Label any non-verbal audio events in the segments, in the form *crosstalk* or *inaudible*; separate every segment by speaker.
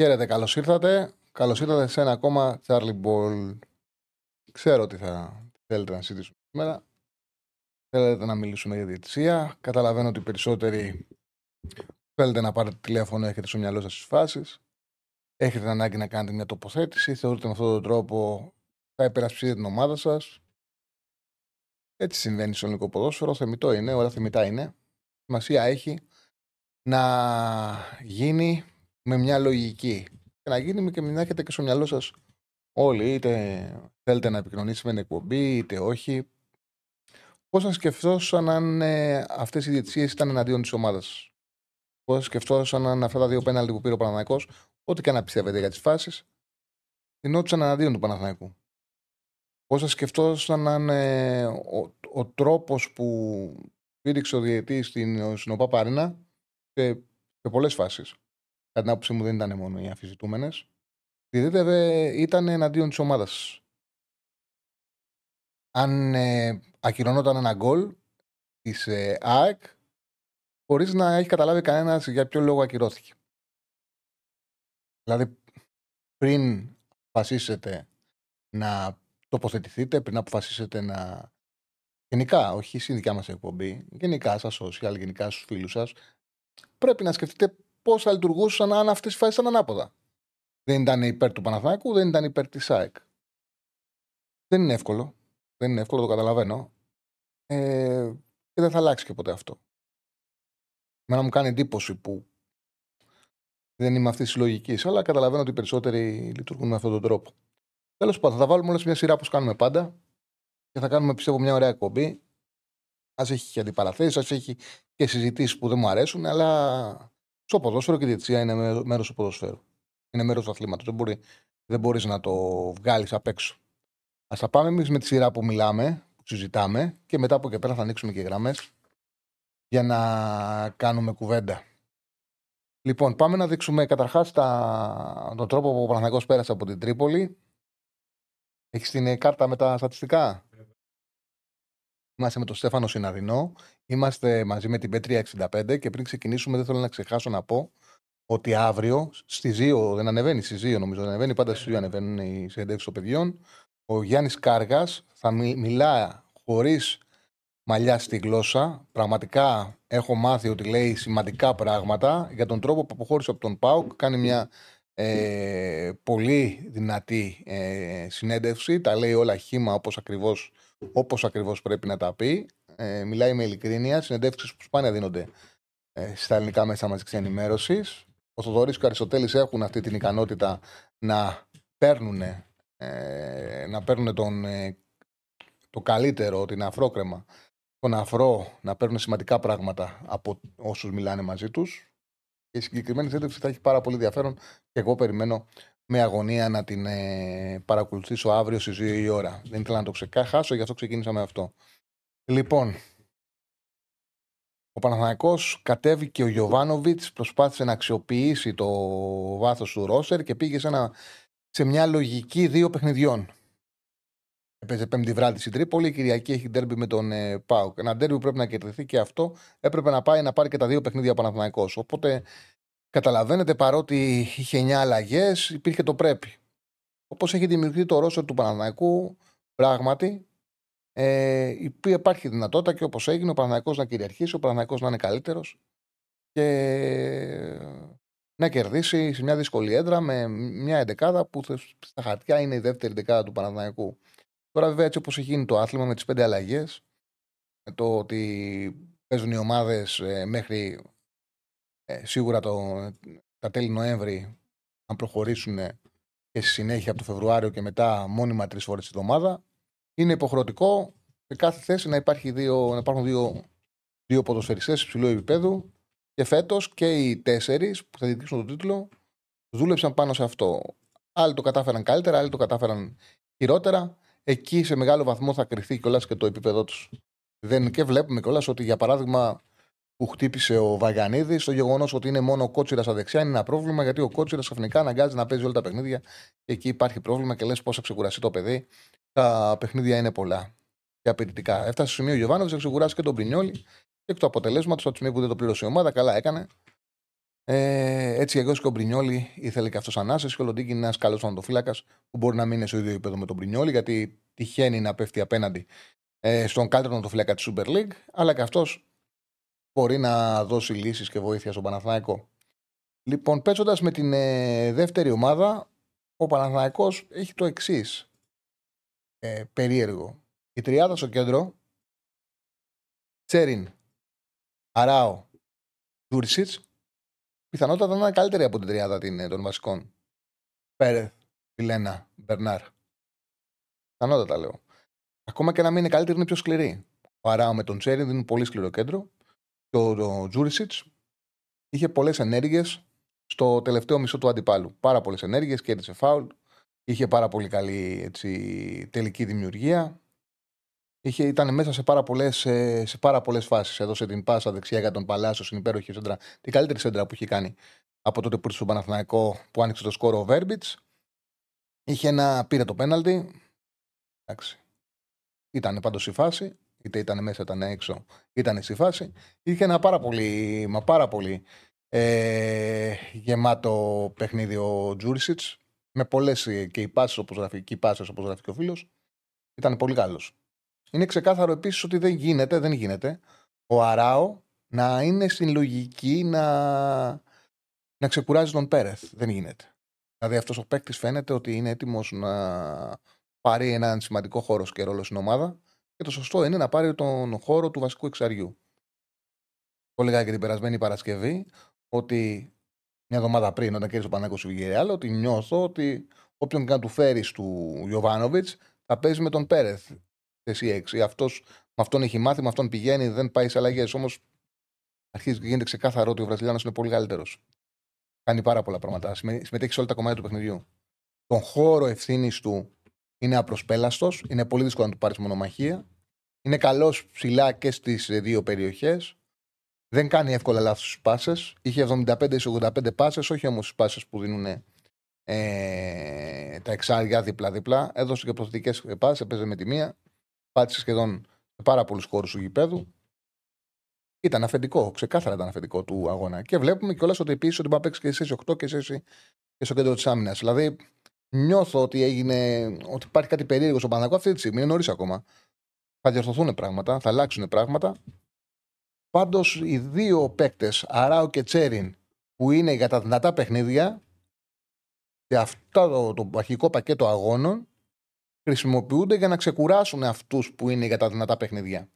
Speaker 1: Χαίρετε, καλώς ήρθατε. Καλώς ήρθατε σε ένα ακόμα Charlie Ball. Ξέρω ότι θα θέλετε να συζητήσουμε σήμερα. Θέλετε να μιλήσουμε για διαιτησία. Καταλαβαίνω ότι οι περισσότεροι θέλετε να πάρετε τηλέφωνο, έχετε στο μυαλό σας τις φάσεις. Έχετε ανάγκη να κάνετε μια τοποθέτηση. Θεωρείτε με αυτόν τον τρόπο θα υπερασπιστείτε την ομάδα σας. Έτσι συμβαίνει στο ελληνικό ποδόσφαιρο. Θεμητό είναι, όλα θεμητά είναι. Σημασία έχει να γίνει με μια λογική. Και να γίνει και να έχετε και στο μυαλό σας όλοι, είτε θέλετε να επικοινωνήσετε με την εκπομπή, είτε όχι. Πώς θα σκεφτόσαν αν ε, αυτές οι διαιτησίες ήταν εναντίον της ομάδας; Πώς θα σκεφτόσαν αν αυτά τα δύο πέναλτι που πήρε ο Παναναναϊκό, ό,τι και να πιστεύετε για τις φάσεις, γινόντουσαν εναντίον του Παναθηναϊκού; Πώς θα σκεφτόσαν αν ε, ο, ο τρόπος που πήριξε ο διαιτή στην Συνοπά Πάρινα σε, σε πολλές φάσεις; Κατά την άποψή μου δεν ήταν μόνο οι αμφισβητούμενες. Δίδευε ήταν εναντίον της ομάδας. Αν ε, ακυρωνόταν ένα γκολ της ε, ΑΕΚ, χωρίς να έχει καταλάβει κανένας για ποιο λόγο ακυρώθηκε. Δηλαδή, πριν αποφασίσετε να τοποθετηθείτε, πριν αποφασίσετε να. Γενικά, όχι στην δικιά μας εκπομπή, γενικά στα social, γενικά στους φίλους σας, πρέπει να σκεφτείτε πώς θα λειτουργούσαν αν αυτές οι φάσεις ήταν ανάποδα. Δεν ήταν υπέρ του Παναθηναϊκού, δεν ήταν υπέρ της ΑΕΚ. Δεν είναι εύκολο. Δεν είναι εύκολο, το καταλαβαίνω. Ε, και δεν θα αλλάξει και ποτέ αυτό. Μένα μου κάνει εντύπωση που δεν είμαι αυτής της λογικής, αλλά καταλαβαίνω ότι οι περισσότεροι λειτουργούν με αυτόν τον τρόπο. Τέλος πάντων, θα βάλουμε όλες μια σειρά όπως κάνουμε πάντα και θα κάνουμε πιστεύω μια ωραία εκπομπή. Α έχει και αντιπαραθέσεις, ας έχει και συζητήσεις που δεν μου αρέσουν, αλλά στο ποδόσφαιρο και η διετησία είναι μέρο του ποδοσφαίρου. Είναι μέρος του αθλήματος. Δεν μπορεί δεν μπορείς να το βγάλεις απ' έξω. Α τα πάμε εμείς με τη σειρά που μιλάμε, που συζητάμε και μετά από εκεί πέρα θα ανοίξουμε και γραμμές για να κάνουμε κουβέντα. Λοιπόν, πάμε να δείξουμε καταρχάς τον τρόπο που ο Παναγιώ πέρασε από την Τρίπολη. Έχεις την κάρτα με τα στατιστικά; Είμαστε με τον Στέφανο Συναδεινό. Είμαστε μαζί με την Πέτρια65 και πριν ξεκινήσουμε, δεν θέλω να ξεχάσω να πω ότι αύριο στι 2, δεν ανεβαίνει στι 2 νομίζω, δεν ανεβαίνει, πάντα στι 2 ανεβαίνουν οι συνεντεύξεις των παιδιών. Ο Γιάννης Κάργας θα μιλά χωρίς μαλλιά στη γλώσσα. Πραγματικά έχω μάθει ότι λέει σημαντικά πράγματα για τον τρόπο που αποχώρησε από τον Πάουκ. Κάνει μια ε, πολύ δυνατή ε, συνέντευξη. Τα λέει όλα χήμα όπως ακριβώς όπως ακριβώς πρέπει να τα πει. Ε, μιλάει με ειλικρίνεια, συνεντεύξεις που σπάνια δίνονται ε, στα ελληνικά μέσα μαζικής ενημέρωσης. Ο Θοδωρής και ο Αριστοτέλης έχουν αυτή την ικανότητα να παίρνουν, ε, να παίρνουν τον, ε, το καλύτερο, την αφρόκρεμα, τον αφρό, να παίρνουν σημαντικά πράγματα από όσους μιλάνε μαζί τους. Και η συγκεκριμένη συνέντευξη θα έχει πάρα πολύ ενδιαφέρον και εγώ περιμένω με αγωνία να την ε, παρακολουθήσω αύριο στις 2 η ώρα. Δεν ήθελα να το ξεκάσω, γι' αυτό ξεκίνησα με αυτό. Λοιπόν, ο Παναθηναϊκός κατέβηκε ο Γιωβάνοβιτς, προσπάθησε να αξιοποιήσει το βάθος του Ρόσερ και πήγε σε, ένα, σε μια λογική δύο παιχνιδιών. Έπαιζε πέμπτη βράδυ στην Τρίπολη, Κυριακή έχει ντέρμπι με τον ε, Πάουκ. Ένα ντέρμπι που πρέπει να κερδιθεί και αυτό έπρεπε να πάει να πάρει και τα δύο παιχνίδια ο Παναθηναϊκός. Οπότε Καταλαβαίνετε, παρότι είχε 9 αλλαγές, υπήρχε το πρέπει. Όπως έχει δημιουργηθεί το ρόσο του Παναναναϊκού, πράγματι ε, υπάρχει δυνατότητα και όπως έγινε ο Παναναναϊκός να κυριαρχήσει, ο Παναναναϊκός να είναι καλύτερος και να κερδίσει σε μια δύσκολη έδρα με μια εντεκάδα που στα χαρτιά είναι η δεύτερη εντεκάδα του Παναναναϊκού. Τώρα, βέβαια, έτσι όπως έχει γίνει το άθλημα με τις πέντε αλλαγές, το ότι παίζουν οι ομάδες ε, μέχρι ε, σίγουρα το, τα τέλη Νοέμβρη αν προχωρήσουν και στη συνέχεια από το Φεβρουάριο και μετά μόνιμα τρεις φορές τη εβδομάδα, είναι υποχρεωτικό σε κάθε θέση να, υπάρχει δύο, να υπάρχουν δύο, δύο ποδοσφαιριστές υψηλού επίπεδου Και φέτος και οι τέσσερις που θα διεκδικήσουν τον τίτλο δούλεψαν πάνω σε αυτό. Άλλοι το κατάφεραν καλύτερα, άλλοι το κατάφεραν χειρότερα. Εκεί σε μεγάλο βαθμό θα κρυφθεί κιόλας και το επίπεδό τους. Δεν και βλέπουμε κιόλας ότι για παράδειγμα που χτύπησε ο Βαγανίδη, το γεγονός ότι είναι μόνο ο Κότσιρα στα δεξιά είναι ένα πρόβλημα γιατί ο Κότσιρας ξαφνικά αναγκάζει να παίζει όλα τα παιχνίδια και εκεί υπάρχει πρόβλημα και λες πώς θα ξεκουραστεί το παιδί. Τα παιχνίδια είναι πολλά και απαιτητικά. Έφτασε στο σημείο ο Γιωβάνο να ξεκουράσει και τον Πρινιόλη και εκ του αποτελέσματος, από τη στιγμή που δεν το πλήρωσε η ομάδα, καλά έκανε. Ε, έτσι εγώ και ο Μπρινιόλη ήθελε και αυτός ανάσες και ο Λοντίνγκη είναι ένας καλός φαντοφύλακας που μπορεί να μείνει στο ίδιο επίπεδο με τον Μπρινιόλη γιατί τυχαίνει να πέφτει απέναντι ε, στον καλύτερο φαντοφύλακα της Super League, αλλά και αυτός μπορεί να δώσει λύσεις και βοήθεια στον Παναθηναϊκό. Λοιπόν, παίζοντας με την ε, δεύτερη ομάδα, ο Παναθηναϊκός έχει το εξής ε, περίεργο. Η τριάδα στο κέντρο, Τσέριν, Αράο, Τούρσιτ, πιθανότατα να είναι καλύτερη από την τριάδα ε, των βασικών. Πέρεθ, Βιλένα, Μπερνάρ. Πιθανότατα λέω. Ακόμα και να μην είναι καλύτερη, είναι πιο σκληρή. Ο Αράο με τον Τσέριν δίνουν πολύ σκληρό κέντρο. Και ο Τζούρισιτ είχε πολλές ενέργειες στο τελευταίο μισό του αντιπάλου. Πάρα πολλές ενέργειες, κέρδισε φάουλ. Είχε πάρα πολύ καλή έτσι, τελική δημιουργία. Είχε, ήταν μέσα σε πάρα πολλές σε πάρα πολλές φάσεις. Έδωσε την πάσα δεξιά για τον Παλάσιο στην υπέροχη σέντρα. Την καλύτερη σέντρα που είχε κάνει από τότε που ήρθε στον Παναθηναϊκό που άνοιξε το σκόρο ο Βέρμπιτς. Είχε ένα, πήρε το πέναλτι. Εντάξει. Ήταν πάντως η φάση. Είτε ήταν μέσα, ήταν έξω. Ήταν στη φάση. Είχε ένα πάρα πολύ, μα πάρα πολύ ε, γεμάτο παιχνίδι ο Τζούρισιτς. Με πολλές και οι πάσει όπως γράφει, όπως γράφει και ο φίλος. Ήταν πολύ καλός. Είναι ξεκάθαρο επίσης ότι δεν γίνεται, δεν γίνεται ο Αράο να είναι στην λογική να, να ξεκουράζει τον Πέρεθ. Δεν γίνεται. Δηλαδή αυτός ο παίκτης φαίνεται ότι είναι έτοιμος να πάρει έναν σημαντικό χώρο και ρόλο στην ομάδα και το σωστό είναι να πάρει τον χώρο του βασικού εξαριού. Το έλεγα και την περασμένη Παρασκευή ότι μια εβδομάδα πριν, όταν κέρδισε ο Πανάκο Βιγερεάλ, ότι νιώθω ότι όποιον και να του φέρει του Ιωβάνοβιτς θα παίζει με τον Πέρεθ εσύ 6. Αυτός, με αυτόν έχει μάθει, με αυτόν πηγαίνει, δεν πάει σε αλλαγές. Όμως αρχίζει και γίνεται ξεκάθαρο ότι ο Βραζιλιάνος είναι πολύ καλύτερος. Κάνει πάρα πολλά πράγματα. Συμμετέχει σε όλα τα κομμάτια του παιχνιδιού. Τον χώρο ευθύνης του είναι απροσπέλαστος. Είναι πολύ δύσκολο να του πάρεις μονομαχία. Είναι καλός ψηλά και στις δύο περιοχές. Δεν κάνει εύκολα λάθος στι πάσες. Είχε 75-85 πάσες, όχι όμως τι πάσες που δίνουν ε, τα εξάρια δίπλα-δίπλα. Έδωσε και προθετικές πάσες, έπαιζε με τη μία πάτησε σχεδόν σε πάρα πολλούς χώρους του γηπέδου. Ήταν αφεντικό, ξεκάθαρα ήταν αφεντικό του αγώνα. Και βλέπουμε κιόλας ότι επίσης ότι μπορεί να παίξει και σε 8 και σε και στο κέντρο της άμυνας. Δηλαδή, νιώθω ότι έγινε, ότι υπάρχει κάτι περίεργο στο Παναγό αυτή τη στιγμή. Είναι νωρίς ακόμα. Θα διορθωθούν πράγματα, θα αλλάξουν πράγματα. Πάντως, οι δύο παίκτες, Αράου και Τσέριν, που είναι για τα δυνατά παιχνίδια, σε αυτό το, το αρχικό πακέτο αγώνων, χρησιμοποιούνται για να ξεκουράσουν αυτούς που είναι για τα δυνατά παιχνίδια.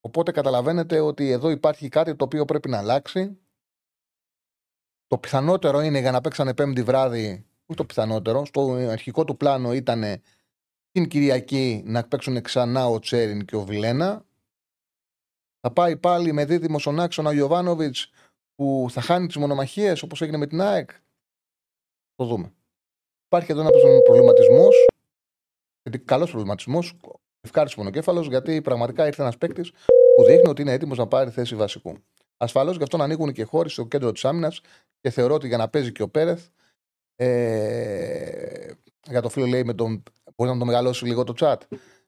Speaker 1: Οπότε καταλαβαίνετε ότι εδώ υπάρχει κάτι το οποίο πρέπει να αλλάξει. Το πιθανότερο είναι για να παίξανε πέμπτη βράδυ, όχι το πιθανότερο, στο αρχικό του πλάνο ήταν την Κυριακή να παίξουν ξανά ο Τσέριν και ο Βιλένα. Θα πάει πάλι με δίδυμο στον άξονα ο Ιωβάνοβιτ που θα χάνει τις μονομαχίες όπως έγινε με την ΑΕΚ. Το δούμε. Υπάρχει εδώ ένα προβληματισμός. Καλός προβληματισμός. Ευχάριστο μονοκέφαλο, γιατί πραγματικά ήρθε ένας παίκτης που δείχνει ότι είναι έτοιμος να πάρει θέση βασικού. Ασφαλώς γι' αυτό να ανοίγουν και χώροι στο κέντρο της άμυνας και θεωρώ ότι για να παίζει και ο Πέρεθ. Ε, για το φίλο λέει με τον. Μπορεί να το μεγαλώσει λίγο το chat.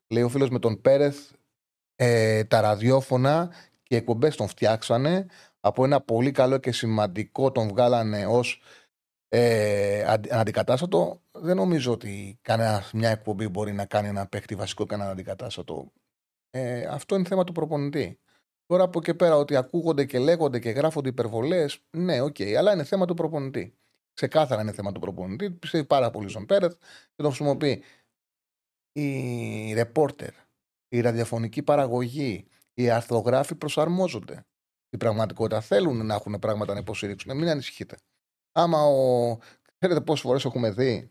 Speaker 1: Λέει ο φίλος με τον Πέρεθ ε, τα ραδιόφωνα και οι εκπομπές τον φτιάξανε. Από ένα πολύ καλό και σημαντικό τον βγάλανε ως ε, αντικατάστατο, δεν νομίζω ότι κανένα μια εκπομπή μπορεί να κάνει ένα παίχτη βασικό και ένα αντικατάστατο. Ε, αυτό είναι θέμα του προπονητή. Τώρα από εκεί πέρα ότι ακούγονται και λέγονται και γράφονται υπερβολές, ναι, OK, okay, αλλά είναι θέμα του προπονητή. Ξεκάθαρα είναι θέμα του προπονητή. Πιστεύει πάρα πολύ στον Πέρεθ και τον χρησιμοποιεί. Οι ρεπόρτερ, η ραδιοφωνική παραγωγή, οι αρθρογράφοι προσαρμόζονται. Στην πραγματικότητα θέλουν να έχουν πράγματα να υποστηρίξουν. Μην ανησυχείτε. Άμα ο. Ξέρετε πόσες φορές έχουμε δει.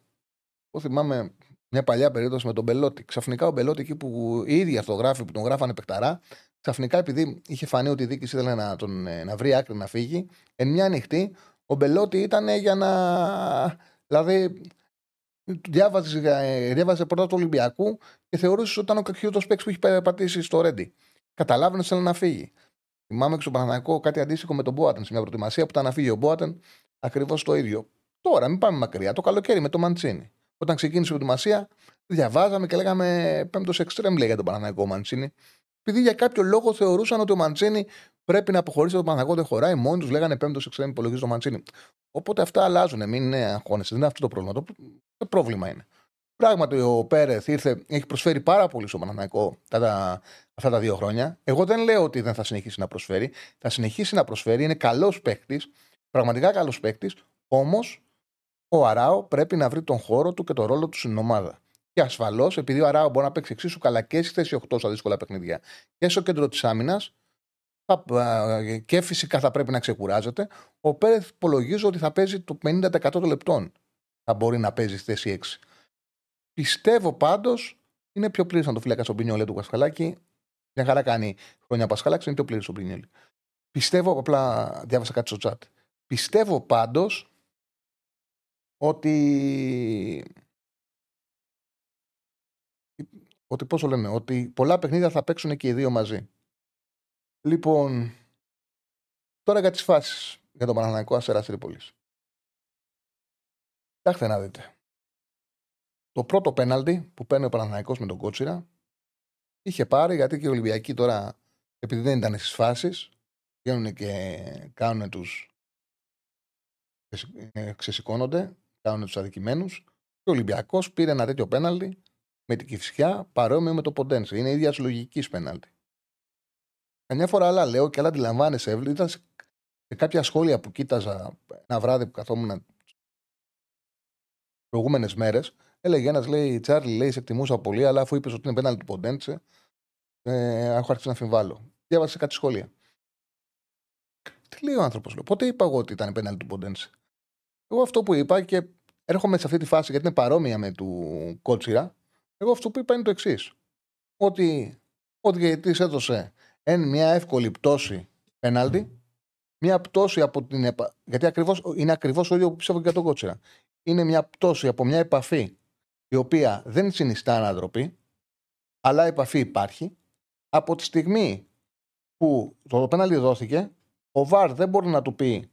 Speaker 1: Εγώ θυμάμαι μια παλιά περίπτωση με τον Μπελότη. Ξαφνικά ο Μπελότη εκεί που οι ίδιοι αυτογράφοι που τον γράφανε παιχταρά, Ξαφνικά, επειδή είχε φανεί ότι η διοίκηση ήθελε να, τον, ε, να βρει άκρη να φύγει, εν μια νυχτή ο Μπελότη ήταν για να. Δηλαδή, διάβαζε, ε, διάβαζε πρώτα του Ολυμπιακού και θεωρούσε ότι ήταν ο κακιούτος παίκτης που έχει πατήσει στο Ρέντι. Καταλάβαινε ότι θέλει να φύγει. Θυμάμαι και στο Παναναναϊκό κάτι αντίστοιχο με τον Μπόατεν σε μια προετοιμασία που ήταν να φύγει ο Μπόατεν ακριβώς το ίδιο. Τώρα, μην πάμε μακριά. Το καλοκαίρι με το Μαντσίνη. Όταν ξεκίνησε η προετοιμασία, διαβάζαμε και λέγαμε πέμπτος εξτρέμ λέει για τον Παναναναϊκό Μαντσίνη. Επειδή για κάποιο λόγο θεωρούσαν ότι ο Μαντσίνη πρέπει να αποχωρήσει από τον Παναναναϊκό, δεν χωράει. Μόνοι τους λέγανε πέμπτος εξτρέμ υπολογίζει το Μαντσίνη. Οπότε αυτά αλλάζουν. Μην αγχώνεσαι. Δεν είναι αυτό το πρόβλημα. Το, το πρόβλημα είναι. Πράγματι, ο Πέρεθ ήρθε, έχει προσφέρει πάρα πολύ στο Παναναναϊκό αυτά τα δύο χρόνια. Εγώ δεν λέω ότι δεν θα συνεχίσει να προσφέρει. Θα συνεχίσει να προσφέρει. Είναι καλός παίκτης. Πραγματικά καλός παίκτης. Όμως ο Αράο πρέπει να βρει τον χώρο του και τον ρόλο του στην ομάδα. Και ασφαλώς, επειδή ο Αράο μπορεί να παίξει εξίσου καλά και στη θέση 8 στα δύσκολα παιχνίδια και στο κέντρο της άμυνας, και φυσικά θα πρέπει να ξεκουράζεται, ο Πέρεθ υπολογίζω ότι θα παίζει το 50% των λεπτών. Θα μπορεί να παίζει στη θέση 6. Πιστεύω πάντως είναι πιο πλήρης να το φύλακα στον Πινιόλε του Πασχαλάκη. Μια χαρά κάνει χρόνια Πασχαλάκης, είναι πιο πλήρης ο Πινιόλε. Πιστεύω, απλά διάβασα κάτι στο chat. Πιστεύω πάντως ότι. Ότι πώς το λένε, ότι πολλά παιχνίδια θα παίξουν και οι δύο μαζί. Λοιπόν, τώρα για τις φάσεις για τον Παναθηναϊκό Αστέρα Τρίπολης. Κοιτάξτε να δείτε. Το πρώτο πέναλτι που παίρνει ο Παναθηναϊκός με τον Κότσιρα είχε πάρει γιατί και οι Ολυμπιακοί τώρα, επειδή δεν ήταν στις φάσεις, βγαίνουν και κάνουν τους. Ε, ξεσηκώνονται κάνουν τους αδικημένους. Και ο Ολυμπιακός πήρε ένα τέτοιο πέναλτι με την κυφσιά παρόμοιο με το Ποντένσε. Είναι ίδια λογική πέναλτι. Καμιά φορά άλλα λέω και άλλα αντιλαμβάνεσαι. Ήταν σε κάποια σχόλια που κοίταζα ένα βράδυ που καθόμουν προηγούμενες μέρες. Έλεγε ένας, λέει, Τσάρλι, λέει, σε εκτιμούσα πολύ, αλλά αφού είπες ότι είναι πέναλτι του Ποντένσε, ε, έχω αρχίσει να αμφιβάλλω. Διάβασε κάτι σχόλια. Τι λέει ο άνθρωπος, λέω. Πότε είπα εγώ ότι ήταν πέναλτι του Ποντένσε. Εγώ αυτό που είπα και έρχομαι σε αυτή τη φάση γιατί είναι παρόμοια με του Κότσιρα. Εγώ αυτό που είπα είναι το εξής. Ότι ο διαιτητής έδωσε εν μια εύκολη πτώση πέναλτι, μια πτώση από την επα... Γιατί ακριβώς, είναι ακριβώς το ίδιο που πιστεύω και για τον Κότσιρα. Είναι μια πτώση από μια επαφή η οποία δεν συνιστά αναδροπή, αλλά η επαφή υπάρχει. Από τη στιγμή που το πέναλτι δόθηκε, ο Βαρ δεν μπορεί να του πει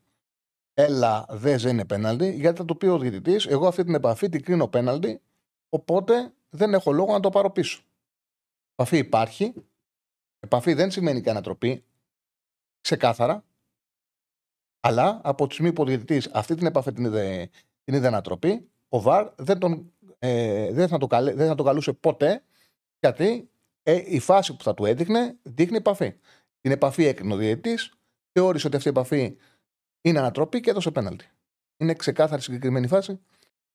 Speaker 1: έλα, δεν είναι πέναλτι, γιατί θα το πει ο διαιτητής, εγώ αυτή την επαφή την κρίνω πέναλτι, οπότε δεν έχω λόγο να το πάρω πίσω. Επαφή υπάρχει. Επαφή δεν σημαίνει και ανατροπή. Ξεκάθαρα. Αλλά από τη στιγμή που ο διαιτητής αυτή την επαφή την είδε, την είδε ανατροπή, ο Βαρ δεν, τον, ε, δεν, θα το καλέ, δεν θα το καλούσε ποτέ, γιατί ε, η φάση που θα του έδειχνε δείχνει επαφή. Την επαφή έκρινε ο διαιτητής, θεώρησε ότι αυτή η επαφή είναι ανατροπή και έδωσε πέναλτι. Είναι ξεκάθαρη συγκεκριμένη φάση.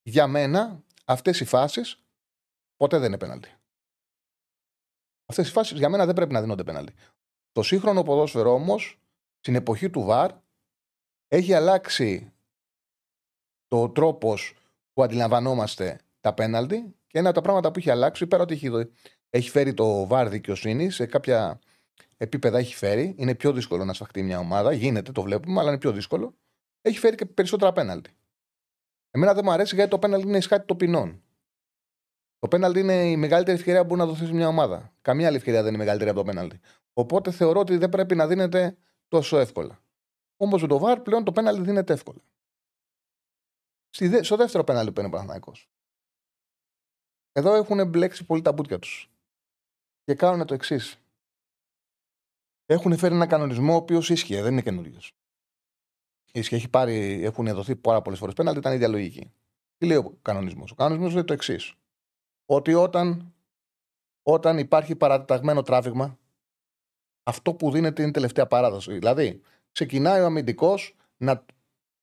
Speaker 1: Για μένα, αυτές οι φάσεις ποτέ δεν είναι πέναλτι. Αυτές οι φάσεις για μένα δεν πρέπει να δίνονται πέναλτι. Το σύγχρονο ποδόσφαιρο όμως, στην εποχή του ΒΑΡ, έχει αλλάξει το τρόπος που αντιλαμβανόμαστε τα πέναλτι και ένα από τα πράγματα που έχει αλλάξει, πέρα ότι έχει, έχει φέρει το ΒΑΡ δικαιοσύνη σε κάποια επίπεδα έχει φέρει. Είναι πιο δύσκολο να σφαχτεί μια ομάδα. Γίνεται, το βλέπουμε, αλλά είναι πιο δύσκολο. Έχει φέρει και περισσότερα πέναλτι. Εμένα δεν μου αρέσει γιατί το πέναλτι είναι ισχάτη των ποινών. Το πέναλτι είναι η μεγαλύτερη ευκαιρία που μπορεί να δοθεί σε μια ομάδα. Καμία άλλη ευκαιρία δεν είναι μεγαλύτερη από το πέναλτι. Οπότε θεωρώ ότι δεν πρέπει να δίνεται τόσο εύκολα. Όμως με το βαρ πλέον το πέναλτι δίνεται εύκολα. Στο δεύτερο πέναλτι που είναι ο Εδώ έχουν μπλέξει πολύ τα μπούτια τους. Και κάνουν το εξής έχουν φέρει ένα κανονισμό ο οποίος ίσχυε, δεν είναι καινούριο. Ίσχυε, έχει πάρει, έχουν δοθεί πάρα πολλές φορές πέναλτι, ήταν ιδεαλογική. Τι λέει ο κανονισμός; Ο κανονισμός λέει το εξής. Ότι όταν, όταν υπάρχει παραταγμένο τράβηγμα, αυτό που δίνεται είναι τελευταία παράδοση. Δηλαδή, ξεκινάει ο αμυντικός να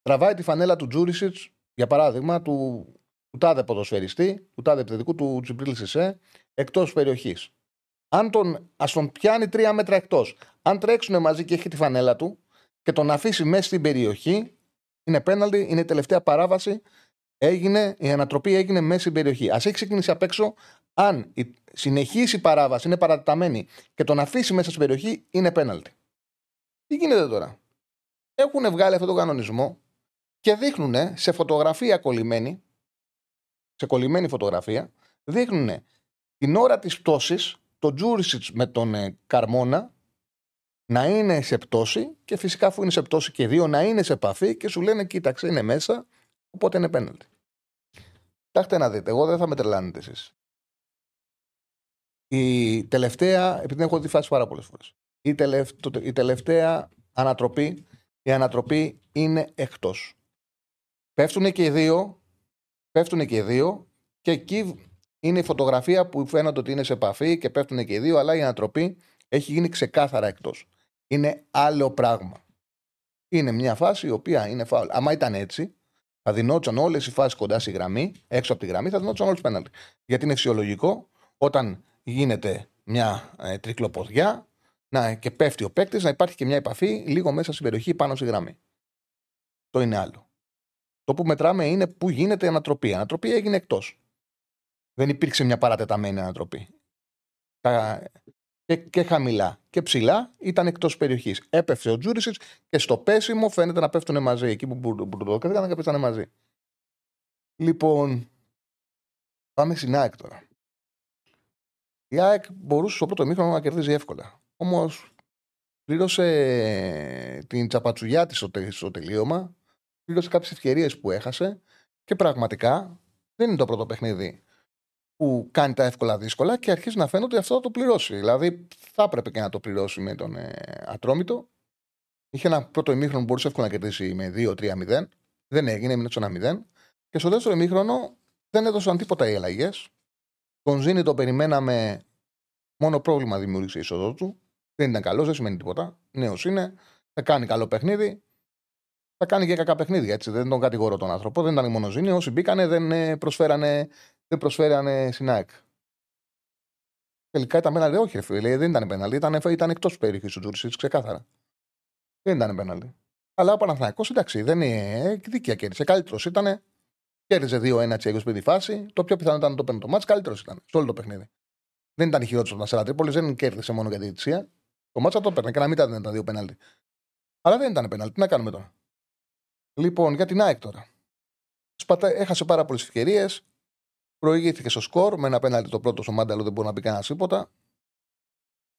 Speaker 1: τραβάει τη φανέλα του Τζούρισιτς, για παράδειγμα, του, του τάδε ποδοσφαιριστή, του τάδε επιθετικού, του Τζιμπρίλ Σισε, εκτός περιοχής αν τον, ας τον πιάνει τρία μέτρα εκτός, αν τρέξουν μαζί και έχει τη φανέλα του και τον αφήσει μέσα στην περιοχή, είναι πέναλτι, είναι η τελευταία παράβαση έγινε, η ανατροπή έγινε μέσα στην περιοχή. Α έχει ξεκινήσει απ' έξω, αν συνεχίσει η παράβαση, είναι παρατεταμένη και τον αφήσει μέσα στην περιοχή, είναι πέναλτι. Τι γίνεται τώρα; Έχουν βγάλει αυτόν τον κανονισμό και δείχνουν σε φωτογραφία κολλημένη, σε κολλημένη φωτογραφία, δείχνουν την ώρα της πτώσης το Τζούρισιτς με τον ε, Καρμόνα να είναι σε πτώση και φυσικά αφού είναι σε πτώση και δύο να είναι σε επαφή και σου λένε κοίταξε είναι μέσα οπότε είναι πέναλτι. Κοιτάξτε να δείτε, εγώ δεν θα με τρελάνετε εσείς. Η τελευταία, επειδή έχω δει φάση πάρα πολλές φορές, η, η τελευταία ανατροπή, η ανατροπή είναι εκτός. Πέφτουν και οι δύο, πέφτουν και οι δύο και εκεί είναι η φωτογραφία που φαίνεται ότι είναι σε επαφή και πέφτουν και οι δύο, αλλά η ανατροπή έχει γίνει ξεκάθαρα εκτός. Είναι άλλο πράγμα. Είναι μια φάση η οποία είναι φάουλ. Άμα ήταν έτσι, θα δινόταν όλες οι φάσεις κοντά στη γραμμή, έξω από τη γραμμή, θα δινόταν όλες πέναλτι. Γιατί είναι φυσιολογικό όταν γίνεται μια ε, τρικλοποδιά να, και πέφτει ο παίκτης να υπάρχει και μια επαφή λίγο μέσα στην περιοχή πάνω στη γραμμή. Το είναι άλλο. Το που μετράμε είναι που γίνεται η ανατροπή. Η ανατροπή έγινε εκτός. Δεν υπήρξε μια παρατεταμένη ανατροπή. Τα... Και, και χαμηλά και ψηλά ήταν εκτός περιοχής. Έπεφτε ο Τζούρισιτς και στο πέσιμο φαίνεται να πέφτουν μαζί. Εκεί που μπουρδοκάθηκαν και πέφτανε μαζί. Λοιπόν, πάμε στην ΑΕΚ τώρα. Η ΑΕΚ μπορούσε στο πρώτο μήχρονο να κερδίζει εύκολα. Όμως πλήρωσε την τσαπατσουλιά της στο τελείωμα, πλήρωσε κάποιες ευκαιρίες που έχασε και πραγματικά δεν είναι το πρώτο παιχνίδι που κάνει τα εύκολα δύσκολα και αρχίζει να φαίνεται ότι αυτό θα το πληρώσει. Δηλαδή θα έπρεπε και να το πληρώσει με τον ε, Ατρόμητο. Είχε ένα πρώτο ημίχρονο που μπορούσε εύκολα να κερδίσει με 2-3-0. Δεν έγινε, έμεινε στο 1-0. Και στο δεύτερο ημίχρονο δεν έδωσαν τίποτα οι αλλαγές. Τον Ζήνη το περιμέναμε. Μόνο πρόβλημα δημιούργησε η είσοδο του. Δεν ήταν καλό, δεν σημαίνει τίποτα. Νέος είναι. Θα κάνει καλό παιχνίδι. Θα κάνει και κακά παιχνίδια. Έτσι. Δεν τον κατηγορώ τον άνθρωπο. Δεν ήταν μόνο Ζήνη. Όσοι μπήκανε δεν ε, προσφέρανε, δεν προσφέρανε συνάκ. Τελικά ήταν πέναλτι. Όχι, φίλε, δεν ήταν πέναλτι. Ήταν, ήταν εκτός περιοχής ο Τζούρισιτ, ξεκάθαρα. Δεν ήταν πέναλτι. Αλλά ο Παναθανικό εντάξει, δεν είναι δίκαια κέρδισε. Καλύτερος ήταν. Κέρδιζε 2-1 Τσέγκο στη φάση. Το πιο πιθανό ήταν να το παίρνει το μάτς. Καλύτερος ήταν σε όλο το παιχνίδι. Δεν ήταν χειρότερο από τα Σέρα Τρίπολης, δεν κέρδισε μόνο για τη διετησία. Το μάτσα το παίρνει και να μην ήταν τα δύο πέναλτι. Αλλά δεν ήταν πέναλτι. Τι να κάνουμε τώρα. Λοιπόν, για την ΑΕΚ τώρα. Σπατα... Έχασε πάρα πολλές ευκαιρίες. Προηγήθηκε στο σκορ με ένα πέναλτι το πρώτο στο Μάνταλο, δεν μπορεί να πει κανένας τίποτα.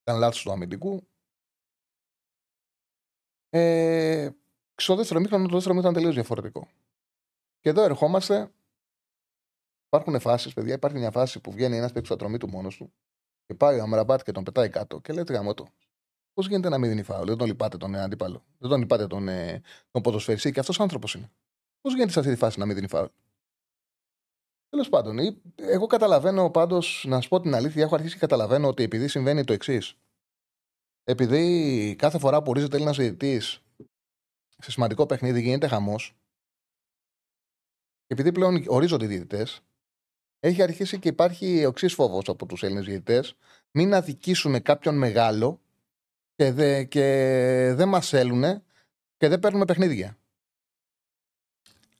Speaker 1: Ήταν λάθος του αμυντικού. Ε, στο δεύτερο μήχρονο, το δεύτερο μήχρονο ήταν τελείως διαφορετικό. Και εδώ ερχόμαστε. Υπάρχουν φάσεις, παιδιά. Υπάρχει μια φάση που βγαίνει ένας παίξο ατρομή του μόνος του και πάει ο Αμραμπάτ και τον πετάει κάτω και λέει γαμότο. Πώς γίνεται να μην δίνει φάουλ, δεν τον λυπάτε τον ε, αντίπαλο. Δεν τον λυπάτε τον, ε, τον ποδοσφαιριστή και αυτός άνθρωπος είναι. Πώς γίνεται σε αυτή τη φάση να μην δίνει φάουλ; Τέλος πάντων, εγώ καταλαβαίνω πάντως, να σου πω την αλήθεια, έχω αρχίσει και καταλαβαίνω ότι επειδή συμβαίνει το εξής. Επειδή κάθε φορά που ορίζεται Έλληνας διαιτητής σε σημαντικό παιχνίδι γίνεται χαμός, επειδή πλέον ορίζονται οι διαιτητές, έχει αρχίσει και υπάρχει ο εξή φόβος από τους Έλληνες διαιτητές, μην αδικήσουμε κάποιον μεγάλο και, δε, και δεν μας έλουν και δεν παίρνουμε παιχνίδια.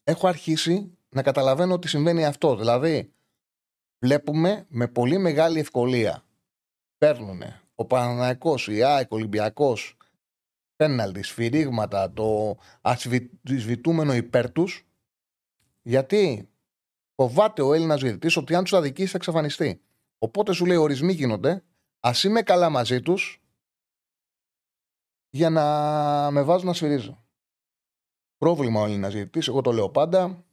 Speaker 1: Έχω αρχίσει να καταλαβαίνω ότι συμβαίνει αυτό. Δηλαδή, βλέπουμε με πολύ μεγάλη ευκολία παίρνουν ο Παναναϊκός, η ΑΕΚ, ο Ολυμπιακός, πέναλτις, σφυρίγματα, το ασβητούμενο υπέρ τους γιατί φοβάται ο Έλληνας διαιτητής ότι αν τους αδικήσει θα εξαφανιστεί. Οπότε σου λέει: Ορισμοί γίνονται, ας είμαι καλά μαζί τους για να με βάζουν να σφυρίζω. Πρόβλημα ο Έλληνα διαιτητή, εγώ το λέω πάντα.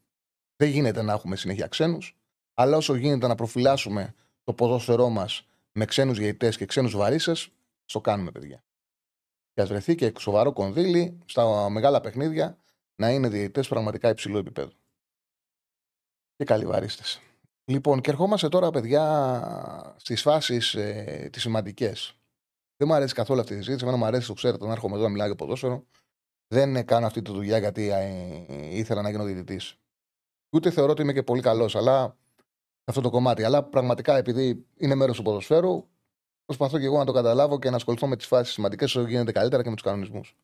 Speaker 1: Δεν γίνεται να έχουμε συνέχεια ξένους, αλλά όσο γίνεται να προφυλάσσουμε το ποδόσφαιρό μας με ξένους διαιτητές και ξένους βαρίσε, το κάνουμε, παιδιά. Και ας βρεθεί και σοβαρό κονδύλι στα μεγάλα παιχνίδια να είναι διαιτητές πραγματικά υψηλού επίπεδου και καλυβαρίστε. Λοιπόν, και ερχόμαστε τώρα, παιδιά, στις φάσεις ε, τις σημαντικές. Δεν μου αρέσει καθόλου αυτή η συζήτηση. Εμένα μου αρέσει, το ξέρετε, να έρχομαι εδώ να μιλάω για ποδόσφαιρο. Δεν κάνω αυτή τη δουλειά γιατί ε, ήθελα να γίνω διαιτητής. Ούτε θεωρώ ότι είμαι και πολύ καλός, αλλά αυτό το κομμάτι. Αλλά πραγματικά επειδή είναι μέρος του ποδοσφαίρου, προσπαθώ και εγώ να το καταλάβω και να ασχοληθώ με τις φάσεις σημαντικές όσο γίνεται καλύτερα και με τους κανονισμούς.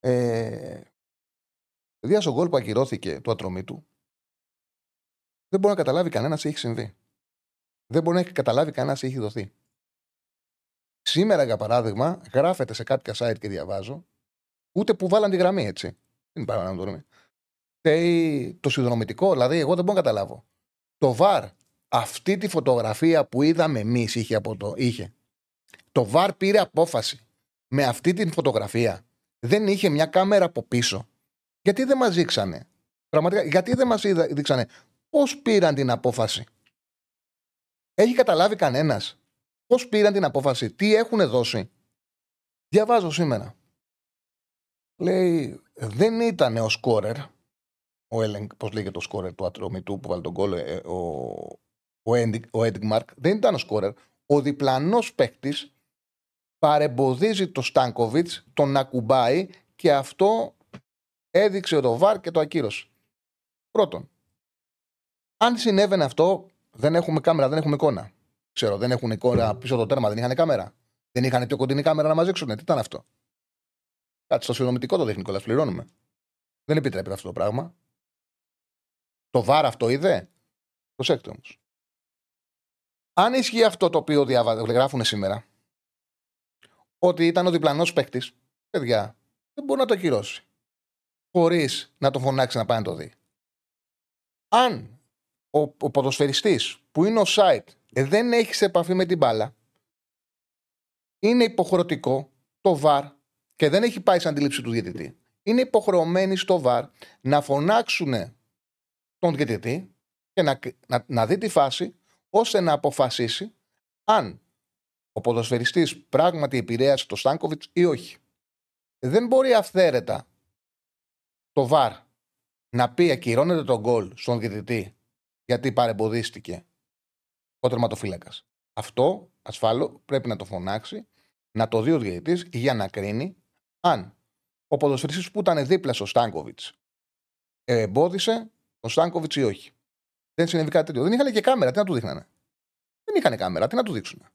Speaker 1: Ε, Δηλαδή, στο γκολ που ακυρώθηκε του ατρωμί του, δεν μπορεί να καταλάβει κανένας τι έχει συμβεί. Δεν μπορεί να καταλάβει κανένας τι έχει δοθεί. Σήμερα, για παράδειγμα, γράφεται σε κάποια site και διαβάζω, ούτε που βάλαν τη γραμμή έτσι. Δεν υπάρχει να το Το συνδρομητικό, δηλαδή, εγώ δεν μπορώ να καταλάβω. Το βαρ, αυτή τη φωτογραφία που είδαμε εμείς είχε, από το, είχε. Το βαρ πήρε απόφαση με αυτή την φωτογραφία. Δεν είχε μια κάμερα από πίσω. Γιατί δεν μας δείξανε; Πραγματικά, γιατί δεν μας δείξανε; Πώς πήραν την απόφαση; Έχει καταλάβει κανένας; Πώς πήραν την απόφαση, τι έχουν δώσει. Διαβάζω σήμερα. Λέει, δεν ήταν ο σκόρερ, ο Έλεγκ, πώς λέγεται ο σκόρερ του ατρομητού που βάλει τον κόλλο, ε, ο, ο, Έντιγμαρκ, δεν ήταν ο σκόρερ. Ο διπλανός παίκτης παρεμποδίζει το Στάνκοβιτς, τον ακουμπάει και αυτό έδειξε το βαρ και το ακύρωσε. Πρώτον, αν συνέβαινε αυτό, δεν έχουμε κάμερα, δεν έχουμε εικόνα. Ξέρω, δεν έχουν εικόνα πίσω το τέρμα, δεν είχαν κάμερα. Δεν είχαν πιο κοντινή κάμερα να μαζέξουν. Τι ήταν αυτό; Κάτι στο συνομητικό το δείχνει κιόλα, πληρώνουμε. Δεν επιτρέπεται αυτό το πράγμα. Το βάρ αυτό είδε; Προσέξτε όμως. Αν ισχύει αυτό το οποίο γράφουν σήμερα, ότι ήταν ο διπλανός παίκτης, παιδιά, δεν μπορεί να το ακυρώσει. Χωρίς να το φωνάξει να πάει να το δει. Αν ο, ο ποδοσφαιριστής που είναι ο site δεν έχεις επαφή με την μπάλα, είναι υποχρεωτικό το VAR και δεν έχει πάει σαν αντίληψη του διαιτητή. Είναι υποχρεωμένοι στο VAR να φωνάξουν τον διαιτητή και να, να, να δει τη φάση ώστε να αποφασίσει αν ο ποδοσφαιριστής πράγματι επηρέασε το Στάνκοβιτς ή όχι. Δεν μπορεί αυθαίρετα το VAR να πει ακυρώνεται τον γκολ στον διαιτητή γιατί παρεμποδίστηκε ο τερματοφύλακας. Αυτό ασφάλω πρέπει να το φωνάξει, να το δει ο διαιτητής για να κρίνει αν ο ποδοσφαιριστής που ήταν δίπλα στο Στάνκοβιτς εμπόδισε τον Στάνκοβιτς ή όχι. Δεν συνέβη κάτι τέτοιο. Δεν είχαν και κάμερα, τι να του δείχνανε; Δεν είχαν κάμερα, τι να του δείξουν.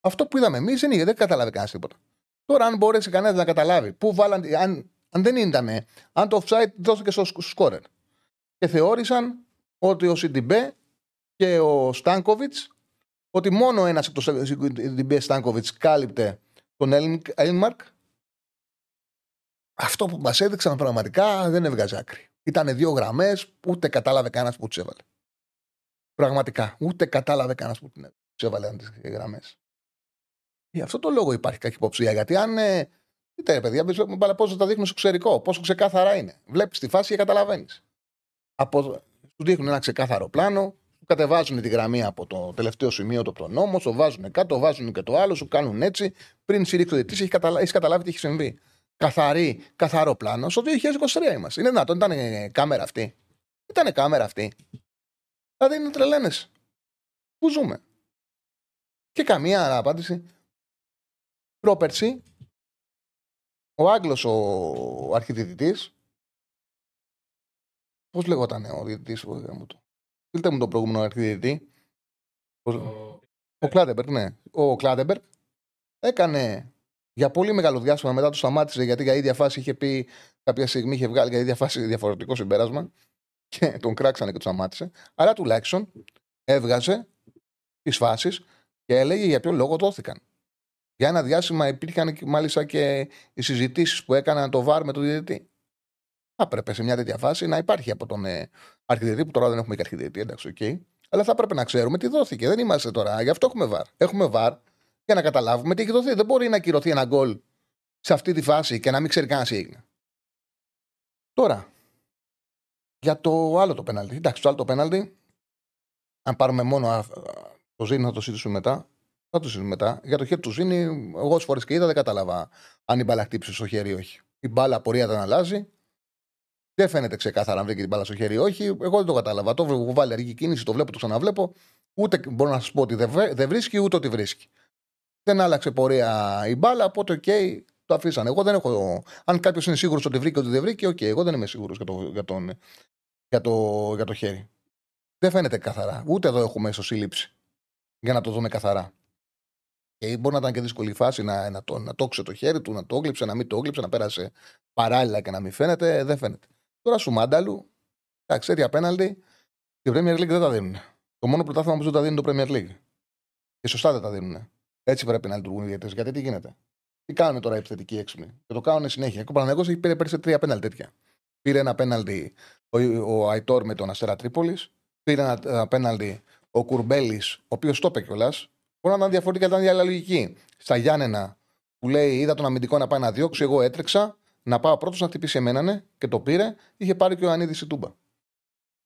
Speaker 1: Αυτό που είδαμε εμείς δεν, είχε, δεν καταλάβει κανένας τίποτα. Τώρα, αν μπορέσει κανένας να καταλάβει πού βάλαν, αν, αν δεν ήταν, αν το offside δόθηκε στο σκόρερ και θεώρησαν ότι ο Σιντιμπέ και ο Στάνκοβιτ, ότι μόνο ένας από το Σιντιμπέ Στάνκοβιτ κάλυπτε τον Έλμαρκ. Αυτό που μας έδειξαν πραγματικά δεν έβγαζε άκρη. Ήταν δύο γραμμές, ούτε κατάλαβε κανένας που τι έβαλε. Πραγματικά, ούτε κατάλαβε κανένας που τι έβαλε τις γραμμές. Για αυτό το λόγο υπάρχει κακή υποψία. Γιατί αν. Ε, Είτε παιδιά, πόσο τα δείχνουν στο εξωτερικό, πόσο ξεκάθαρα είναι. Βλέπεις τη φάση και καταλαβαίνεις. Από... Του δείχνουν ένα ξεκάθαρο πλάνο, σου κατεβάζουν τη γραμμή από το τελευταίο σημείο το προνόμο, το βάζουν κάτω, βάζουν και το άλλο, σου κάνουν έτσι. Πριν συρρήξει ο διετή, έχει, καταλάβει, καταλάβει τι έχει συμβεί. Καθαρή, καθαρό πλάνο. Στο 2023 είμαστε. Είναι δυνατόν, ήταν κάμερα αυτή. Ήταν κάμερα αυτή. Δηλαδή είναι τρελαίνες. Πού ζούμε. Και καμία απάντηση. Πρόπερση, ο Άγγλος ο αρχιδιαιτητής Πώς λεγόταν ο διαιτητής μου του; Στείλτε μου τον προηγούμενο αρχιδιαιτητή. Ο, ο Κλάντεμπεργκ, ναι. Ο Κλάντεμπεργκ έκανε για πολύ μεγάλο διάστημα μετά το σταμάτησε γιατί για ίδια φάση είχε πει κάποια στιγμή είχε βγάλει για ίδια φάση διαφορετικό συμπέρασμα και τον κράξανε και τον σταμάτησε. Αλλά τουλάχιστον έβγαζε τις φάσεις και έλεγε για ποιο λόγο δόθηκαν. Για ένα διάστημα υπήρχαν μάλιστα και οι συζητήσεις που έκαναν το βάρ με τον διαιτητή. Θα έπρεπε σε μια τέτοια φάση να υπάρχει από τον ε, αρχιδιετή, που τώρα δεν έχουμε και αρχιδιετή, εντάξει, okay. Αλλά θα έπρεπε να ξέρουμε τι δόθηκε. Δεν είμαστε τώρα. Γι' αυτό έχουμε βαρ. Έχουμε βαρ για να καταλάβουμε τι έχει δοθεί. Δεν μπορεί να ακυρωθεί ένα γκολ σε αυτή τη φάση και να μην ξέρει κανένας τι έγινε. Τώρα, για το άλλο το πέναλτι. Εντάξει, το άλλο το πέναλτι, αν πάρουμε μόνο το Ζήνη, θα το συζητήσουμε μετά. Θα το συζητήσουμε μετά. Για το χέρι του Ζήνη, εγώ όσες φορές και είδα δεν κατάλαβα αν η μπάλα χτύπησε στο χέρι ή όχι. Η μπάλα πορεία δεν αλλάζει. Δεν φαίνεται ξεκάθαρα αν βρήκε την μπάλα στο χέρι ή όχι. Εγώ δεν το κατάλαβα. Το έχω βάλει αργή κίνηση, το βλέπω, το ξαναβλέπω. Ούτε μπορώ να σας πω ότι δεν βρίσκει, ούτε ότι βρίσκει. Δεν άλλαξε πορεία η μπάλα, οπότε OK, okay, το αφήσανε. Εγώ δεν έχω. Αν κάποιος είναι σίγουρος ότι βρήκε ότι δεν βρήκε, OK, okay, εγώ δεν είμαι σίγουρος για, το, για, τον, για, το, για το χέρι. Δεν φαίνεται καθαρά. Ούτε εδώ έχουμε ίσω σύλληψη για να το δούμε καθαρά. Και μπορεί να ήταν και δύσκολη φάση να, να, το, να τόξε το χέρι του, να το έγλειψε, να μην το έγλειψε, να πέρασε παράλληλα και να μην φαίνεται. Δεν φαίνεται. Τώρα σου μάνταλου, εντάξει, τέτοια απέναντι, η Premier League δεν τα δίνουν. Το μόνο πρωτάθλημα που δεν τα δίνουν το Premier League. Και σωστά δεν τα δίνουν. Έτσι πρέπει να λειτουργούν οι διαιτέ. Γιατί τι γίνεται; Τι κάνουν τώρα οι επιθετικοί έξυπνοι; Και το κάνουν συνέχεια. Και ο Παναγιώ έχει πήρε πέρυσι τρία πέναλτι τέτοια. Πήρε ένα πέναλτι ο, ο Αϊτόρ με τον Αστέρα Τρίπολης. Πήρε ένα, ένα πέναλτι ο Κουρμπέλης, ο οποίος το είπε κιόλας. Μπορεί να ήταν διαφορετικά, ήταν διαλογική. Στα Γιάννενα που λέει: Είδα τον αμυντικό να πάει να διώξει, εγώ έτρεξα να πάω πρώτος να χτυπήσει εμένα ναι, και το πήρε. Είχε πάρει και ο Ανίδη η τούμπα.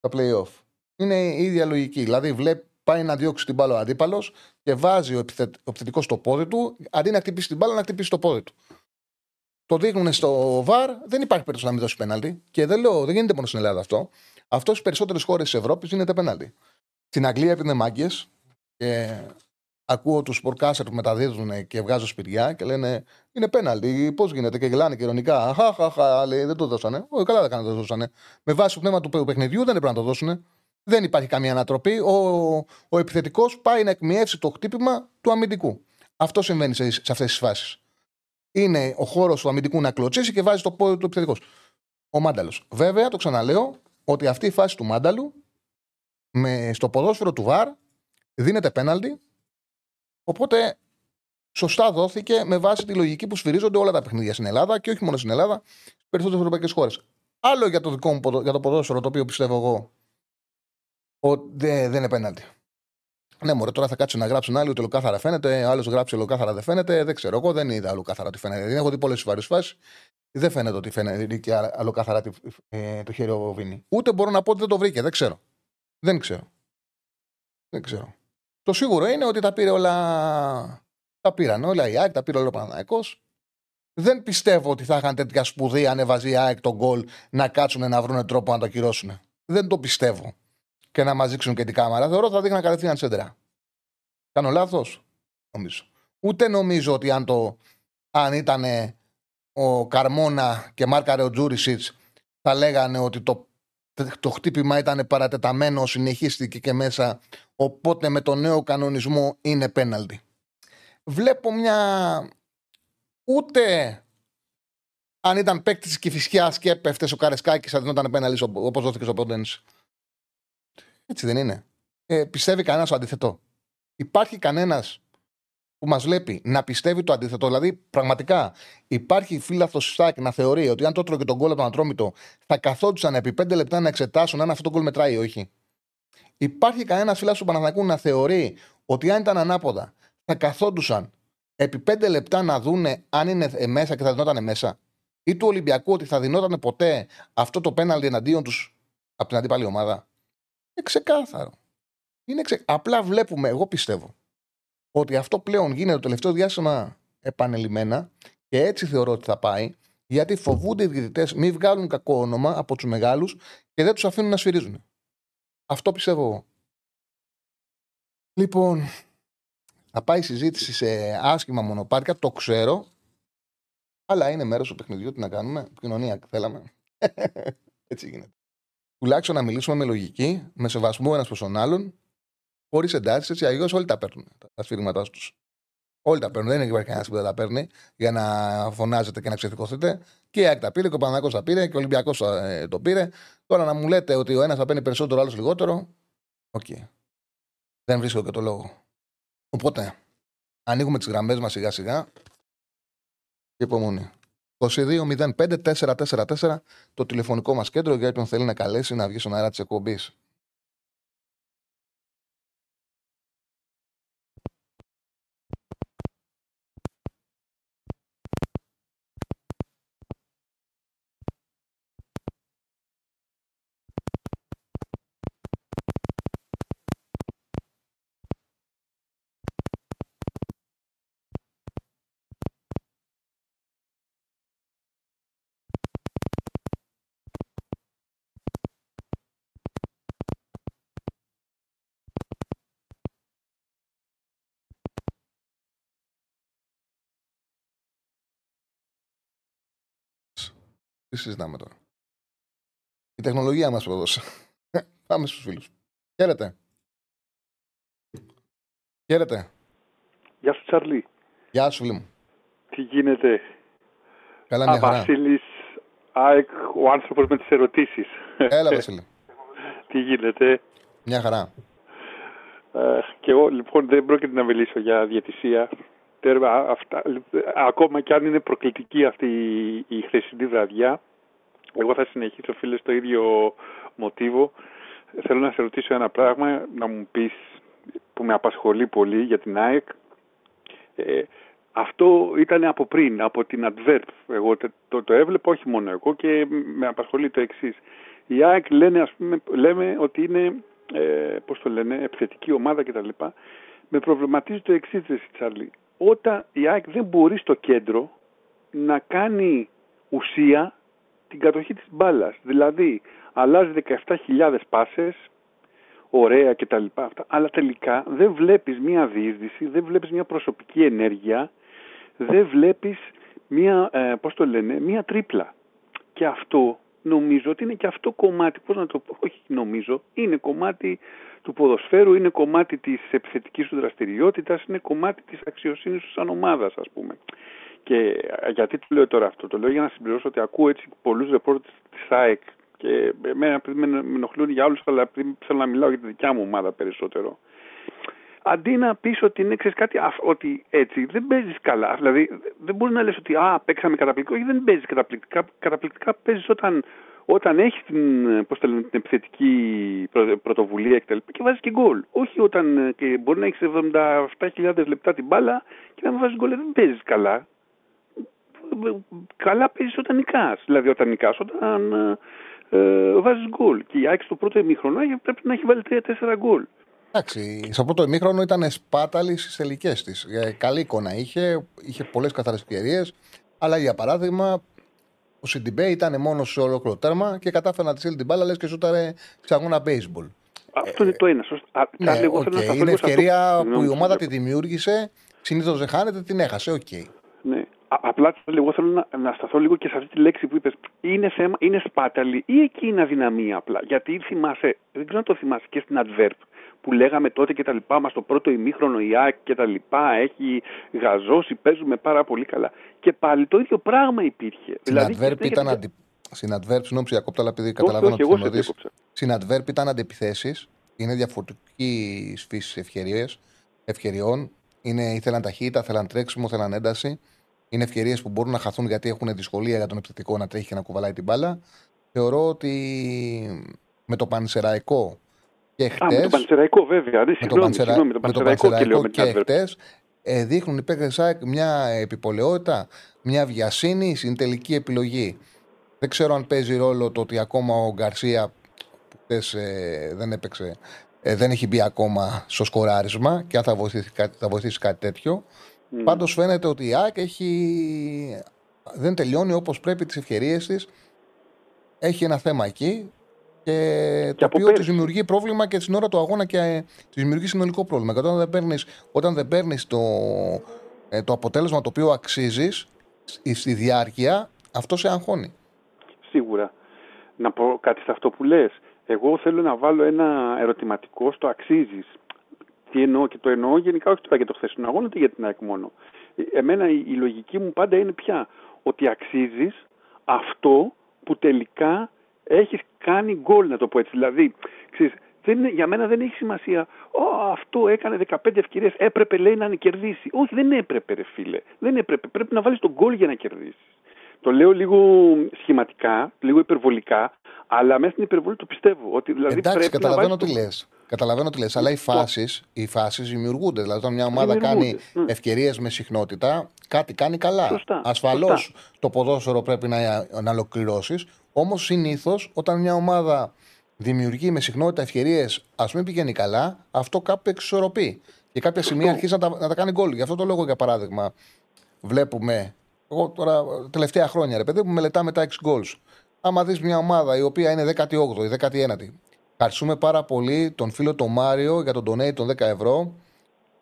Speaker 1: Τα playoff. Είναι η ίδια λογική. Δηλαδή, βλέπει, πάει να διώξει την μπάλα ο αντίπαλος και βάζει ο, επιθε... ο επιθετικός το πόδι του, αντί να χτυπήσει την μπάλα, να χτυπήσει το πόδι του. Το δείχνουν στο βαρ, δεν υπάρχει περίπτωση να μην δώσει πέναλτι. Και δεν λέω, δεν γίνεται μόνο στην Ελλάδα αυτό. Αυτό στις περισσότερες χώρες της Ευρώπης γίνεται πέναλτι. Στην Αγγλία, επειδή είναι μάγκες, και ακούω τους σπορκάσερ που μεταδίδουν και βγάζω σπηριά και λένε Είναι πέναλτι. Πώς γίνεται και γελάνε και ηρωνικά. Χαχαχα, λέει δεν το δώσανε. Όχι, καλά δεν το δώσανε. Με βάση το πνεύμα του παιχνιδιού δεν έπρεπε να το δώσουν. Δεν υπάρχει καμία ανατροπή. Ο, ο επιθετικός πάει να εκμιεύσει το χτύπημα του αμυντικού. Αυτό συμβαίνει σε, σε αυτές τις φάσεις. Είναι ο χώρος του αμυντικού να κλωτσίσει και βάζει το πόδι του επιθετικός. Ο Μάνταλος. Βέβαια, το ξαναλέω ότι αυτή η φάση του Μάνταλου με, στο ποδόσφαιρο του Βαρ δίνεται πέναλτι. Οπότε σωστά δόθηκε με βάση τη λογική που σφυρίζονται όλα τα παιχνίδια στην Ελλάδα και όχι μόνο στην Ελλάδα, στις περισσότερες ευρωπαϊκές χώρες. Άλλο για το δικό μου για το ποδόσφαιρο, το οποίο πιστεύω εγώ ότι δεν είναι πέναλτι. Ναι, μωρέ, τώρα θα κάτσει να γράψουν άλλοι ότι ολοκάθαρα φαίνεται. Άλλος γράψει ολοκάθαρα δεν φαίνεται. Δεν ξέρω. Εγώ δεν είδα ολοκάθαρα ότι φαίνεται. Δεν έχω δει πολλές σοβαρέ φάσεις. Δεν φαίνεται ότι φαίνεται και ολοκάθαρα ε, το χέρι ο Βίνι. Ούτε μπορώ να πω ότι δεν το βρήκε. Δεν ξέρω. Δεν ξέρω. Δεν ξέρω. Το σίγουρο είναι ότι τα πήρε όλα. Τα πήραν όλα η ΑΕΚ, τα πήρε όλα ο Παναναναϊκό. Δεν πιστεύω ότι θα είχαν τέτοια σπουδή αν έβαζε η ΑΕΚ τον γκολ να κάτσουν να βρουν τρόπο να το ακυρώσουν. Δεν το πιστεύω. Και να μας δείξουν και την κάμερα. Θεωρώ ότι θα δείχναν κατευθείαν σέντρα. Κάνω λάθος. Νομίζω. Ούτε νομίζω ότι αν, το, αν ήταν ο Καρμόνα και μάρκαρε ο Τζούρισιτς θα λέγανε ότι το το χτύπημα ήταν παρατεταμένο, συνεχίστηκε και μέσα. Οπότε με τον νέο κανονισμό είναι πέναλτι. Βλέπω μια. Ούτε αν ήταν παίκτης τη Κυφυσιά και έπεφτες ο Καρεσκάκης, θα δινόταν πέναλτι όπως δόθηκε στο Πόντεν. Έτσι δεν είναι. Ε, πιστεύει κανένας το αντίθετο. Υπάρχει κανένας που μας βλέπει να πιστεύει το αντίθετο. Δηλαδή, πραγματικά υπάρχει φύλαθο Σάκ να θεωρεί ότι αν το τρώγε τον κόλλο από τον Ατρόμητο, θα καθόντουσαν επί πέντε λεπτά να εξετάσουν αν αυτό το γκολ μετράει ή όχι. Υπάρχει κανένα φύλαθο του Παναθηνακού να θεωρεί ότι αν ήταν ανάποδα, θα καθόντουσαν επί πέντε λεπτά να δούνε αν είναι μέσα και θα δινόταν μέσα. Ή του Ολυμπιακού ότι θα δινόταν ποτέ αυτό το πέναλτι εναντίον τους από την αντίπαλη ομάδα. Είναι ξεκάθαρο. Είναι ξε... Απλά βλέπουμε, εγώ πιστεύω, ότι αυτό πλέον γίνεται το τελευταίο διάστημα επανελειμμένα και έτσι θεωρώ ότι θα πάει, γιατί φοβούνται οι διαιτητές μην βγάλουν κακό όνομα από τους μεγάλους και δεν τους αφήνουν να σφυρίζουν. Αυτό πιστεύω εγώ. Λοιπόν, θα πάει η συζήτηση σε άσχημα μονοπάτια, το ξέρω, αλλά είναι μέρος του παιχνιδιού. Τι να κάνουμε, επικοινωνία θέλαμε. *laughs* έτσι γίνεται. Τουλάχιστον να μιλήσουμε με λογική, με σεβασμό ένας προς τον άλλον χωρίς εντάσεις, έτσι αλλιώς όλοι τα παίρνουν τα σφύριγματά τους. Όλοι τα παίρνουν. Δεν υπάρχει κανένας που δεν τα παίρνει για να φωνάζετε και να ξεθηκωθείτε. Και η ΑΕΚ τα πήρε, και ο Παναγό τα πήρε, και ο Ολυμπιακός ε, το πήρε. Τώρα να μου λέτε ότι ο ένας θα παίρνει περισσότερο, ο άλλος λιγότερο. OK. Okay. Δεν βρίσκω και το λόγο. Οπότε, ανοίγουμε τις γραμμές μας σιγά σιγά. Και υπομονή. 22.05.444 το τηλεφωνικό μας κέντρο για όποιον θέλει να καλέσει να βγει στον αέρα της εκπομπής. Τι συζητάμε τώρα; Η τεχνολογία μας προδώσε. *laughs* Πάμε στους φίλους. Χαίρετε. Χαίρετε.
Speaker 2: Γεια σου Τσαρλί.
Speaker 1: Γεια σου, φίλε μου.
Speaker 2: Τι γίνεται;
Speaker 1: Καλά, μια χαρά.
Speaker 2: Βασίλης ΑΕΚ, ο άνθρωπος με τις ερωτήσεις.
Speaker 1: Έλα, *laughs* Βασίλη.
Speaker 2: Τι γίνεται;
Speaker 1: Μια χαρά.
Speaker 2: Ε, και εγώ λοιπόν δεν πρόκειται να μιλήσω για διαιτησία. Τέρμα, αυτά, ακόμα και αν είναι προκλητική αυτή η, η χθεσινή βραδιά, εγώ θα συνεχίσω φίλε στο ίδιο μοτίβο. Θέλω να σε ρωτήσω ένα πράγμα, να μου πεις που με απασχολεί πολύ για την ΑΕΚ. Ε, αυτό ήταν από πριν, από την Adverb. Εγώ το, το, έβλεπα όχι μόνο εγώ και με απασχολεί το εξής. Η ΑΕΚ λένε, ας πούμε, λέμε ότι είναι, ε, πώς το λένε, επιθετική ομάδα κτλ. Με προβληματίζει το εξής, Τσάρλι. Όταν η ΑΕΚ δεν μπορεί στο κέντρο να κάνει ουσία την κατοχή της μπάλας. Δηλαδή, αλλάζει 17.000 πάσες, ωραία κτλ. Αλλά τελικά δεν βλέπεις μια διείσδυση, δεν βλέπεις μια προσωπική ενέργεια, δεν βλέπεις μια, ε, πώς το λένε, μια τρίπλα. Και αυτό νομίζω ότι είναι και αυτό κομμάτι, πώς να το πω, όχι νομίζω, είναι κομμάτι του ποδοσφαίρου, είναι κομμάτι της επιθετικής του δραστηριότητας, είναι κομμάτι της αξιοσύνης του σαν ομάδας ας πούμε. Και ε, γιατί το λέω τώρα αυτό, το λέω για να συμπληρώσω ότι ακούω έτσι πολλούς ρεπόρτες της ΑΕΚ και εμένα επειδή με ενοχλούν για όλους αλλά επειδή θέλω να μιλάω για τη δικιά μου ομάδα περισσότερο αντί να πεις ότι είναι ξέρεις κάτι, ότι έτσι δεν παίζεις καλά. Δηλαδή δεν μπορείς να λες ότι α, παίξαμε καταπληκτικά. Όχι, δεν παίζεις καταπληκτικά. Καταπληκτικά παίζεις όταν, όταν έχεις την, πώς την επιθετική πρωτοβουλία κτλ. Και, και βάζεις και γκολ. Όχι όταν ε, και μπορεί να έχεις 77.000 λεπτά την μπάλα και να βάζεις γκολ. Δεν παίζεις καλά. Καλά παίζεις όταν νικάς. Δηλαδή όταν νικάς, όταν ε, ε βάζεις γκολ. Και η Άκη στο πρώτο ημίχρονο πρέπει να έχει βάλει 3-4 γκολ.
Speaker 1: Εντάξει, στο πρώτο ημίχρονο ήταν σπάταλης στις τελικέ της. Ε, καλή εικόνα είχε, είχε πολλές καθαρές ευκαιρίες. Αλλά για παράδειγμα, ο Σιντιμπέ ήταν μόνος σε ολόκληρο τέρμα και κατάφερε να της στείλει την μπάλα λες και ζούταρε σε αγώνα baseball.
Speaker 2: Αυτό είναι το ένα.
Speaker 1: Ναι, okay. Είναι ευκαιρία που η ομάδα τη δημιούργησε. Συνήθως δεν χάνεται, την έχασε. Okay.
Speaker 2: Ναι. Απλά εγώ θέλω να, να σταθώ λίγο και σε αυτή τη λέξη που είπες. Είναι, θέμα, είναι σπάταλη ή εκεί είναι αδυναμία απλά; Γιατί θυμάσαι, δεν ξέρω αν το θυμάσαι και στην Adverb που λέγαμε τότε και τα λοιπά, μας το πρώτο ημίχρονο η ΑΕΚ και τα λοιπά, έχει γαζώσει, παίζουμε πάρα πολύ καλά. Και πάλι το ίδιο πράγμα υπήρχε.
Speaker 1: Στην δηλαδή, Adverb ήταν αντι... Στην Adverb, συγγνώμη, διακόπτω, αλλά επειδή καταλαβαίνω ότι Στην Adverb ήταν αντιπιθέσεις, είναι διαφορετικής φύσης ευκαιριών. Είναι, ήθελαν ταχύτητα, ήθελαν τρέξιμο, ήθελαν ένταση. Είναι ευκαιρίες που μπορούν να χαθούν γιατί έχουν δυσκολία για τον επιθετικό να τρέχει και να κουβαλάει την μπάλα. Θεωρώ ότι με το πανσεραϊκό και χτε. Με
Speaker 2: το Πανσεραϊκό, βέβαια. Ναι, συγγνώμη,
Speaker 1: με το Πανσεραϊκό και, και χτες ε, δείχνουν οι παίκτες ΣΑΕΚ μια επιπολαιότητα, μια βιασύνη στην τελική επιλογή. Δεν ξέρω αν παίζει ρόλο το ότι ακόμα ο Γκαρσία που χτες, ε, δεν έπαιξε, ε, δεν έχει μπει ακόμα στο σκοράρισμα και αν θα βοηθήσει, θα βοηθήσει κάτι τέτοιο. Mm. Πάντως φαίνεται ότι η ΑΕΚ έχει... δεν τελειώνει όπως πρέπει τις ευκαιρίες της. Έχει ένα θέμα εκεί και, το οποίο τη δημιουργεί πρόβλημα και στην ώρα του αγώνα και ε, τη δημιουργεί συνολικό πρόβλημα. Και όταν δεν παίρνεις όταν δεν παίρνεις το, ε, το αποτέλεσμα το οποίο αξίζεις στη διάρκεια, αυτό σε αγχώνει.
Speaker 2: Σίγουρα. Να πω κάτι σε αυτό που λες. Εγώ θέλω να βάλω ένα ερωτηματικό στο αξίζεις. Τι εννοώ και το εννοώ γενικά όχι τώρα για το χθεσινό αγώνα, ούτε για την ΑΕΚ μόνο. Ε, εμένα η, η λογική μου πάντα είναι πια ότι αξίζεις αυτό που τελικά έχεις κάνει γκολ, να το πω έτσι. Δηλαδή, ξέρεις, δεν για μένα δεν έχει σημασία. Ω, αυτό έκανε 15 ευκαιρίες. Έπρεπε, λέει, να κερδίσει. Όχι, δεν έπρεπε, ρε φίλε. Δεν έπρεπε. Πρέπει να βάλεις τον γκολ για να κερδίσεις. Το λέω λίγο σχηματικά, λίγο υπερβολικά, αλλά μέσα στην υπερβολή το πιστεύω. Ότι δηλαδή
Speaker 1: Εντάξει, πρέπει καταλαβαίνω τι λες. Καταλαβαίνω τι λες. Αλλά οι φάσεις οι φάσεις δημιουργούνται. Δηλαδή, όταν μια ομάδα κάνει ευκαιρίες με συχνότητα, κάτι κάνει καλά. Ασφαλώς το ποδόσφαιρο πρέπει να, να ολοκληρώσεις. Όμως συνήθως όταν μια ομάδα δημιουργεί με συχνότητα ευκαιρίες, ας μην πηγαίνει καλά, αυτό κάπου εξισορροπεί. Και κάποια στιγμή αρχίζει να τα, να τα κάνει γκολ. Γι' αυτό το λόγο, για παράδειγμα, βλέπουμε. Εγώ τώρα τελευταία χρόνια, ρε παιδί μου, μελετάμε τα 6 goals. Άμα δεις μια ομάδα η οποία είναι 18η, 19η, ευχαριστούμε πάρα πολύ τον φίλο τον Μάριο για τον donate των 10 ευρώ.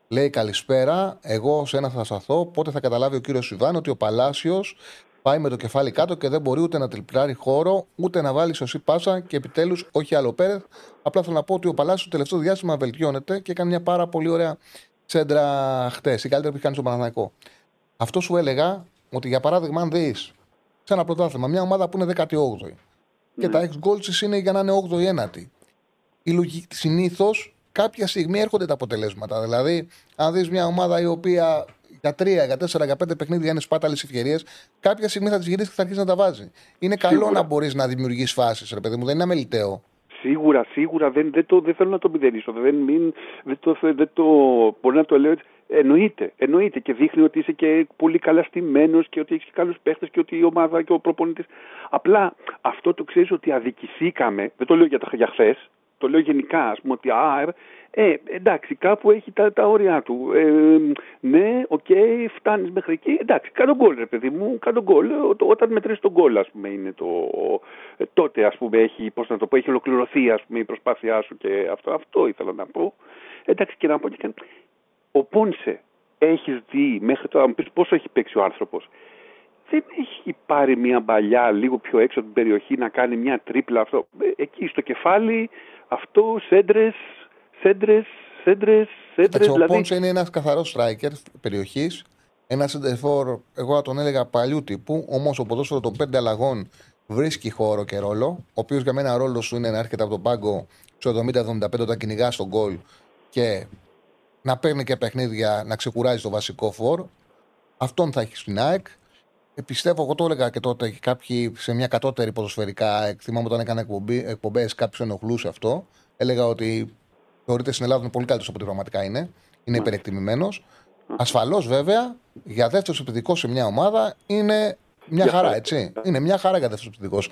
Speaker 1: Λέει καλησπέρα. Εγώ σε ένα θα σταθώ. Πότε θα καταλάβει ο κύριος Ιβάν ότι ο Παλάσιος πάει με το κεφάλι κάτω και δεν μπορεί ούτε να τριπλάρει χώρο, ούτε να βάλει σωστή πάσα και επιτέλους όχι άλλο πέρα. Απλά θέλω να πω ότι ο Παλάσιος το τελευταίο διάστημα βελτιώνεται και έκανε μια πάρα πολύ ωραία σέντρα χτες, η καλύτερη που έχει κάνει στον Παναθηναϊκό. Αυτό σου έλεγα ότι για παράδειγμα, αν δεις σε ένα πρωτάθλημα μια ομάδα που είναι 18η και τα ex goals είναι για να είναι 8η-9η. Συνήθως κάποια στιγμή έρχονται τα αποτελέσματα. Δηλαδή, αν δεις μια ομάδα η οποία για 3, για 4, για 5 παιχνίδια είναι σπάταλες ευκαιρίες, κάποια στιγμή θα τις γυρίσεις και θα αρχίσεις να τα βάζεις. Είναι καλό
Speaker 2: Σίγουρα.
Speaker 1: να μπορείς να δημιουργείς φάσεις, ρε παιδί μου, δεν είναι αμεληταίο.
Speaker 2: Σίγουρα, σίγουρα δεν, δεν, το, δεν θέλω να το μηδενίσω. Δεν, μην, δεν, το, δεν το, μπορεί να το λέω έτσι. Εννοείται, εννοείται και δείχνει ότι είσαι και πολύ καλά στημένο και ότι έχεις καλούς παίχτες και ότι η ομάδα και ο προπονητής. Απλά αυτό το ξέρεις ότι αδικηθήκαμε. Δεν το λέω για, τα- για χθες. Το λέω γενικά, ας πούμε, ότι α, ε, εντάξει, κάπου έχει τα, τα όρια του. Ε, ναι, οκ, φτάνεις μέχρι εκεί. Εντάξει, κάνω γκολ, ρε παιδί μου, κάνω γκολ. Ό- Όταν μετρήσει τον γκολ, ας πούμε, είναι το. ε, τότε, ας πούμε, έχει, πώς να το πω, έχει ολοκληρωθεί, ας πούμε, η προσπάθειά σου και αυτό. Αυτό ήθελα να πω. Εντάξει, και να πω και κάτι. Ο Πόνσε, έχεις δει μέχρι τώρα, μου πεις πόσο έχει παίξει ο άνθρωπος. Δεν έχει πάρει μια μπαλιά λίγο πιο έξω από την περιοχή να κάνει μια τρίπλα αυτό. Ε, Εκεί στο κεφάλι, αυτό, σέντρες, σέντρες, σέντρες, σέντρες.
Speaker 1: Εντάξει, ο
Speaker 2: Δηλαδή,
Speaker 1: Πόνσε είναι ένας καθαρός striker περιοχής. Ένας center εγώ θα τον έλεγα παλιού τύπου. Όμως ο ποδόσφαιρο των πέντε αλλαγών βρίσκει χώρο και ρόλο. Ο οποίος για μένα ρόλος σου είναι να έρχεται από τον πάγκο στο 70-75 όταν κυνηγάς τον γκολ και να παίρνει και παιχνίδια να ξεκουράζει το βασικό φόρ. Αυτόν θα έχεις στην ΑΕΚ. Ε, Πιστεύω, εγώ το έλεγα και τότε και κάποιοι σε μια κατώτερη ποδοσφαιρικά ΑΕΚ, θυμάμαι όταν έκανα εκπομπές, κάποιους ενοχλούσε αυτό. Έλεγα ότι θεωρείται στην Ελλάδα είναι πολύ καλύτερος από ό,τι πραγματικά είναι. Είναι υπερεκτιμημένος. Ασφαλώς βέβαια για δεύτερο επιθετικό σε μια ομάδα είναι μια
Speaker 2: Για
Speaker 1: χαρά,
Speaker 2: χαρά.
Speaker 1: έτσι. Είναι μια χαρά για δεύτερο επιθετικός.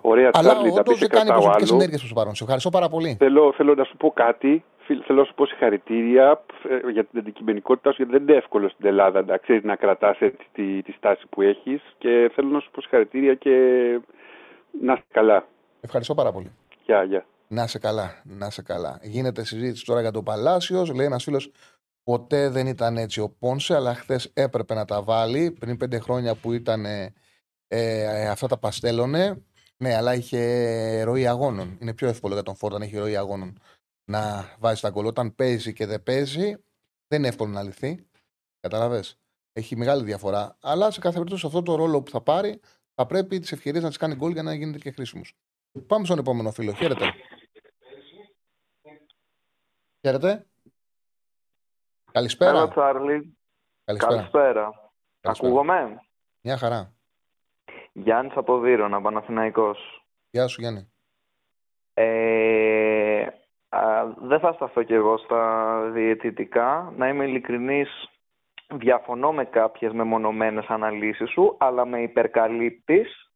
Speaker 2: Ωραία,
Speaker 1: Αλλά
Speaker 2: Τσάρλι, να
Speaker 1: όντω
Speaker 2: πεις σε
Speaker 1: δεν κάνει
Speaker 2: κρατάω
Speaker 1: προσωπικές
Speaker 2: άλλο.
Speaker 1: ενέργειε προ το παρόν. Σε ευχαριστώ πάρα πολύ.
Speaker 2: Θέλω, θέλω να σου πω κάτι. Φίλ- Θέλω να σου πω συγχαρητήρια ε, για την αντικειμενικότητά σου, γιατί δεν είναι εύκολο στην Ελλάδα να ξέρεις να κρατάς τη, τη στάση που έχεις. Και θέλω να σου πω συγχαρητήρια και να είσαι καλά.
Speaker 1: Ευχαριστώ πάρα πολύ.
Speaker 2: Γεια, γεια.
Speaker 1: Να σε καλά, να σε καλά. Γίνεται συζήτηση τώρα για το Παλάσιος. Λέει ένας φίλος, ποτέ δεν ήταν έτσι ο Πόνσε, αλλά χθες έπρεπε να τα βάλει. Πριν πέντε χρόνια που ήταν ε, ε, αυτά τα παστέλωνε. Ναι, αλλά είχε ροή αγώνων. Είναι πιο εύκολο για τον Φόρτ να έχει ροή αγώνων να βάζει τα γκολ. Όταν παίζει και δεν παίζει, δεν είναι εύκολο να λυθεί. Κατάλαβες; Έχει μεγάλη διαφορά. Αλλά σε κάθε περίπτωση αυτό το ρόλο που θα πάρει θα πρέπει τις ευκαιρίες να τις κάνει γκολ για να γίνεται και χρήσιμος. Πάμε στον επόμενο φίλο. Χαίρετε. Χαίρετε. Καλησπέρα.
Speaker 3: Έλα, Τσάρλι.
Speaker 1: Καλησπέρα.
Speaker 3: Καλησπέρα.
Speaker 1: Καλησπέρα.
Speaker 3: Ακούγομαι;
Speaker 1: Μια χαρά.
Speaker 3: Γιάννης από Δήρωνα, Παναθηναϊκός.
Speaker 1: Γεια σου Γιάννη.
Speaker 3: Ε, α, δεν θα σταθώ κι εγώ στα διαιτητικά. Να είμαι ειλικρινής, διαφωνώ με κάποιες μεμονωμένες αναλύσεις σου, αλλά με υπερκαλύπτεις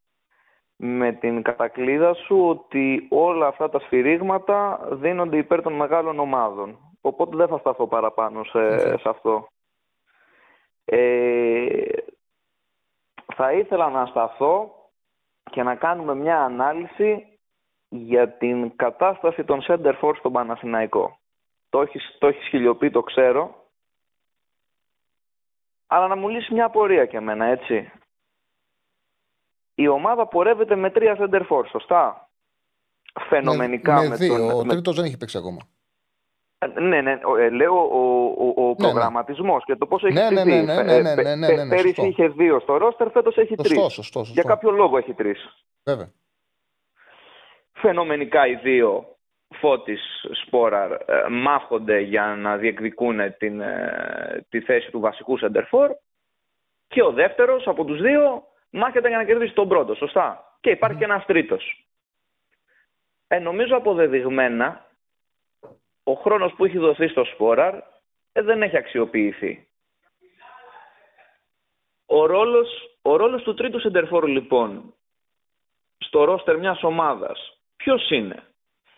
Speaker 3: με την κατακλείδα σου ότι όλα αυτά τα σφυρίγματα δίνονται υπέρ των μεγάλων ομάδων. Οπότε δεν θα σταθώ παραπάνω σε, σε αυτό. Ε, θα ήθελα να σταθώ και να κάνουμε μια ανάλυση για την κατάσταση των center for στον Παναθηναϊκό. Το έχεις, το έχεις χιλιοπεί, το ξέρω. Αλλά να μου λύσει μια απορία και εμένα, έτσι. Η ομάδα πορεύεται με τρία center for, σωστά; Φαινομενικά
Speaker 1: με,
Speaker 3: με,
Speaker 1: δύο.
Speaker 3: τον...
Speaker 1: Ο
Speaker 3: με-
Speaker 1: τρίτος δεν έχει παίξει ακόμα.
Speaker 3: Ε, Ναι, ναι, ο- ε, λέω ο, ο, ο
Speaker 1: ναι.
Speaker 3: προγραμματισμός και το πώς έχει
Speaker 1: Ναι, ναι,
Speaker 3: στηθεί.
Speaker 1: ναι, ναι, ναι, ναι, ναι, ναι, ναι,
Speaker 3: Πέρυσι
Speaker 1: σωστό.
Speaker 3: είχε δύο στο ρόστερ, φέτος έχει
Speaker 1: Σωστό,
Speaker 3: τρεις.
Speaker 1: σωστό, σωστό.
Speaker 3: Για κάποιο λόγο έχει τρεις.
Speaker 1: Βέβαια.
Speaker 3: Φαινομενικά οι δύο Φώτης, Σπόραρ ε, μάχονται για να διεκδικούν την, ε, τη θέση του βασικού σεντερφόρ και ο δεύτερος από τους δύο μάχεται για να κερδίσει τον πρώτο, σωστά. Και υπάρχει και ένας τρίτος. Ε, νομίζω αποδεδειγμένα ο χρόνος που έχει δοθεί στο Σπόραρ ε, δεν έχει αξιοποιηθεί. Ο ρόλος, ο ρόλος του τρίτου σεντερφόρ λοιπόν στο ρόστερ μιας ομάδας ποιος είναι;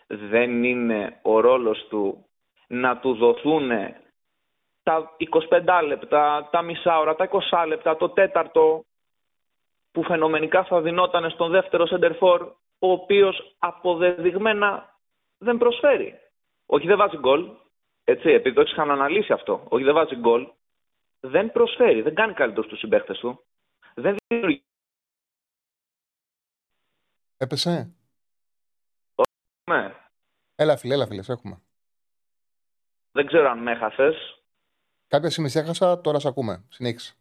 Speaker 3: Δεν είναι ο ρόλος του να του δοθούν τα 25 λεπτά, τα μισά ώρα, τα 20 λεπτά, το τέταρτο που φαινομενικά θα δινόταν στον δεύτερο σεντερφόρ ο οποίος αποδεδειγμένα δεν προσφέρει. Όχι δεν βάζει γκολ, έτσι, επειδή το έχεις αναλύσει αυτό. Όχι δεν βάζει γκολ, δεν προσφέρει, δεν κάνει καλύτερος στους συμπαίχτες του. Δεν δημιουργεί
Speaker 1: Έπεσε;
Speaker 3: Ναι.
Speaker 1: Έλα, φίλε, έλα, φίλε, σε έχουμε.
Speaker 3: Δεν ξέρω αν με έχασες.
Speaker 1: Κάποια στιγμή σε έχασα, τώρα σε ακούμε. Συνέχισε.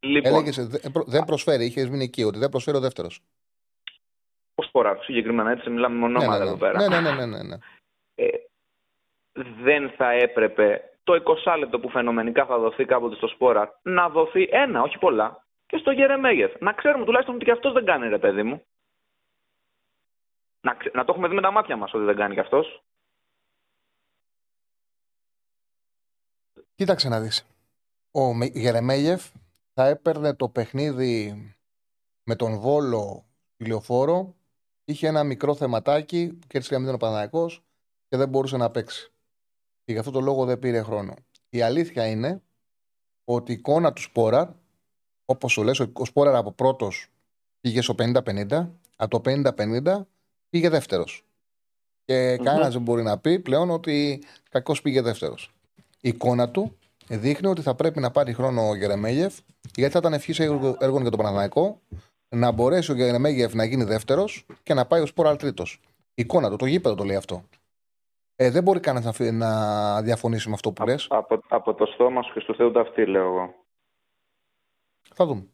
Speaker 3: Λοιπόν,
Speaker 1: Έλεγες δεν προσφέρει, είχες μείνει εκεί, ότι δεν προσφέρει ο δεύτερος.
Speaker 3: Πώς σπορά, συγκεκριμένα έτσι, μιλάμε με ονόματα
Speaker 1: ναι, ναι,
Speaker 3: εδώ πέρα.
Speaker 1: ναι, ναι, ναι, ναι, ναι.
Speaker 3: Ε, δεν θα έπρεπε το 20 λεπτό που φαινομενικά θα δοθεί κάποτε στο σπόρα να δοθεί ένα, όχι πολλά, και στο Γερεμέγεφ. Να ξέρουμε τουλάχιστον ότι και αυτός δεν κάνει, ρε παιδί μου. Να, ξε- να το έχουμε δει με τα μάτια μας ότι δεν κάνει κι αυτός.
Speaker 1: Κοίταξε να δεις. Ο Με- Γερεμέγεφ θα έπαιρνε το παιχνίδι με τον Βόλο ηλιοφόρο. Είχε ένα μικρό θεματάκι που κέρδισε για ο Παναγιακός και δεν μπορούσε να παίξει. Και γι' αυτό το λόγο δεν πήρε χρόνο. Η αλήθεια είναι ότι η εικόνα του Σπόραρ, όπως σου λες, ο Σπόραρ από πρώτος πήγε στο 50-50, από το 50-50 πήγε δεύτερος. Και
Speaker 3: Μμμ.
Speaker 1: κανένας δεν μπορεί να πει πλέον ότι κακώς πήγε δεύτερος. Η εικόνα του δείχνει ότι θα πρέπει να πάρει χρόνο ο Γερεμέγεφ, γιατί θα ήταν ευχής έργο, έργο για τον Παναθηναϊκό να μπορέσει ο Γερεμέγεφ να γίνει δεύτερος και να πάει ο Σπόραλ τρίτος. Η εικόνα του, το γήπεδο το λέει αυτό. Ε, δεν μπορεί κανένας να, φυ- να διαφωνήσει με αυτό που λες.
Speaker 3: Από, από το στόμα σου και στο Θεού ταυτί, λέω εγώ.
Speaker 1: Θα δούμε.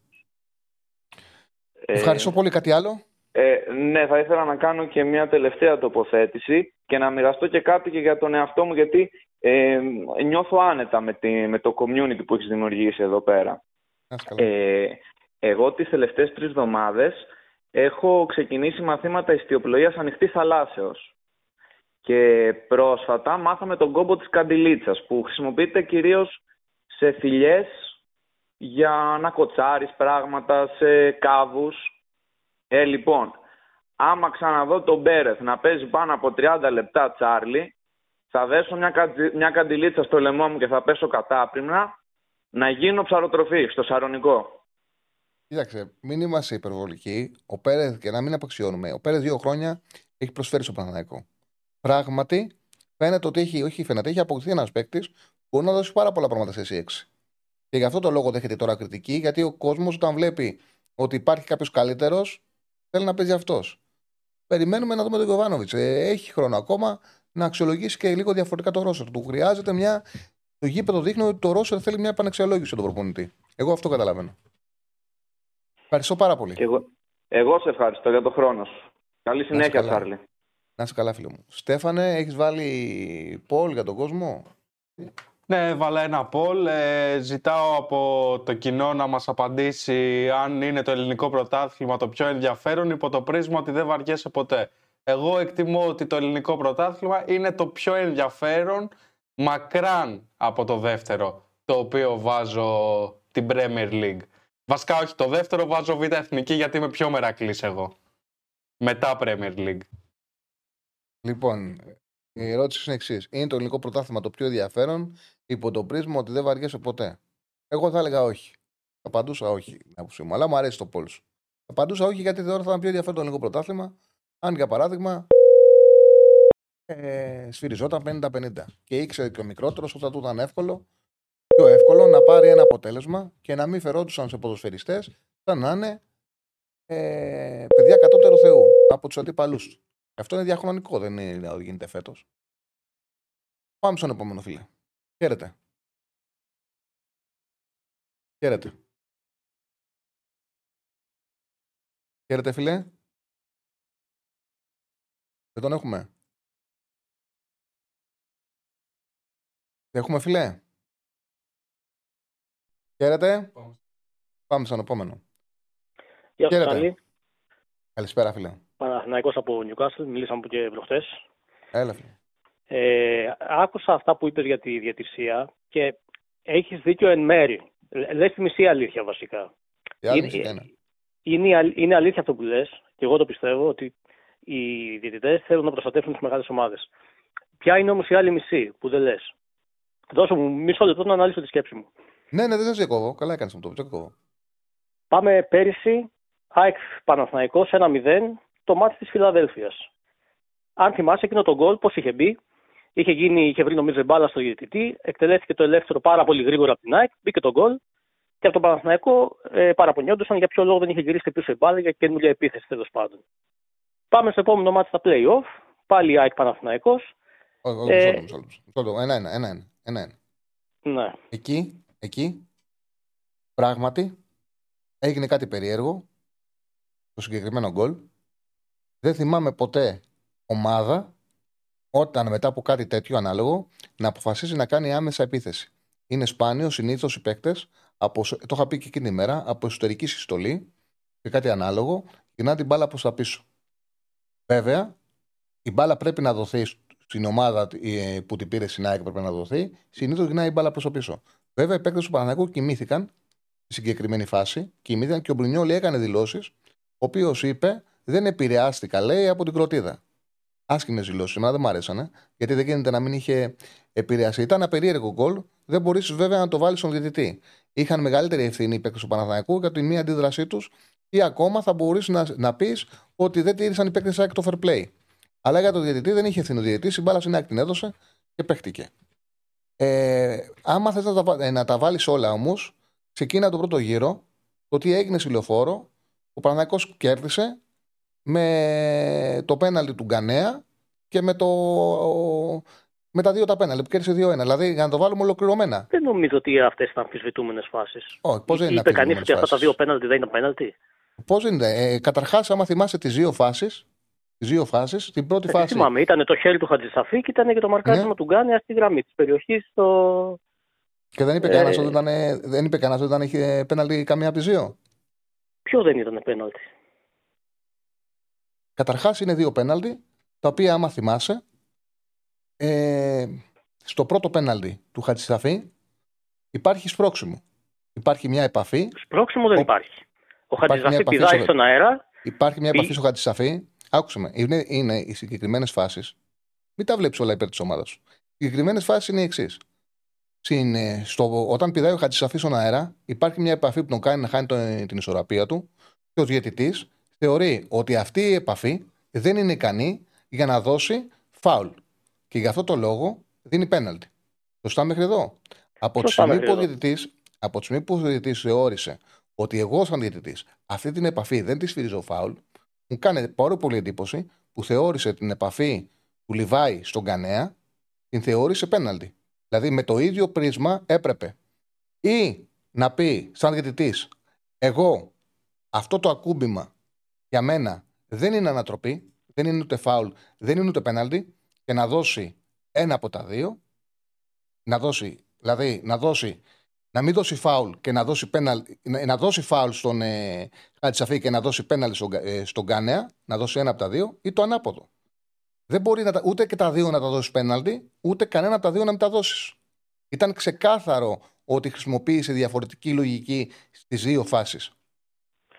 Speaker 3: Ε,
Speaker 1: Ευχαριστώ πολύ. Κάτι άλλο;
Speaker 3: Ε, ναι, θα ήθελα να κάνω και μια τελευταία τοποθέτηση και να μοιραστώ και κάτι και για τον εαυτό μου, γιατί ε, νιώθω άνετα με, τη, με το community που έχεις δημιουργήσει εδώ πέρα.
Speaker 1: Να είσαι καλά.
Speaker 3: Ε, εγώ τις τελευταίες τρεις εβδομάδες έχω ξεκινήσει μαθήματα ιστιοπλοείας ανοιχτής θαλάσσεως. Και πρόσφατα μάθαμε τον κόμπο της καντιλίτσας που χρησιμοποιείται κυρίως σε θηλιές για να κοτσάρεις πράγματα, σε κάβους. Ε, λοιπόν, άμα ξαναδώ τον Μπέρεθ να παίζει πάνω από 30 λεπτά Τσάρλι, θα δέσω μια, κατζι- μια καντιλίτσα στο λαιμό μου και θα πέσω κατάπριμνα να γίνω ψαροτροφή στο Σαρονικό.
Speaker 1: Κοίταξε, μην είμαστε υπερβολικοί. Ο Πέρεθ, και να μην απαξιώνουμε, ο Πέρεθ δύο χρόνια έχει προσφέρει στο Παναναναϊκό. Πράγματι, φαίνεται ότι έχει, όχι φαίνεται, έχει αποκτηθεί ένας παίκτης που μπορεί να δώσει πάρα πολλά πράγματα σε εσύ 6. Και γι' αυτό το λόγο δέχεται τώρα κριτική, γιατί ο κόσμος όταν βλέπει ότι υπάρχει κάποιος καλύτερος, θέλει να παίζει αυτός. Περιμένουμε να δούμε τον Γιωβάνοβιτς. έχει χρόνο ακόμα να αξιολογήσει και λίγο διαφορετικά το ρόσερ του. Χρειάζεται μια. Το γήπεδο δείχνει ότι το ρόσερ θέλει μια επανεξιολόγηση τον προπονητή. Εγώ αυτό καταλαβαίνω. Ευχαριστώ πάρα πολύ.
Speaker 3: Και εγώ, εγώ σε ευχαριστώ για τον χρόνο σου. Καλή συνέχεια,
Speaker 1: καλά.
Speaker 3: Τσάρλι.
Speaker 1: Να είσαι καλά, φίλο μου. Στέφανε, έχεις βάλει πόλ για τον κόσμο;
Speaker 4: Ναι, έβαλα ένα poll. Ε, ζητάω από το κοινό να μας απαντήσει αν είναι το ελληνικό πρωτάθλημα το πιο ενδιαφέρον υπό το πρίσμα ότι δεν βαριέσαι ποτέ. Εγώ εκτιμώ ότι το ελληνικό πρωτάθλημα είναι το πιο ενδιαφέρον μακράν από το δεύτερο το οποίο βάζω την Premier League. Βασικά όχι το δεύτερο βάζω Β' Εθνική γιατί είμαι πιο μερακλής εγώ. Μετά Premier League.
Speaker 1: Λοιπόν, η ερώτηση είναι εξής. Είναι το ελληνικό πρωτάθλημα το πιο ενδιαφέρον υπό το πρίσμα ότι δεν βαριέσαι ποτέ; Εγώ θα έλεγα όχι. Θα απαντούσα όχι την άποψή μου, αλλά μου αρέσει το πόλ σου. Θα απαντούσα όχι γιατί θεωρώ θα ήταν πιο ενδιαφέρον το ελληνικό πρωτάθλημα αν για παράδειγμα ε, σφυριζόταν 50-50 και ήξερε και ο μικρότερος ότι θα του ήταν εύκολο, πιο εύκολο να πάρει ένα αποτέλεσμα και να μην φερόντουσαν σε ποδοσφαιριστές σαν να είναι ε, παιδιά κατώτερου Θεού από τους αντίπαλου τους. Αυτό είναι διαχρονικό, δεν είναι ότι γίνεται φέτος. Πάμε στον επόμενο φίλε. Χαίρετε. Χαίρετε. Χαίρετε, φίλε. Δεν τον έχουμε. Δεν έχουμε, φίλε. Χαίρετε. Πάμε στον επόμενο.
Speaker 5: Γεια σου,
Speaker 1: Χαίρετε.
Speaker 5: Σάλι.
Speaker 1: Καλησπέρα, φίλε.
Speaker 5: Παναθηναϊκός από Newcastle. Μιλήσαμε που και προχτές.
Speaker 1: Έλα, φίλε.
Speaker 5: Ε, άκουσα αυτά που είπες για τη διατησία και έχεις δίκιο εν μέρη. Λ- Λες τη μισή αλήθεια βασικά.
Speaker 1: Η άλλη
Speaker 5: Είναι-
Speaker 1: μισή είναι.
Speaker 5: Είναι, η αλ- είναι αλήθεια αυτό που λες και εγώ το πιστεύω ότι οι διαιτητές θέλουν να προστατεύουν τις μεγάλες ομάδες. Ποια είναι όμως η άλλη μισή που δεν λες; Δώσω μου μισό λεπτό να αναλύσω τη σκέψη μου.
Speaker 1: Ναι, ναι, δεν σε διακόβω. Καλά έκανες να μου το πεις. Δεν διακόβω.
Speaker 5: Πάμε πέρυσι, ΑΕΚ Παναθηναϊκός 1-0, το μάτι της Φιλαδέλφειας. Αν θυμάσαι εκείνο το γκολ, πώς είχε μπει, είχε, γίνει, είχε βρει νομίζω μπάλα στο διαιτητή, εκτελέστηκε το ελεύθερο πάρα πολύ γρήγορα από την ΑΕΚ, μπήκε το γκολ και από τον Παναθηναϊκό ε, παραπονιόντουσαν για ποιο λόγο δεν είχε γυρίσει πίσω η μπάλα για καινούργια επίθεση τέλος πάντων. Πάμε στο επόμενο μάτι στα play-off, πάλι η ΑΕΚ Παναθηναϊκός.
Speaker 1: Όχι, όχι,
Speaker 5: Ε,
Speaker 1: μισό λεπτό, μισό λεπτό, μισό λεπτό. Ένα, ένα, ένα, ένα. Ένα-ένα.
Speaker 5: Ναι.
Speaker 1: Εκεί, εκεί, πράγματι, έγινε κάτι περίεργο το συγκεκριμένο γκολ. Δεν θυμάμαι ποτέ ομάδα όταν μετά από κάτι τέτοιο ανάλογο να αποφασίσει να κάνει άμεσα επίθεση. Είναι σπάνιο συνήθως οι παίκτες, το είχα πει και εκείνη τη μέρα, από εσωτερική συστολή και κάτι ανάλογο, γυρνά την μπάλα προς τα πίσω. Βέβαια, η μπάλα πρέπει να δοθεί στην ομάδα ε, που την πήρε στην ΑΕΚ, πρέπει να δοθεί. Συνήθως γυρνάει η μπάλα προς τα πίσω. Βέβαια, οι παίκτες του Παναγικού κοιμήθηκαν στη συγκεκριμένη φάση. Κοιμήθηκαν και ο Μπρινιόλη έκανε δηλώσεις, ο οποίος είπε δεν επηρεάστηκα, λέει, από την κροτίδα. Άσχημες δηλώσεις. Εμένα δεν μου άρεσαν, γιατί δεν γίνεται να μην είχε επηρεάσει. Ήταν ένα περίεργο γκολ. Δεν μπορείς βέβαια να το βάλεις στον διαιτητή. Είχαν μεγαλύτερη ευθύνη οι παίκτες του Παναθανικού για τη μία αντίδρασή τους ή ακόμα θα μπορούσε να, να πεις ότι δεν τήρησαν οι παίκτες το fair play. Αλλά για τον διαιτητή δεν είχε ευθύνη ο διαιτητής. Η μπάλα στην την έδωσε και παίχτηκε. Ε, άμα θες να τα, ε, να τα βάλεις όλα όμως, ξεκίνα τον πρώτο γύρο. Το τι έγινε στη λεωφόρο, ο Παναθανικό κέρδισε με το πέναλτι του Γκανέα και με, το, με τα δύο τα πέναλτι που κέρδισε 2-1. Δηλαδή για να το βάλουμε ολοκληρωμένα.
Speaker 5: Δεν νομίζω ότι αυτές ήταν αμφισβητούμενες φάσεις.
Speaker 1: Όχι, πώς δεν είναι.
Speaker 5: Είπε κανείς ότι αυτά τα δύο πέναλτι δεν είναι πέναλτι;
Speaker 1: Πώς είναι; Ε, Καταρχάς, άμα θυμάσαι τις δύο φάσεις. Τις δύο φάσεις. Την πρώτη
Speaker 5: ε,
Speaker 1: φάση.
Speaker 5: Θυμάμαι, ήταν το χέρι του Χατζησαφή και ήταν και το μαρκάρισμα ναι. του Γκάνια στη γραμμή της περιοχής. Στο...
Speaker 1: Και δεν είπε ε... κανένα ότι, ήταν, δεν είπε κανένας ότι ήταν είχε πέναλτι καμία από τις δύο;
Speaker 5: Ποιο δεν ήταν πέναλτι;
Speaker 1: Καταρχάς είναι δύο πέναλτι, τα οποία άμα θυμάσαι, ε, στο πρώτο πέναλτι του Χατζησαφή υπάρχει σπρόξιμο. Υπάρχει μια επαφή.
Speaker 5: Σπρόξιμο δεν ο... υπάρχει. Ο Χατζησαφή πηδάει στον αέρα.
Speaker 1: Υπάρχει μια επαφή στο Χατζησαφή. Άκουσε με. Είναι, είναι οι συγκεκριμένες φάσεις. Μην τα βλέπεις όλα υπέρ της ομάδας σου. Οι συγκεκριμένες φάσεις είναι οι εξής. Όταν πηδάει ο Χατζησαφή στον αέρα, υπάρχει μια επαφή που τον κάνει να χάνει τον, την ισορροπία του και ο διαιτητής θεωρεί ότι αυτή η επαφή δεν είναι ικανή για να δώσει φάουλ. Και γι' αυτό το λόγο δίνει πέναλτι. Σωστά μέχρι εδώ. Από τη στιγμή που ο διαιτητής από τη στιγμή που ο διαιτητής θεώρησε ότι εγώ, σαν διαιτητή, αυτή την επαφή δεν της σφυρίζω φάουλ, μου κάνει πάρα πολύ εντύπωση που θεώρησε την επαφή του Λιβάη στον Κανέα, την θεώρησε πέναλτι. Δηλαδή με το ίδιο πρίσμα έπρεπε ή να πει σαν διαιτητής, εγώ αυτό το ακούμπημα για μένα δεν είναι ανατροπή, δεν είναι ούτε φάουλ, δεν είναι ούτε πέναλτι και να δώσει ένα από τα δύο, να δώσει, δηλαδή να δώσει να μην δώσει φάουλ και να δώσει, πέναλ, να δώσει φάουλ στον ε, Χατσαφή και να δώσει πέναλ στον, ε, στον Κάνεα, να δώσει ένα από τα δύο, ή το ανάποδο. Δεν μπορεί να, ούτε και τα δύο να τα δώσεις πέναλτι, ούτε κανένα από τα δύο να μην τα δώσεις. Ήταν ξεκάθαρο ότι χρησιμοποίησε διαφορετική λογική στις δύο φάσεις.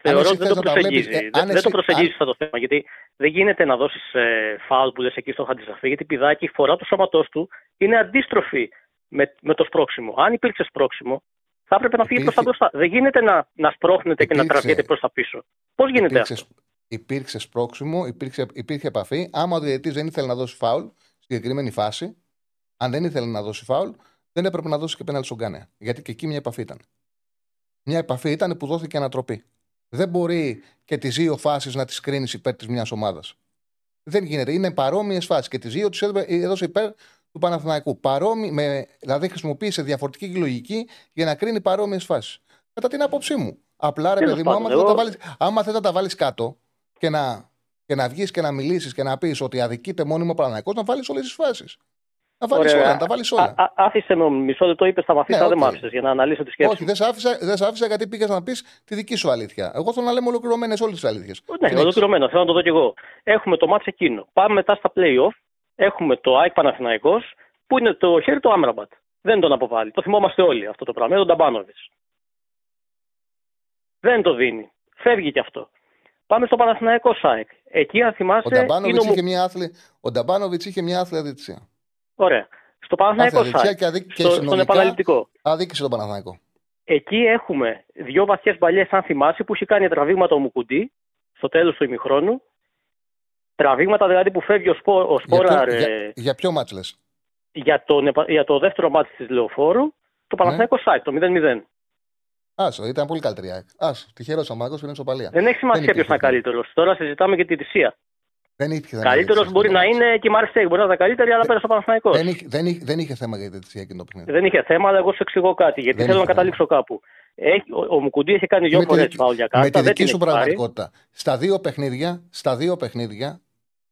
Speaker 5: Θεωρώ ότι δεν το προσεγγίζεις. Ε, δεν, δεν το προσεγγίζεις αυτό το θέμα. Γιατί δεν γίνεται να δώσεις ε, φάουλ που λες εκεί στο Χατζησαφή, γιατί πηδάκι η φορά του σώματό του είναι αντίστροφη με, με το σπρόξιμο. Αν υπήρξε σπρόξιμο, θα έπρεπε να φύγει προς τα μπροστά. Δεν γίνεται να, να σπρώχνετε υπήρξε... και να τραβιέται προς τα πίσω. Πώς γίνεται υπήρξε... αυτό;
Speaker 1: Υπήρξε σπρόξιμο, υπήρξε, υπήρχε επαφή. Άμα ο διαιτητής δεν ήθελε να δώσει φάουλ στη συγκεκριμένη φάση, αν δεν ήθελε να δώσει φάουλ, δεν έπρεπε να δώσει και πέναλ στον Κάνεα. Γιατί και εκεί μια επαφή ήταν. Μια επαφή ήταν που δόθηκε ανατροπή. Δεν μπορεί και τις δύο φάσεις να τις κρίνεις υπέρ της μιας ομάδας. Δεν γίνεται. Είναι παρόμοιες φάσεις και τις δύο τις έδωσε υπέρ του Παναθηναϊκού. Παρόμοι, με, δηλαδή χρησιμοποίησε διαφορετική λογική για να κρίνει παρόμοιες φάσεις. Κατά την άποψή μου. Απλά ρε παιδί μου, άμα, εγώ... άμα θες να τα βάλεις κάτω και να, και να βγεις και να μιλήσεις και να πεις ότι αδικείται μόνιμο ο Παναθηναϊκός, να βάλεις όλες τις φάσεις. Να βάλεις όλα, να τα βάλεις όλα.
Speaker 5: Α, άφησε με μισό λεπτό, είπες στα μαθήματα, ναι, δεν μ' άφησες για να αναλύσω τη σκέψη.
Speaker 1: Όχι, δεν σε άφησα, δεν άφησα γιατί πήγες να πεις τη δική σου αλήθεια. Εγώ θέλω να λέμε ολοκληρωμένες όλες τις αλήθειες.
Speaker 5: Ναι, ολοκληρωμένο, θέλω να το δω κι εγώ. Έχουμε το μάτσο εκείνο. Πάμε μετά στα playoff έχουμε το ΑΕΚ Παναθηναϊκός που είναι το χέρι του Άμραμπατ. Δεν τον αποβάλλει. Το θυμόμαστε όλοι αυτό το πράγμα. Είναι τον Ταμπάνοβιτ. Δεν το δίνει. Φεύγει κι αυτό. Πάμε στο Παναθηναϊκό ΣΑΕΚ. Εκεί, αν θυμάσαι. Ο
Speaker 1: Νταμπάνοβιτ είχε, μια άθλη... είχε μια άθλια διετησία.
Speaker 5: Ωραία. Στο Παναθηναϊκό ΣΑΕΚ. Και αδίκη, στο, στον επαναληπτικό.
Speaker 1: Αδίκησε τον Παναθηναϊκό.
Speaker 5: Εκεί έχουμε δύο βαθιές μπαλιές, αν θυμάσαι, που έχει κάνει τραβήγματα ο Μουκουντή στο τέλος του ημιχρόνου Τραβήγματα δηλαδή που φεύγει ο, Σπο, ο Σπόραρ.
Speaker 1: Για, για, για, ποιο μάτς λες;
Speaker 5: Για, τον, για το δεύτερο μάτς της Λεωφόρου, το Παναθηναϊκό ναι. το 0-0.
Speaker 1: Άσο, ήταν πολύ καλύτερη ΑΕΚ. Άσο, τυχερός ο Μάγκος που είναι σοπαλία.
Speaker 5: Δεν έχει σημασία ποιος ήταν καλύτερος. Τώρα συζητάμε για τη θυσία.
Speaker 1: Δεν είχε
Speaker 5: Καλύτερος μπορεί να είναι και η Μαρσέη. Μπορεί να ήταν καλύτερη, αλλά πέρασε ο Παναθηναϊκός.
Speaker 1: Δεν, είχε, δεν, είχε, δεν είχε θέμα για τη διαιτησία εκείνο το παιχνίδι.
Speaker 5: Δεν είχε θέμα, αλλά εγώ σου εξηγώ κάτι. Γιατί
Speaker 1: Δεν
Speaker 5: θέλω να
Speaker 1: είχε
Speaker 5: καταλήξω κάπου. Έχει, ο, ο Μουκουντή έχει κάνει δύο
Speaker 1: με τη
Speaker 5: φορέ
Speaker 1: δική-
Speaker 5: φάουλ για
Speaker 1: με
Speaker 5: κάρτα.
Speaker 1: τη
Speaker 5: δεν
Speaker 1: δική
Speaker 5: την
Speaker 1: σου
Speaker 5: έχει πάρει.
Speaker 1: πραγματικότητα. Στα δύο παιχνίδια, στα δύο παιχνίδια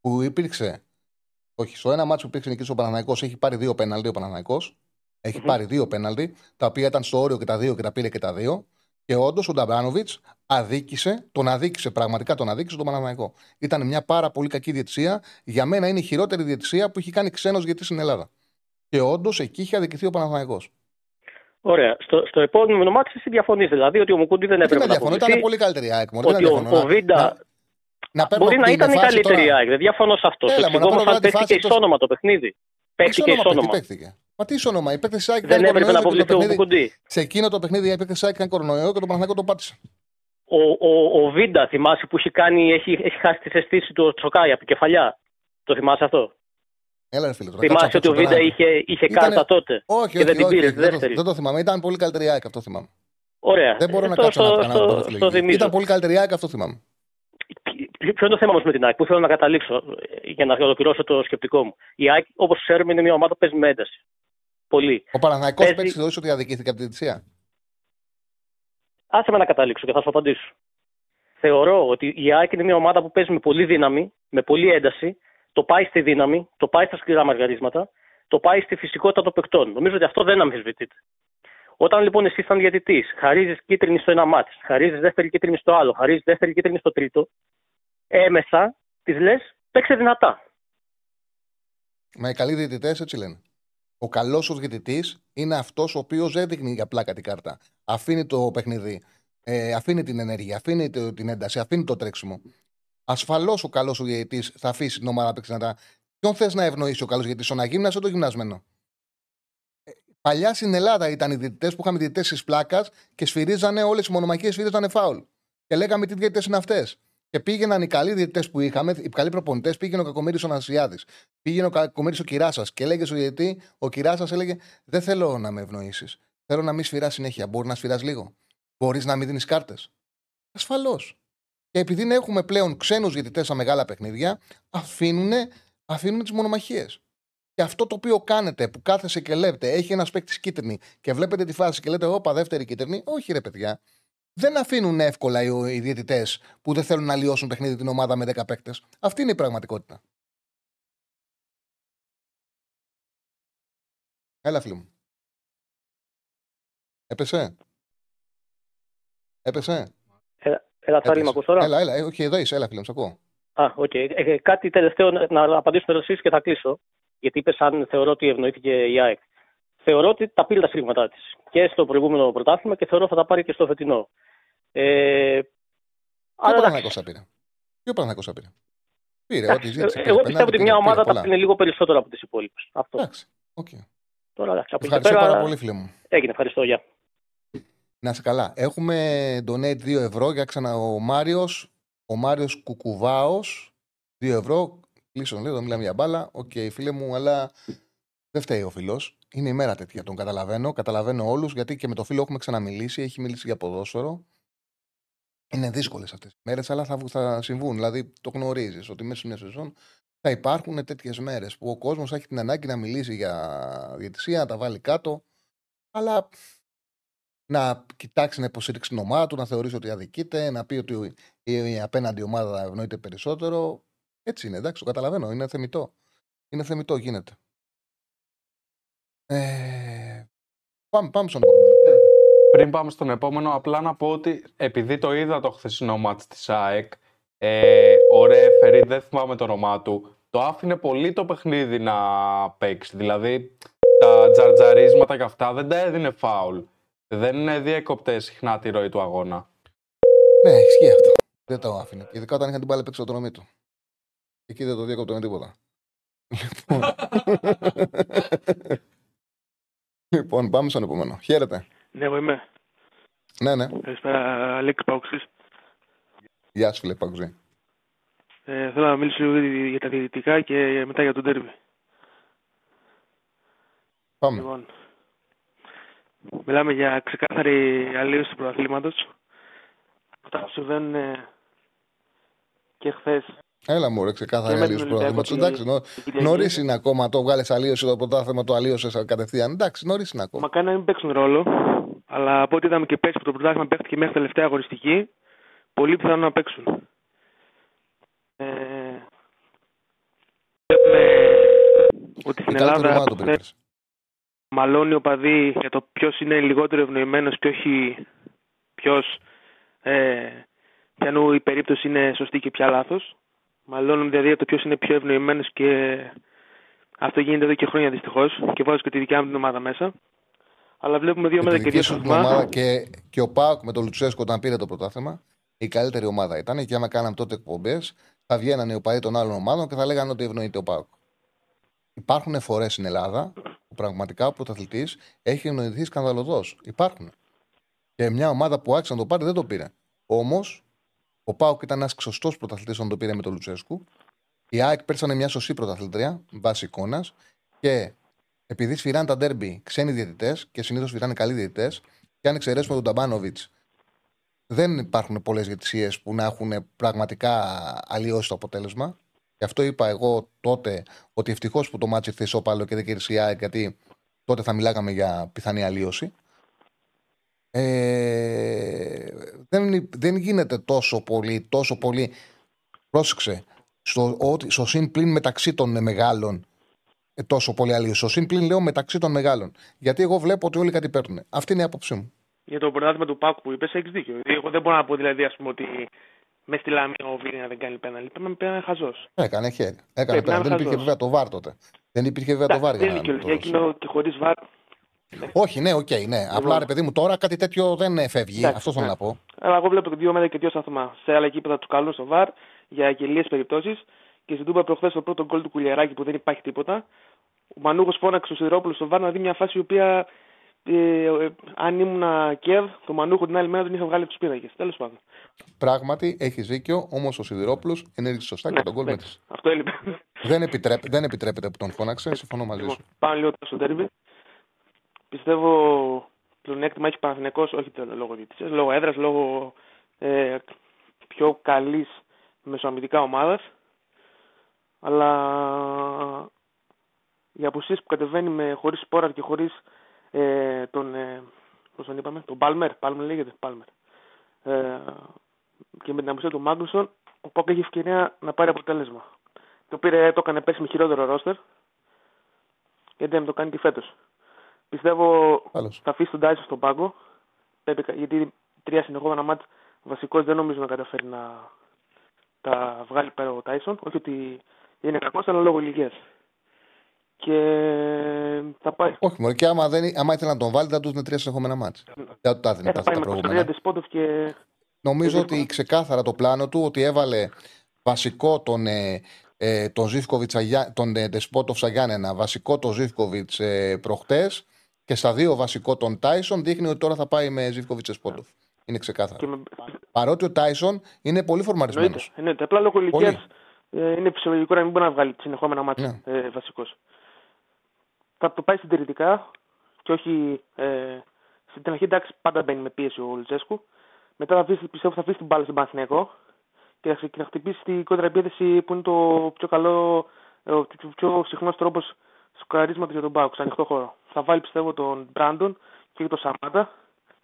Speaker 1: που υπήρξε. Όχι, στο ένα μάτσο που υπήρξε νική ο Παναναναϊκό έχει πάρει δύο πέναλτι ο Παναναναϊκό. Έχει
Speaker 5: Μμμ.
Speaker 1: πάρει δύο πέναλτι, τα οποία ήταν στο όριο και τα δύο και τα πήρε και τα δύο. Και όντως ο Νταμπράνοβιτς αδίκησε, τον αδίκησε, πραγματικά τον αδίκησε τον Παναναναϊκό. Ήταν μια πάρα πολύ κακή διαιτησία. Για μένα είναι η χειρότερη διαιτησία που έχει κάνει ξένος γιατί στην Ελλάδα. Και όντως εκεί είχε αδικηθεί ο Παναναναϊκός.
Speaker 5: Ωραία. Στο, στο επόμενο μάτι εσύ διαφωνείς. Δηλαδή ότι ο Μουκουντή δεν
Speaker 1: Δεν
Speaker 5: έπρεπε να
Speaker 1: διαφωνώ, ήταν
Speaker 5: αποβληθεί.
Speaker 1: πολύ καλύτερη η ΑΕΚ. μωρέ, δεν
Speaker 5: Ότι ο,
Speaker 1: διαφωνώ.
Speaker 5: ο
Speaker 1: Να-
Speaker 5: Βίντα
Speaker 1: να- να παίρνω
Speaker 5: μπορεί να
Speaker 1: την
Speaker 5: ήταν η
Speaker 1: φάση
Speaker 5: καλύτερη
Speaker 1: τώρα.
Speaker 5: η ΑΕΚ. Δεν διαφωνώ σε αυτό.
Speaker 1: Έλα,
Speaker 5: Σου
Speaker 1: μα, να
Speaker 5: εξηγώ
Speaker 1: παίρνω
Speaker 5: όμω
Speaker 1: τώρα
Speaker 5: αν
Speaker 1: τη
Speaker 5: παίχτηκε
Speaker 1: φάση τόσο-
Speaker 5: ισόνομα το παιχνίδι. Παίχτηκε
Speaker 1: Τι
Speaker 5: ισόνομα.
Speaker 1: τι παίχτηκε. Μα τι όνομα, η παίκτη Σάικ
Speaker 5: Δεν έπρεπε να αποβληθεί ο
Speaker 1: παιχνίδι.
Speaker 5: Μουκουντή.
Speaker 1: Σε εκείνο το παιχνίδι η παίκτη Σάικ ήταν κορονοϊό και το Παναθηναϊκό το πάτησε.
Speaker 5: Ο, ο, ο Βίντα, θυμάσαι που έχει, κάνει, έχει, έχει χάσει τη αισθήση του Τσοκάη από την κεφαλιά. Το θυμάσαι αυτό;
Speaker 1: Έλα, ρε φίλε. τώρα,
Speaker 5: Θυμάσαι
Speaker 1: κάτσε
Speaker 5: ότι ο
Speaker 1: να
Speaker 5: Βίντα
Speaker 1: τώρα.
Speaker 5: είχε, είχε
Speaker 1: Ήτανε-
Speaker 5: κάρτα τότε.
Speaker 1: Όχι,
Speaker 5: και
Speaker 1: όχι,
Speaker 5: δεν την
Speaker 1: όχι,
Speaker 5: πήρε
Speaker 1: όχι,
Speaker 5: τη
Speaker 1: δεν, το,
Speaker 5: δεύτερη.
Speaker 1: δεν το θυμάμαι. Ήταν πολύ καλύτερη η ΑΕΚ, αυτό θυμάμαι.
Speaker 5: Ωραία.
Speaker 1: Δεν μπορώ
Speaker 5: Ε,
Speaker 1: να
Speaker 5: το-
Speaker 1: κάτσω
Speaker 5: στο-
Speaker 1: να κάνω
Speaker 5: στο-
Speaker 1: παραθυλογική.
Speaker 5: στο θυμίζω.
Speaker 1: Ήταν πολύ καλύτερη η ΑΕΚ, αυτό θυμάμαι.
Speaker 5: Ποιο είναι το θέμα όμως με την ΑΕΚ, πού θέλω να καταλήξω ε, για να ολοκληρώσω το σκεπτικό μου. Η ΑΕΚ, όπως ξέρουμε, είναι μια ομάδα που παίζει με ένταση. Πολύ.
Speaker 1: Ο Παναθηναϊκός
Speaker 5: Παίζει-
Speaker 1: παίκτη θεωρεί ότι αδικήθηκε από τη διετησία.
Speaker 5: Άσε με να καταλήξω και θα σου απαντήσω. Θεωρώ ότι η ΑΕΚ είναι μια ομάδα που παίζει με πολύ δύναμη, με πολύ ένταση, το πάει στη δύναμη, το πάει στα σκληρά μαργαρίσματα, το πάει στη φυσικότητα των παικτών. Νομίζω ότι αυτό δεν αμφισβητείται. Όταν λοιπόν εσύ, σαν διαιτητής, χαρίζεις κίτρινη στο ένα μάτι, χαρίζεις δεύτερη κίτρινη στο άλλο, χαρίζεις δεύτερη κίτρινη στο τρίτο, έμεσα τη λες παίξε δυνατά.
Speaker 1: Μα οι καλοί διαιτητές έτσι λένε. Ο καλός ο διαιτητής είναι αυτός ο οποίος δεν δείχνει για πλάκα την κάρτα. Αφήνει το παιχνίδι. Ε, αφήνει την ενέργεια, αφήνει το- την ένταση, αφήνει το τρέξιμο. Ασφαλώς ο καλός ο διαιτητής θα αφήσει την ομάδα να παίξει δυνατά. Ποιον θες να ευνοήσει ο καλός διαιτητής, τον αγύμναστο ή τον γυμνασμένο; Ε, παλιά στην Ελλάδα ήταν οι διαιτητές που είχαμε διαιτητές της πλάκας και σφυρίζανε όλες οι μονομαχίες, σφυρίζανε φάουλ. Και λέγαμε τι διαιτητές είναι αυτές. Και πήγαιναν οι καλοί διαιτητές που είχαμε, οι καλοί προπονητές, πήγαινε ο Κακομίρη ο Νασιάδη. Πήγαινε ο Κακομίρη ο Κυράσας και έλεγε στο διαιτητή, ο Κυράσας έλεγε: Δεν θέλω να με ευνοήσεις. Θέλω να μην σφυράς συνέχεια. Μπορεί να σφυράς λίγο. Μπορείς να μην δίνεις κάρτες. Ασφαλώς. Και επειδή έχουμε πλέον ξένους διαιτητές στα μεγάλα παιχνίδια, αφήνουν αφήνουν τις μονομαχίες. Και αυτό το οποίο κάνετε, που κάθεσε και λέτε, έχει ένας παίκτης κίτρινη και βλέπετε τη φάση και λέτε, Όπα, δεύτερη κίτρινη. Όχι, ρε παιδιά. Δεν αφήνουν εύκολα οι, οι διαιτητές που δεν θέλουν να λιώσουν παιχνίδι την ομάδα με 10 παίκτες. Αυτή είναι η πραγματικότητα. Έλα, φίλο μου. Έπεσε. Έπεσε.
Speaker 5: Έλα, Τσάρλι,
Speaker 1: Έπεσε.
Speaker 5: με ακούς τώρα;
Speaker 1: Έλα, έλα. ε, Όχι, εδώ είσαι. Έλα, φίλο μου, σ' ακούω.
Speaker 5: Α, οκ. Ε, ε, κάτι τελευταίο να, να απαντήσω στην ερώτησή σου και θα κλείσω. Γιατί είπες αν θεωρώ ότι ευνοήθηκε η ΑΕΚ. Θεωρώ ότι τα πήρε τα σφυρίγματά της και στο προηγούμενο πρωτάθλημα και θεωρώ θα τα πάρει και στο φετινό. Ε,
Speaker 1: Ποιο
Speaker 5: αλλά εντάξει,
Speaker 1: Παναγιακό θα πήρε; Ποιο Παναγιακό θα πήρε; Πήρε, ό,τι
Speaker 5: εντάξει,
Speaker 1: ζήτησε.
Speaker 5: ε,
Speaker 1: πήρε
Speaker 5: εγώ
Speaker 1: πέναλτι,
Speaker 5: πιστεύω ότι
Speaker 1: πήρε,
Speaker 5: μια
Speaker 1: πήρε
Speaker 5: ομάδα τα
Speaker 1: πολλά.
Speaker 5: πήρε λίγο περισσότερο από τις υπόλοιπες. Αυτό.
Speaker 1: Εντάξει. οκ.
Speaker 5: Τώρα εντάξει, από εκεί και
Speaker 1: Ευχαριστώ
Speaker 5: πέρα.
Speaker 1: πάρα πολύ, φίλε μου.
Speaker 5: Έγινε, ευχαριστώ. Γεια.
Speaker 1: Να είσαι καλά. Έχουμε donate 2 ευρώ για ξανά ο Μάριος. Ο Μάριος Κουκουβάος. 2 ευρώ. Κλείσ' τον λέω, δεν μιλάμε για μπάλα. Οκ, φίλε μου, αλλά δεν φταίει ο φίλος. Είναι η μέρα τέτοια. Τον καταλαβαίνω. Καταλαβαίνω όλους γιατί και με το φίλο έχουμε ξαναμιλήσει. Έχει μιλήσει για ποδόσφαιρο. Είναι δύσκολες αυτές οι μέρες, αλλά θα, θα συμβούν. Δηλαδή, το γνωρίζεις ότι μέσα σε μια σεζόν θα υπάρχουν τέτοιες μέρες που ο κόσμος θα έχει την ανάγκη να μιλήσει για διαιτησία, να τα βάλει κάτω. Αλλά να κοιτάξει να υποστηρίξει την ομάδα του, να θεωρήσει ότι αδικείται, να πει ότι η απέναντι ομάδα ευνοείται περισσότερο. Έτσι είναι, εντάξει, το καταλαβαίνω. Είναι θεμητό. Είναι θεμητό, γίνεται. Ε, πάμε, πάμε στον επόμενο.
Speaker 4: Πριν πάμε στον επόμενο, απλά να πω ότι επειδή το είδα το χθεσινό μάτς της ΑΕΚ, ε, ο ρέφερη, δεν θυμάμαι το όνομά του, το άφηνε πολύ το παιχνίδι να παίξει. Δηλαδή, τα τζαρτζαρίσματα και αυτά δεν τα έδινε φάουλ. Δεν διέκοπτες συχνά τη ροή του αγώνα.
Speaker 1: Ναι, ισχύει αυτό. Δεν το άφηνε. Ειδικά όταν είχαν την μπάλα παίξει το autonomy του. Εκεί δεν το διέκοπτε με τίποτα. *laughs* *laughs* *laughs* Λοιπόν. λοιπόν, πάμε στον επόμενο. Χαίρετε.
Speaker 6: Ναι, εγώ είμαι.
Speaker 1: Ναι, ναι.
Speaker 6: Καλησπέρα, Αλέξη Παουξής.
Speaker 1: Γεια σου, φίλε Παγκουζή.
Speaker 6: Ε, θέλω να μιλήσω λίγο για τα διαιτητικά και μετά για τον τέρμι.
Speaker 1: Πάμε.
Speaker 6: Λοιπόν, μιλάμε για ξεκάθαρη αλλίωση του πρωταθλήματος. Αυτά που συμβαίνουν ε, και χθες
Speaker 1: Έλα μου, ρε, ξεκάθαρη
Speaker 5: Και με
Speaker 1: αλλίωση
Speaker 5: τον Ολυμπιακό
Speaker 1: πρωτάθλημα.
Speaker 5: τη-
Speaker 1: Εντάξει, νο...
Speaker 5: την Κυριακή.
Speaker 1: νωρίς είναι ακόμα. Το βγάλες αλλίωση το πρωτάθλημα, το αλλίωσε κατευθείαν. Εντάξει, νωρίς είναι ακόμα.
Speaker 6: Μακάρι να μην παίξουν ρόλο. Αλλά από ό,τι είδαμε και πέρσι που το πρωτάθλημα παίχτηκε μέχρι τελευταία αγοριστική, πολύ πιθανό να παίξουν. Ε, βλέπουμε ότι στην
Speaker 1: Η καλύτερη ομάδα
Speaker 6: Ελλάδα
Speaker 1: του πήρε πέρσι.
Speaker 6: μαλώνει ο παδί για το ποιος είναι λιγότερο ευνοημένος και όχι ποιος. Ε, ποιανού η περίπτωση είναι σωστή και ποια λάθος. Μαλώνουν δηλαδή για το ποιος είναι πιο ευνοημένος και αυτό γίνεται εδώ και χρόνια δυστυχώς. Και βάζω και τη δικιά μου την ομάδα μέσα. Αλλά βλέπουμε δύο
Speaker 1: Και
Speaker 6: μέτρα
Speaker 1: τη
Speaker 6: και
Speaker 1: δική
Speaker 6: δύο
Speaker 1: σου την ομάδα
Speaker 6: σταθμά.
Speaker 1: και, και ο Πάοκ με τον Λουτσέσκο όταν πήρε το πρωτάθλημα, η καλύτερη ομάδα ήταν. Και άμα κάναμε τότε εκπομπές, θα βγαίνανε οι οπαδοί των άλλων ομάδων και θα λέγανε ότι ευνοείται ο Πάοκ. Υπάρχουν φορές στην Ελλάδα που πραγματικά ο πρωταθλητής έχει ευνοηθεί σκανδαλωδώς. Υπάρχουν. Και μια ομάδα που άξιζε να το πάρει δεν το πήρε. Όμως, ο Πάοκ ήταν ένας σωστό πρωταθλητής όταν το πήρε με τον Λουτσέσκου. Η ΑΕΚ πέρσανε μια σωστή πρωταθλήτρια βάσει εικόνας και επειδή σφυράνε τα ντέρμπι ξένοι διαιτητές και συνήθως σφυράνε καλοί διαιτητές, και αν εξαιρέσουμε τον Ταμπάνοβιτς, δεν υπάρχουν πολλές διαιτησίες που να έχουν πραγματικά αλλοιώσει το αποτέλεσμα. Γι' αυτό είπα εγώ τότε ότι ευτυχώς που το ματς ήρθε ισόπαλο και δεν κέρδισε η ΑΕΚ, γιατί τότε θα μιλάγαμε για πιθανή αλλοίωση. Ε, δεν, δεν γίνεται τόσο πολύ, τόσο πολύ. Πρόσεξε, στο, ότι, στο συν πλήν μεταξύ των ε, μεγάλων ε, τόσο πολύ αλλίωση. Στο συν πλήν λέω μεταξύ των μεγάλων. Γιατί εγώ βλέπω ότι όλοι κάτι παίρνουν. Αυτή είναι η άποψή μου.
Speaker 6: Για το πρωτάθλημα του Πάκου που είπες, έχεις δίκιο. Εγώ δεν μπορώ να πω δηλαδή ας πούμε, ότι μες στη Λαμία ο Βίρυνα δεν κάνει πέναλι. Πρέπει να πέναλι χαζός.
Speaker 1: Έκανε χέρι. Έκανε
Speaker 6: Πρέπει να
Speaker 1: πέρα. Δεν
Speaker 6: είναι
Speaker 1: υπήρχε
Speaker 6: χαζός.
Speaker 1: βέβαια το βάρ τότε. Δεν υπήρχε βέβαια το βάρ
Speaker 6: Δεν
Speaker 1: για
Speaker 6: είναι
Speaker 1: να
Speaker 6: και
Speaker 1: το
Speaker 6: εκείνο και χωρίς βάρ.
Speaker 1: Όχι, ναι, οκ, ναι. Απλά ρε παιδί μου τώρα κάτι τέτοιο δεν φεύγει.
Speaker 6: Εντάξει,
Speaker 1: Αυτό θέλω
Speaker 6: ναι.
Speaker 1: να πω.
Speaker 6: Αλλά εγώ βλέπω δύο μέτρα και δύο σταθμά. Σε άλλα κήπεδα του καλούν στο βάρ για γελίε περιπτώσεις. Και στην Τούμπα προχθές το πρώτο γκολ του Κουλιαράκη που δεν υπάρχει τίποτα. Ο Μανούχος φώναξε ο Σιδηρόπουλος στο βάρ να δει μια φάση η οποία ε, ε, αν ήμουν Κιέβ, το Μανούχο την άλλη μέρα τον είχα βγάλει από τους πίνακες. Τέλος πάντων.
Speaker 1: Πράγματι έχεις δίκιο, όμως ο Σιδηρόπουλος ενέργησε σωστά και
Speaker 6: Ναι,
Speaker 1: τον γκολ
Speaker 6: ναι.
Speaker 1: μέτρησε.
Speaker 6: Αυτό έλειπε.
Speaker 1: Δεν, επιτρέπ, δεν επιτρέπεται που τον φώναξε, συμφωνώ μαζί
Speaker 6: Λοιπόν,
Speaker 1: σου.
Speaker 6: πάμε λίγο τώρα στο τέρμι. Πιστεύω πλεονέκτημα έχει ο Παναθηναϊκός, όχι το λόγω διαιτησίας, λόγω έδρας, λόγω ε, πιο καλής μεσοαμυντικά ομάδας. Αλλά οι απουσίες που κατεβαίνει με, χωρίς Σπόραρ και χωρίς ε, τον, ε, πώς τον είπαμε, τον Πάλμερ, Πάλμερ λέγεται, Πάλμερ. Ε, και με την απουσία του Μάγκλουσον, ο Πόκ έχει ευκαιρία να πάρει αποτέλεσμα. Το, πήρε, το έκανε πέρσι με χειρότερο ρόστερ, γιατί να το κάνει και φέτος. Πιστεύω
Speaker 1: Καλώς.
Speaker 6: θα αφήσει τον Τάισον στον πάγκο. Πρέπει, γιατί τρία συνεχόμενα μάτς βασικός δεν νομίζω να καταφέρει να τα βγάλει πέρα ο Τάισον. Όχι ότι είναι κακός, αλλά λόγω ηλικίας. Και θα πάει.
Speaker 1: Όχι, μωρέ, και άμα, δεν, άμα ήθελε να τον βάλει, θα τους είναι τρία συνεχόμενα μάτς. Δεν θα τους τα έδινε
Speaker 6: Ε,
Speaker 1: τα
Speaker 6: θα πάει
Speaker 1: τα
Speaker 6: με
Speaker 1: προηγούμενα.
Speaker 6: Κωνσταντίνα Ντεσπότοφ και
Speaker 1: Νομίζω
Speaker 6: και
Speaker 1: ότι
Speaker 6: δύσκολα.
Speaker 1: ξεκάθαρα το πλάνο του ότι έβαλε βασικό τον, ε, ε, τον Ζήφκοβιτς, τον ε, Ντεσπότοφ Σαγιάννενα, βασικό τον Ζήφκοβιτς ε, προχτές και στα δύο βασικό τον Τάισον δείχνει ότι τώρα θα πάει με Ζήφκοβιτ Ντεσπότοφ. Είναι ξεκάθαρο.
Speaker 6: και με...
Speaker 1: Παρότι ο Τάισον είναι πολύ φορμαρισμένο.
Speaker 6: Εννοείται, εννοείται. Απλά λόγω ηλικίας ε, είναι φυσιολογικό να μην μπορεί να βγάλει συνεχόμενα μάτια
Speaker 1: Ναι.
Speaker 6: ε, βασικός. Θα το πάει συντηρητικά και όχι ε, στην αρχή εντάξει πάντα μπαίνει με πίεση ο Λουτσέσκου. Μετά θα αφήσει, πιστεύω θα αφήσει την μπάλα στον Παναθηναϊκό και θα, ξε- και θα χτυπήσει την κόντρα επίθεση που είναι το πιο καλό, ε, ο πιο, πιο συχνός τρόπος σκαρίσματος για τον Πάουκ, σε ανοιχτό χώρο. Θα βάλει πιστεύω τον Μπράντον και τον Σαμάτα.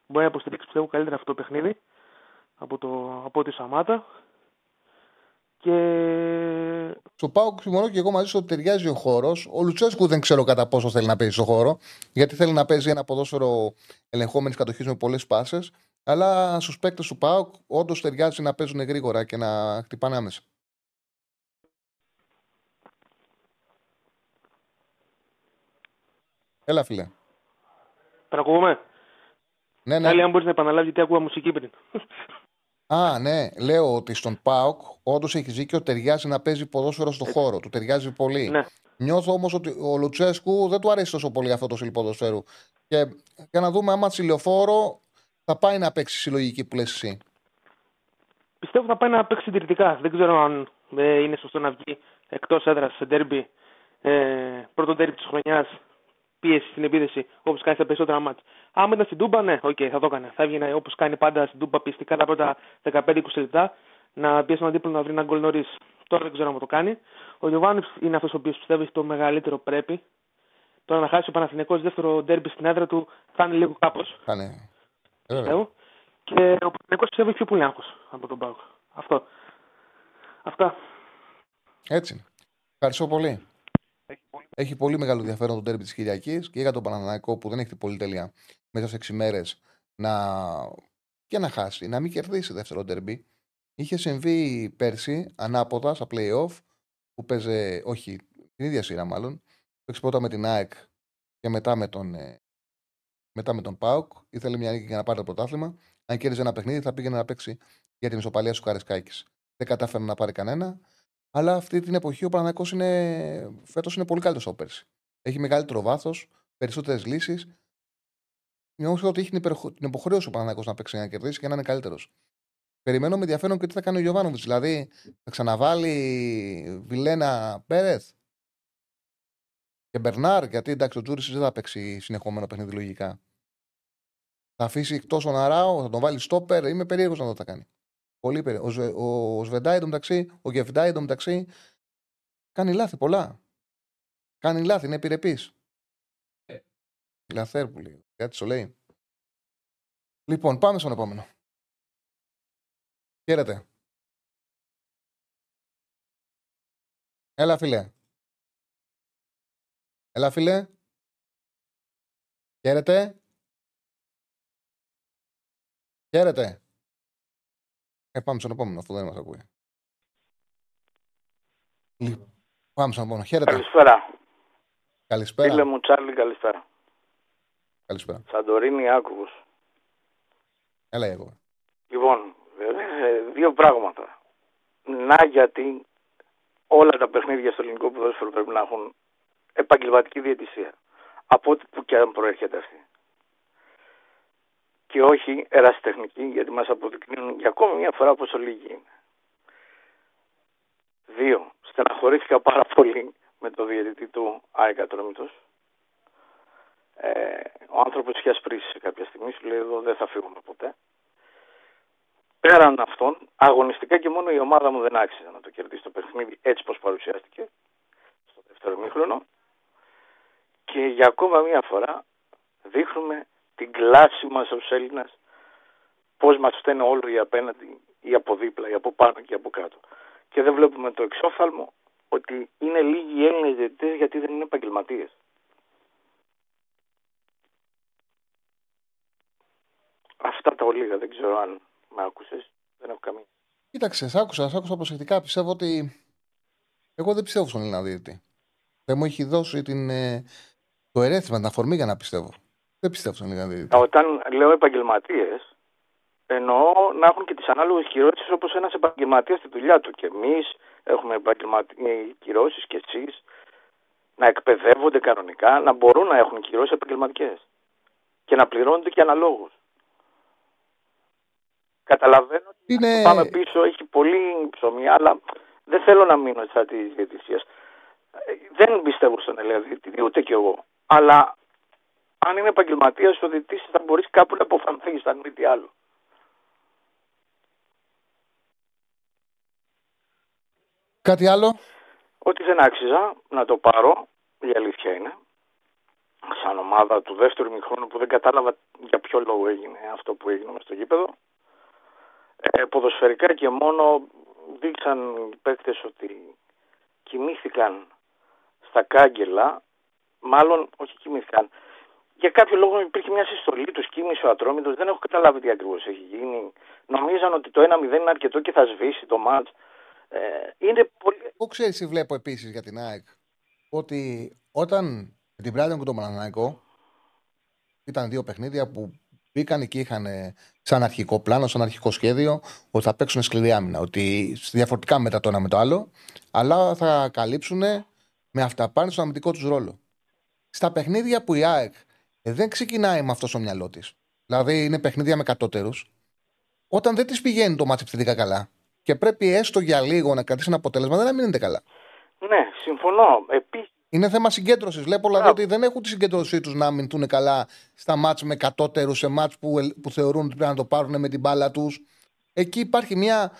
Speaker 6: Μπορεί να υποστηρίξει πιστεύω καλύτερα αυτό το παιχνίδι από, το, από τη Σαμάτα. Και
Speaker 1: Στο πάω συμφωνώ και εγώ μαζί σου ότι ταιριάζει ο χώρος. Ο Λουτσέσκου δεν ξέρω κατά πόσο θέλει να παίζει στο χώρο, γιατί θέλει να παίζει ένα ποδόσφαιρο ελεγχόμενης κατοχής με πολλές πάσες. Αλλά στους παίκτες του ΠΑΟΚ όντως ταιριάζει να παίζουν γρήγορα και να χτυπάνε άμεσα. Έλα, φίλε.
Speaker 6: παρακολουθούμε.
Speaker 1: Ναι, ναι.
Speaker 6: Άλλη αν μπορείς να επαναλάβεις γιατί ακούγα μουσική πριν.
Speaker 1: Α, ναι. Λέω ότι στον ΠΑΟΚ όντως έχει δίκιο, ταιριάζει να παίζει ποδόσφαιρο στο χώρο. Του ταιριάζει πολύ.
Speaker 6: ναι.
Speaker 1: Νιώθω όμως ότι ο Λουτσέσκου δεν του αρέσει τόσο πολύ αυτό το στυλ ποδοσφαίρου. Και για να δούμε άμα λεωφόρο θα πάει να παίξει συλλογική που λες εσύ.
Speaker 6: Πιστεύω θα πάει να παίξει συντηρητικά. Δεν ξέρω αν ε, είναι σωστό να βγει εκτός έδρας σε ντέρμπι. Ε, πρώτο ντέρμπι της χρονιάς. Πίεση στην επίθεση όπως κάνει στα περισσότερα ματς. Άμα ήταν στην Τούμπα, ναι, οκ, θα το έκανε. Θα έβγαινε όπως κάνει πάντα στην Τούμπα πιεστικά τα πρώτα 15-20 λεπτά να πιέσει τον αντίπαλο να βρει ένα γκολ νωρίς. Τώρα δεν ξέρω αν το κάνει. Ο Γιοβάνοβιτς είναι αυτός ο οποίος πιστεύει ότι το μεγαλύτερο πρέπει. Τώρα να χάσει ο Παναθηναϊκός δεύτερο ντέρμπι στην έδρα του θα είναι λίγο κάπως.
Speaker 1: Θα είναι. Ε, βέβαια.
Speaker 6: Πιστεύω. Και ο Παναθηναϊκός πιστεύει πιο πολύ άγχος από τον Πάουκ. Αυτό. Αυτά.
Speaker 1: Έτσι. είναι. Ευχαριστώ πολύ. Έχει πολύ μεγάλο ενδιαφέρον το τέρμι της Κυριακής και για τον Παναναναϊκό που δεν έχει την πολυτέλεια μέσα σε 6 μέρες να. και να χάσει, να μην κερδίσει δεύτερο τέρμι. Είχε συμβεί πέρσι ανάποδα στα playoff που παίζε, όχι, την ίδια σειρά μάλλον. Παίξει πρώτα με την ΑΕΚ και μετά με τον, ε, μετά με τον ΠΑΟΚ. Ήθελε μια νίκη για να πάρει το πρωτάθλημα. Αν κέρδιζε ένα παιχνίδι, θα πήγαινε να παίξει για την ισοπαλία σου Καρεσκάκη. Δεν κατάφερε να πάρει κανένα. Αλλά αυτή την εποχή ο Παναγιακό είναι. φέτος είναι πολύ καλύτερος από πέρσι. Έχει μεγαλύτερο βάθος, περισσότερες λύσεις. Νιώθω ότι έχει την, υπερχο- την υποχρέωση ο Παναγιακό να παίξει για να κερδίσει και να είναι καλύτερος. Περιμένω με ενδιαφέρον και τι θα κάνει ο Γιωβάνοβιτς. Δηλαδή, θα ξαναβάλει Βιλένα Πέρεθ και Μπερνάρ, γιατί εντάξει, ο Τζούρι δεν θα παίξει συνεχόμενο παιχνίδι λογικά. Θα αφήσει εκτός τον Αράο, θα τον βάλει στόπερ. Είμαι περίεργος να δω τι θα κάνει. Πολύ περίεργο. Ο, Ζε- ο Σβεντάι εντωμεταξύ, ο Γεφντάι εντωμεταξύ, κάνει λάθη πολλά. Κάνει λάθη, είναι επιρρεπής. Λαθέρ που λέει. Κάτι σου λέει. Λοιπόν, πάμε στον επόμενο. Χαίρετε. Έλα, φίλε. Έλα, φίλε. Χαίρετε. Χαίρετε. Ε, πάμε στον επόμενο, αυτό δεν μας ακούει. Λοιπόν, πάμε στον επόμενο. Χαίρετε.
Speaker 7: Καλησπέρα.
Speaker 1: Καλησπέρα.
Speaker 7: Φίλε μου Τσάρλι, καλησπέρα.
Speaker 1: Καλησπέρα.
Speaker 7: Σαντορίνη Άκουγος.
Speaker 1: Έλα, εγώ.
Speaker 7: Λοιπόν, ε, δύο πράγματα. Να γιατί όλα τα παιχνίδια στο ελληνικό ποδόσφαιρο πρέπει να έχουν επαγγελματική διαιτησία. Από ό,τι που και αν προέρχεται αυτή. Και όχι ερασιτεχνική, γιατί μας αποδεικνύουν για ακόμη μια φορά πόσο λίγοι είναι. Δύο, στεναχωρήθηκα πάρα πολύ με το διαιτητή του ΑΕΚ Ατρόμητος. Ε, ο άνθρωπος είχε ασπρίσει σε κάποια στιγμή, σου λέει εδώ δεν θα φύγουμε ποτέ. Πέραν αυτών, αγωνιστικά και μόνο η ομάδα μου δεν άξιζε να το κερδίσει το παιχνίδι έτσι πως παρουσιάστηκε στο δεύτερο μήχρονο. Και για ακόμα μία φορά δείχνουμε την κλάση μας ως Έλληνας πώς μας φταίνε όλο οι απέναντι ή από δίπλα ή από πάνω και από κάτω. Και δεν βλέπουμε το εξόφθαλμο ότι είναι λίγοι οι Έλληνες διαιτητές γιατί δεν είναι επαγγελματίες. Αυτά τα ολίγα, δεν ξέρω αν με άκουσες. Δεν έχω καμία.
Speaker 1: Κοίταξε, σ' άκουσα, σ' άκουσα προσεκτικά. Πιστεύω ότι. Εγώ δεν πιστεύω στον Έλληνα διαιτητή. Δεν μου έχει δώσει την, ε, το ερέθισμα, την αφορμή για να πιστεύω. Δεν πιστεύω στον Έλληνα διαιτητή.
Speaker 7: Όταν λέω επαγγελματίες, εννοώ να έχουν και τις ανάλογες κυρώσεις όπως ένας επαγγελματίας στη δουλειά του. Και εμείς έχουμε επαγγελματικέ κυρώσεις και εσείς να εκπαιδεύονται κανονικά, να μπορούν να έχουν κυρώσεις επαγγελματικές και να πληρώνονται και αναλόγως. Καταλαβαίνω ότι
Speaker 1: Είναι-
Speaker 7: αυτό πάμε πίσω έχει πολύ ψωμί, αλλά δεν θέλω να μείνω στα της διαιτησίας. Δεν πιστεύω στον Ελλήντα διαιτητή, ούτε κι εγώ. Αλλά αν είναι επαγγελματίας ο διαιτητή, θα μπορείς κάπου να αποφανθείς, αν μη τι άλλο.
Speaker 1: Κάτι άλλο;
Speaker 7: Ότι δεν άξιζα να το πάρω, η αλήθεια είναι. Σαν ομάδα του δεύτερου μηχρόνου που δεν κατάλαβα για ποιο λόγο έγινε αυτό που έγινε μες στο γήπεδο. Ε, ποδοσφαιρικά και μόνο δείξαν οι παίκτες ότι κοιμήθηκαν στα κάγκελα. Μάλλον, όχι κοιμήθηκαν. Για κάποιο λόγο υπήρχε μια συστολή τους, κίνησε ο Ατρόμητος. Δεν έχω καταλάβει τι ακριβώς έχει γίνει. Νομίζαν ότι το 1-0 είναι αρκετό και θα σβήσει το μάτς. Ε, είναι πολύ...
Speaker 1: Εγώ ξέρεις τι βλέπω επίσης για την ΑΕΚ. Ότι όταν με την Brighton και τον Παναναναϊκό ήταν δύο παιχνίδια που μπήκαν και είχαν ε, σαν αρχικό πλάνο, σαν αρχικό σχέδιο, ότι θα παίξουν σκληρή άμυνα. Ότι διαφορετικά μετά το ένα με το άλλο, αλλά θα καλύψουν με αυταπάνη στον αμυντικό τους ρόλο. Στα παιχνίδια που η ΑΕΚ ε, δεν ξεκινάει με αυτός στο μυαλό της. Δηλαδή είναι παιχνίδια με κατώτερους. Όταν δεν της πηγαίνει το μάτι επιθετικά καλά και πρέπει έστω για λίγο να κρατήσει ένα αποτέλεσμα, δεν μείνετε καλά.
Speaker 7: Ναι, συμφωνώ. Επίσης,
Speaker 1: Είναι θέμα συγκέντρωσης. Βλέπω δηλαδή ότι δεν έχουν τη συγκέντρωσή τους να αμυνθούν καλά στα μάτς με κατώτερους, σε μάτς που, ελ- που θεωρούν ότι πρέπει να το πάρουν με την μπάλα τους. Εκεί υπάρχει μια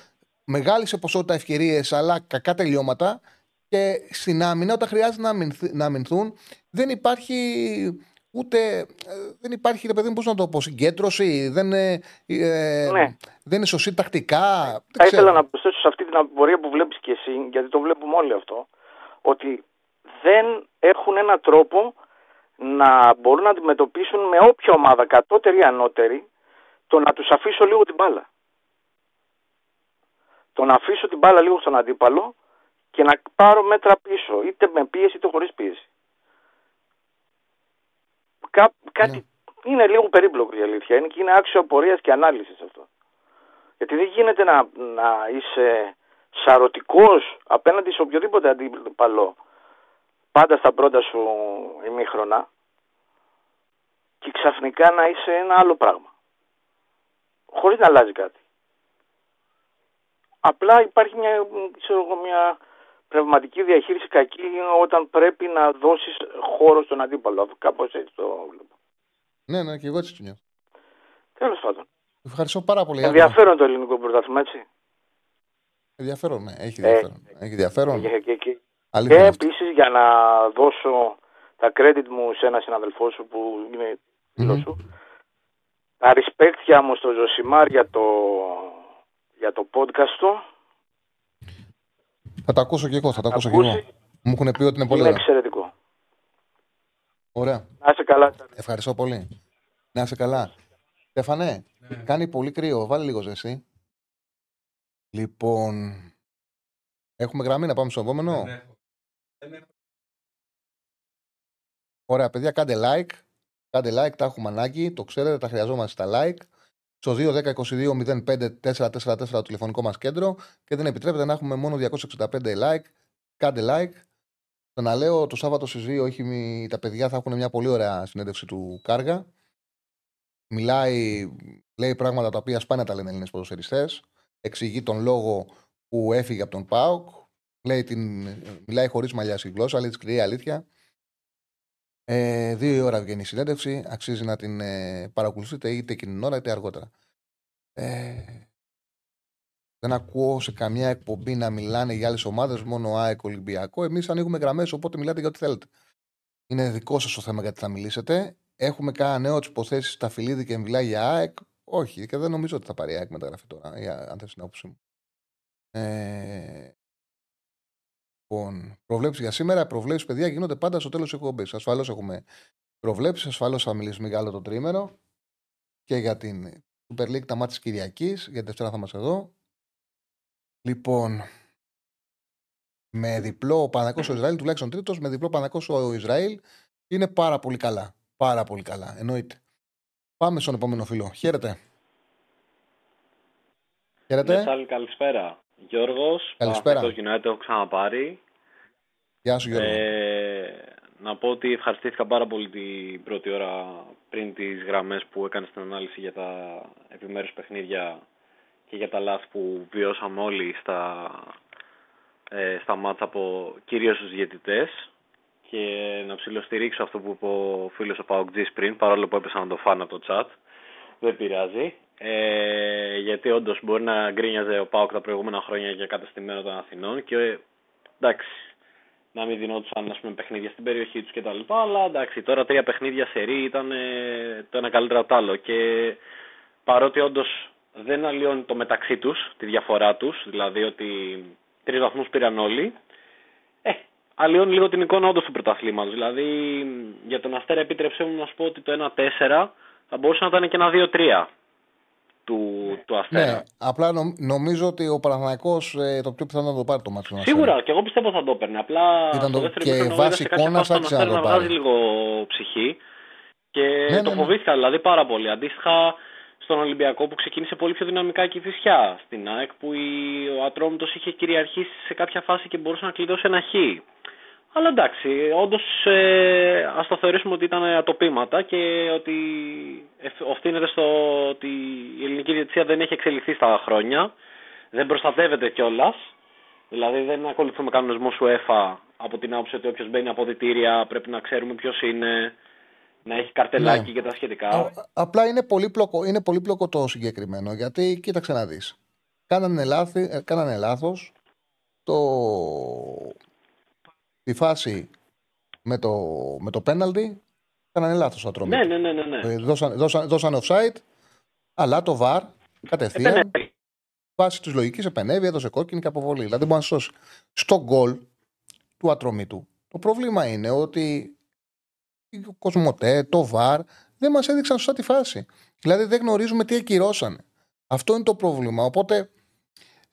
Speaker 1: μεγάλη σε ποσότητα ευκαιρίες, αλλά κακά τελειώματα. Και στην άμυνα, όταν χρειάζεται να, αμυνθ- να αμυνθούν, δεν υπάρχει ούτε. ε, Δεν υπάρχει, ρε παιδί μου, πώς να το πω, συγκέντρωση. Δεν, είναι, ε,
Speaker 7: Ναι.
Speaker 1: δεν είναι σωστή τακτικά.
Speaker 7: Θα
Speaker 1: Δεν
Speaker 7: ήθελα
Speaker 1: ξέρω.
Speaker 7: να προσθέσω σε αυτή την απορία που βλέπεις και εσύ, γιατί το βλέπουμε όλοι αυτό, ότι δεν έχουν έναν τρόπο να μπορούν να αντιμετωπίσουν με όποια ομάδα, κατώτερη ή ανώτερη, το να τους αφήσω λίγο την μπάλα. Το να αφήσω την μπάλα λίγο στον αντίπαλο και να πάρω μέτρα πίσω, είτε με πίεση είτε χωρίς πίεση. Κά, κάτι είναι λίγο περίπλοκο η αλήθεια είναι και είναι άξιο απορίας και ανάλυσης αυτό. Γιατί δεν γίνεται να, να είσαι σαρωτικός απέναντι σε οποιοδήποτε αντίπαλο πάντα στα πρώτα σου ημίχρονα και ξαφνικά να είσαι ένα άλλο πράγμα. Χωρίς να αλλάζει κάτι. Απλά υπάρχει μια, ξέρω εγώ, μια πνευματική διαχείριση κακή όταν πρέπει να δώσεις χώρο στον αντίπαλο. Κάπως έτσι το βλέπω.
Speaker 1: Ναι, ναι, και εγώ έτσι το νιώθω.
Speaker 7: Τέλος πάντων.
Speaker 1: Ευχαριστώ πάρα πολύ. Άκη.
Speaker 7: Ενδιαφέρον το ελληνικό πρωτάθλημα, έτσι.
Speaker 1: Ενδιαφέρον, ναι, έχει
Speaker 7: Ε,
Speaker 1: ενδιαφέρον. έχει ενδιαφέρον.
Speaker 7: Και, και, και,
Speaker 1: Αλήθεια
Speaker 7: και
Speaker 1: είναι αυτό.
Speaker 7: επίσης για να δώσω τα credit μου σε ένα συναδελφό σου που είναι φίλος
Speaker 1: Μμμ.
Speaker 7: σου. Τα respect μου στο Ζωσιμάρ για το, για το podcast του.
Speaker 1: Θα τα ακούσω και εγώ, θα τα ακούσω και
Speaker 7: ακούσει.
Speaker 1: εγώ. Μου έχουν πει ότι είναι πολύ
Speaker 7: Είναι
Speaker 1: ωραία.
Speaker 7: εξαιρετικό.
Speaker 1: Ωραία.
Speaker 7: Να είσαι καλά.
Speaker 1: Ευχαριστώ πολύ. Να είσαι καλά. Στέφανε, κάνει πολύ κρύο. Βάλε λίγο ζέστη. Λοιπόν, έχουμε γραμμή να πάμε στο επόμενο; Ωραία, παιδιά, κάντε like. Κάντε like, τα έχουμε ανάγκη. Το ξέρετε, τα χρειαζόμαστε στα like. Στο 2-10-22-05-444 το τηλεφωνικό μας κέντρο και δεν επιτρέπεται να έχουμε μόνο 265 like. Κάντε like. Το να λέω το Σάββατο στις 2 όχι, μη- τα παιδιά θα έχουν μια πολύ ωραία συνέντευξη του Κάργα. Μιλάει, λέει πράγματα τα οποία σπάνια τα λένε Έλληνες ποδοσφαιριστές. Εξηγεί τον λόγο που έφυγε από τον Πάουκ. Λέει την, μιλάει χωρίς μαλλιά στη γλώσσα, λέει της σκληρή αλήθεια. Ε, δύο η ώρα βγαίνει η συνέντευξη. Αξίζει να την ε, παρακολουθείτε είτε εκείνη την ώρα είτε αργότερα. Ε, δεν ακούω σε καμιά εκπομπή να μιλάνε για άλλες ομάδες, μόνο ΑΕΚ Ολυμπιακό. Εμείς ανοίγουμε γραμμές, οπότε μιλάτε για ό,τι θέλετε. Είναι δικό σας το θέμα γιατί θα μιλήσετε. Έχουμε κανένα νέο τη υποθέσεις στα φιλίδη και μιλάει για ΑΕΚ. Όχι, και δεν νομίζω ότι θα πάρει ΑΕΚ μεταγραφή τώρα, για, αν θες την άποψή μου. Ε, λοιπόν, προβλέψεις για σήμερα. Προβλέψεις, παιδιά, γίνονται πάντα στο τέλος τη εκπομπής. Ασφαλώς έχουμε προβλέψεις, ασφαλώς θα μιλήσουμε για άλλο το τρίμερο και για την Super League τα μάτια της Κυριακής. Για τη Δευτέρα θα είμαστε εδώ. Λοιπόν, με διπλό ο Πανακός ο Ισραήλ, τουλάχιστον τρίτος, με διπλό Πανακός ο Ισραήλ, είναι πάρα πολύ καλά. Πάρα πολύ καλά. Εννοείται. Πάμε στον επόμενο φίλο. Χαίρετε. Χαίρετε.
Speaker 8: Μεσάλη, καλησπέρα. Γιώργος,
Speaker 1: Καλησπέρα.
Speaker 8: το United έχω ξαναπάρει.
Speaker 1: Γεια σου Γιώργο.
Speaker 8: Ε, να πω ότι ευχαριστήθηκα πάρα πολύ την πρώτη ώρα πριν τις γραμμές που έκανες την ανάλυση για τα επιμέρους παιχνίδια και για τα λάθη που βιώσαμε όλοι στα, ε, στα μάτσα από κυρίως τους διαιτητές και να ψηλοστηρίξω αυτό που είπε ο φίλος ο Παοκτζής πριν παρόλο που έπεσα να το φάνω από το chat δεν πειράζει ε, γιατί όντως μπορεί να γκρίνιαζε ο Πάοκ τα προηγούμενα χρόνια για καταστημένο των Αθηνών και ε, εντάξει να μην δινόντουσαν ας πούμε, παιχνίδια στην περιοχή τους κτλ. Αλλά εντάξει, τώρα τρία παιχνίδια σε ρί ήταν ε, το ένα καλύτερο από το άλλο. Και παρότι όντως δεν αλλοιώνει το μεταξύ τους, τη διαφορά τους, δηλαδή ότι τρεις βαθμούς πήραν όλοι, ε, αλλοιώνει λίγο την εικόνα όντως του πρωταθλήματος. Δηλαδή για τον Αστέρα επίτρεψέ μου να σου πω ότι το 1-4 θα μπορούσε να ήταν και ένα 2-3 του, του Αστέρα.
Speaker 1: Ναι, απλά νομ- νομίζω ότι ο Παναθηναϊκός ε, το πιο πιθανό να το πάρει το μάτι. στον
Speaker 8: Σίγουρα, και εγώ πιστεύω θα το έπαιρνε. Απλά
Speaker 1: Ήταν
Speaker 8: στο
Speaker 1: το-
Speaker 8: δεύτερο
Speaker 1: και
Speaker 8: ημίχρονο
Speaker 1: βάσει
Speaker 8: είδα σε κάποια
Speaker 1: εικόνας
Speaker 8: φάση τον
Speaker 1: άξιζε να
Speaker 8: Αστέρα
Speaker 1: το
Speaker 8: να βγάζει
Speaker 1: πάρει.
Speaker 8: λίγο ψυχή και
Speaker 1: ναι,
Speaker 8: το
Speaker 1: ναι.
Speaker 8: φοβήθηκα δηλαδή πάρα πολύ. Αντίστοιχα στον Ολυμπιακό που ξεκίνησε πολύ πιο δυναμικά και η Φυσιά. Στην ΑΕΚ που η, ο Ατρόμητος είχε κυριαρχήσει σε κάποια φάση και μπορούσε να κλειδώσει ένα χ. Αλλά εντάξει, όντως ε, ας το θεωρήσουμε ότι ήταν ατοπήματα και ότι εφ- οφείλεται στο ότι η ελληνική διετησία δεν έχει εξελιχθεί στα χρόνια. Δεν προστατεύεται κιόλας. Δηλαδή δεν ακολουθούμε κανονισμό UEFA από την άποψη ότι όποιος μπαίνει από διτήρια πρέπει να ξέρουμε ποιος είναι, να έχει καρτελάκι
Speaker 1: Ναι.
Speaker 8: και τα σχετικά.
Speaker 1: Α- απλά είναι πολύπλοκο, είναι πολύπλοκο το συγκεκριμένο γιατί κοίταξε να δεις. κάνανε, λάθη, ε, κάνανε λάθος το... τη φάση με το, με το πέναλτι κάνανε λάθος το ατρόμητος.
Speaker 6: Ναι, ναι, ναι, ναι. ναι.
Speaker 1: Ε, Δώσαν, δώσαν, δώσαν offside, αλλά το VAR κατευθείαν
Speaker 6: Επενέβη.
Speaker 1: βάσει της λογικής επενέβη, έδωσε κόκκινη και αποβολή. Δηλαδή μπορεί να σώσει. Στο γκολ του ατρομήτου. Το πρόβλημα είναι ότι ο Κοσμοτέ, το ΒΑΡ δεν μας έδειξαν σωστά τη φάση. Δηλαδή δεν γνωρίζουμε τι ακυρώσανε. Αυτό είναι το πρόβλημα. Οπότε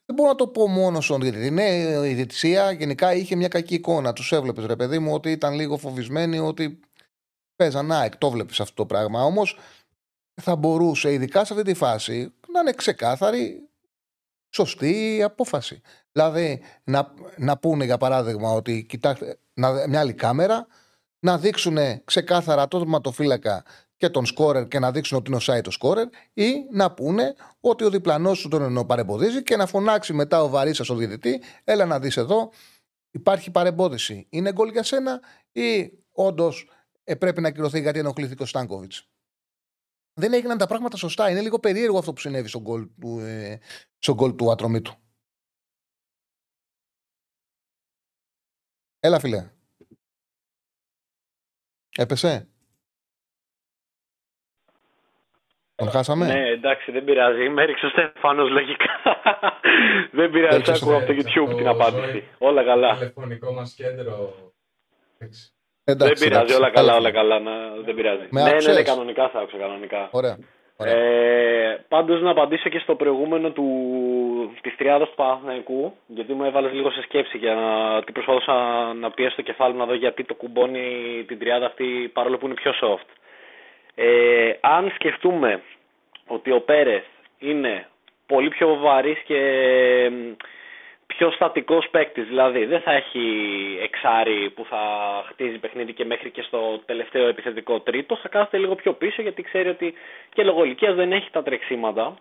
Speaker 1: δεν μπορώ να το πω μόνο στον διαιτητή. Ναι, η διαιτησία γενικά είχε μια κακή εικόνα. Τους έβλεπες, ρε παιδί μου, ότι ήταν λίγο φοβισμένοι, ότι παίζαν ΑΕΚ. Το βλέπεις αυτό το πράγμα. Όμως θα μπορούσε, ειδικά σε αυτή τη φάση, να είναι ξεκάθαρη, σωστή η απόφαση. Δηλαδή, να, να πούνε για παράδειγμα ότι κοιτάξτε, να, μια άλλη κάμερα, να δείξουν ξεκάθαρα το ματοφύλακα και τον σκόρερ και να δείξουν ότι είναι ο site το σκόρερ ή να πούνε ότι ο διπλανός σου τον παρεμποδίζει και να φωνάξει μετά ο βαρύσας ο διαιτητή, έλα να δεις εδώ, υπάρχει παρεμπόδιση. Είναι γκολ για σένα ή όντως πρέπει να ακυρωθεί γιατί ενοχλήθηκε ο Στάνκοβιτς; Δεν έγιναν τα πράγματα σωστά. Είναι λίγο περίεργο αυτό που συνέβη στον γκολ του, ε, στον γκολ του ατρωμίτου. Έλα, φίλε. Έπεσε. Τον χάσαμε;
Speaker 8: Ναι, εντάξει, δεν πειράζει. Με έριξε ο Στέφανος λογικά. δεν πειράζει,
Speaker 1: Έριξες,
Speaker 8: άκουγα από το YouTube την απάντηση. Όλα καλά.
Speaker 4: Τηλεφωνικό μας κέντρο. Εντάξει.
Speaker 1: Εντάξει,
Speaker 8: δεν πειράζει,
Speaker 1: εντάξει.
Speaker 8: όλα καλά,
Speaker 1: Καλά.
Speaker 8: όλα καλά. Να... Δεν πειράζει.
Speaker 1: Με
Speaker 8: ναι, ναι,
Speaker 1: άκουσες;
Speaker 8: ναι, κανονικά θα άκουσα, κανονικά.
Speaker 1: Ωραία. Ωραία.
Speaker 8: Ε, πάντως να απαντήσω και στο προηγούμενο του, της τριάδας του Παναθηναϊκού γιατί μου έβαλες λίγο σε σκέψη για να τι προσπαθούσα να πιέσω το κεφάλι μου να δω γιατί το κουμπώνει την τριάδα αυτή παρόλο που είναι πιο soft. Ε, αν σκεφτούμε ότι ο Πέρεθ είναι πολύ πιο βαρύς και μ, πιο στατικός παίκτης, δηλαδή δεν θα έχει εξάρι που θα χτίζει παιχνίδι και μέχρι και στο τελευταίο επιθετικό τρίτο, θα κάθεται λίγο πιο πίσω γιατί ξέρει ότι και λόγω ηλικίας δεν έχει τα τρεξίματα.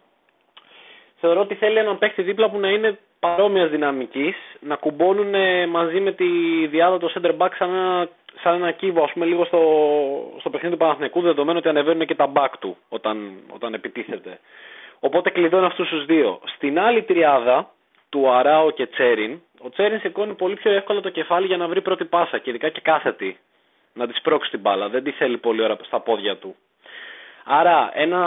Speaker 8: Θεωρώ ότι θέλει έναν παίκτη δίπλα που να είναι παρόμοιας δυναμικής, να κουμπώνουν ε, μαζί με τη διάδα το center back σαν ένα, σαν ένα κύβο, ας πούμε λίγο στο, στο παιχνίδι του Παναθηναϊκού, δεδομένου ότι ανεβαίνουν και τα back του όταν, όταν επιτίθεται. Οπότε κλειδώνει αυτούς τους δύο. Στην άλλη τριάδα, του Αράο και Τσέριν, ο Τσέριν σηκώνει πολύ πιο εύκολα το κεφάλι για να βρει πρώτη πάσα και ειδικά και κάθετη. Να της σπρώξει την μπάλα. Δεν τη θέλει πολύ ώρα στα πόδια του. Άρα ένα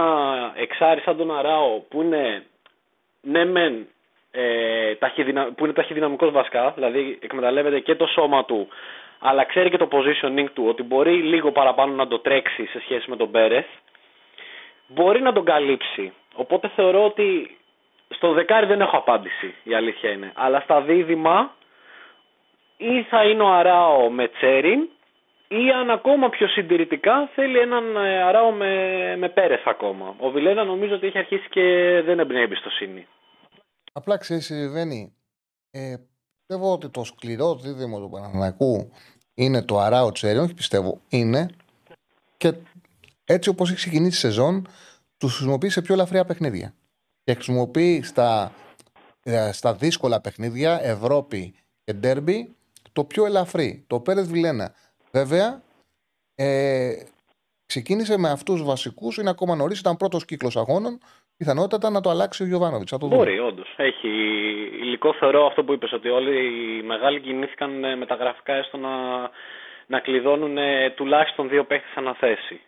Speaker 8: εξάρι σαν τον Αράο που είναι ναι μεν ε, ταχυδυνα... που είναι ταχυδυναμικός βασικά, δηλαδή εκμεταλλεύεται και το σώμα του αλλά ξέρει και το positioning του ότι μπορεί λίγο παραπάνω να το τρέξει σε σχέση με τον Πέρεθ μπορεί να τον καλύψει. Οπότε θεωρώ ότι στο δεκάρι δεν έχω απάντηση, η αλήθεια είναι. Αλλά στα δίδυμα ή θα είναι ο Αράο με Τσέριν ή αν ακόμα πιο συντηρητικά θέλει έναν ε, Αράο με, με Πέρεθ ακόμα. Ο Βιλένα νομίζω ότι έχει αρχίσει και δεν εμπνέει εμπιστοσύνη.
Speaker 1: Απλά ξέρεις, συμβαίνει. Ε, πιστεύω ότι το σκληρό δίδυμο του Παναθηναϊκού είναι το Αράο Τσέρι. Όχι πιστεύω, είναι. Και έτσι όπως έχει ξεκινήσει η σεζόν, τους χρησιμοποιεί σε πιο ελαφριά παιχνίδια. Και χρησιμοποιεί στα, ε, στα δύσκολα παιχνίδια, Ευρώπη και Ντέρμπι, το πιο ελαφρύ. Το Πέρεθ Βιλένα. Βέβαια, ε, ξεκίνησε με αυτούς του βασικούς, είναι ακόμα νωρίς, ήταν πρώτος κύκλος αγώνων. Πιθανότατα να το αλλάξει ο Γιωβάνοβιτς. Θα το δούμε.
Speaker 8: Μπορεί, όντως. Έχει υλικό θεωρώ αυτό που είπες, ότι όλοι οι μεγάλοι κινήθηκαν ε, με τα γραφικά έστω να, να κλειδώνουν ε, τουλάχιστον δύο παίχτες αναθέσει.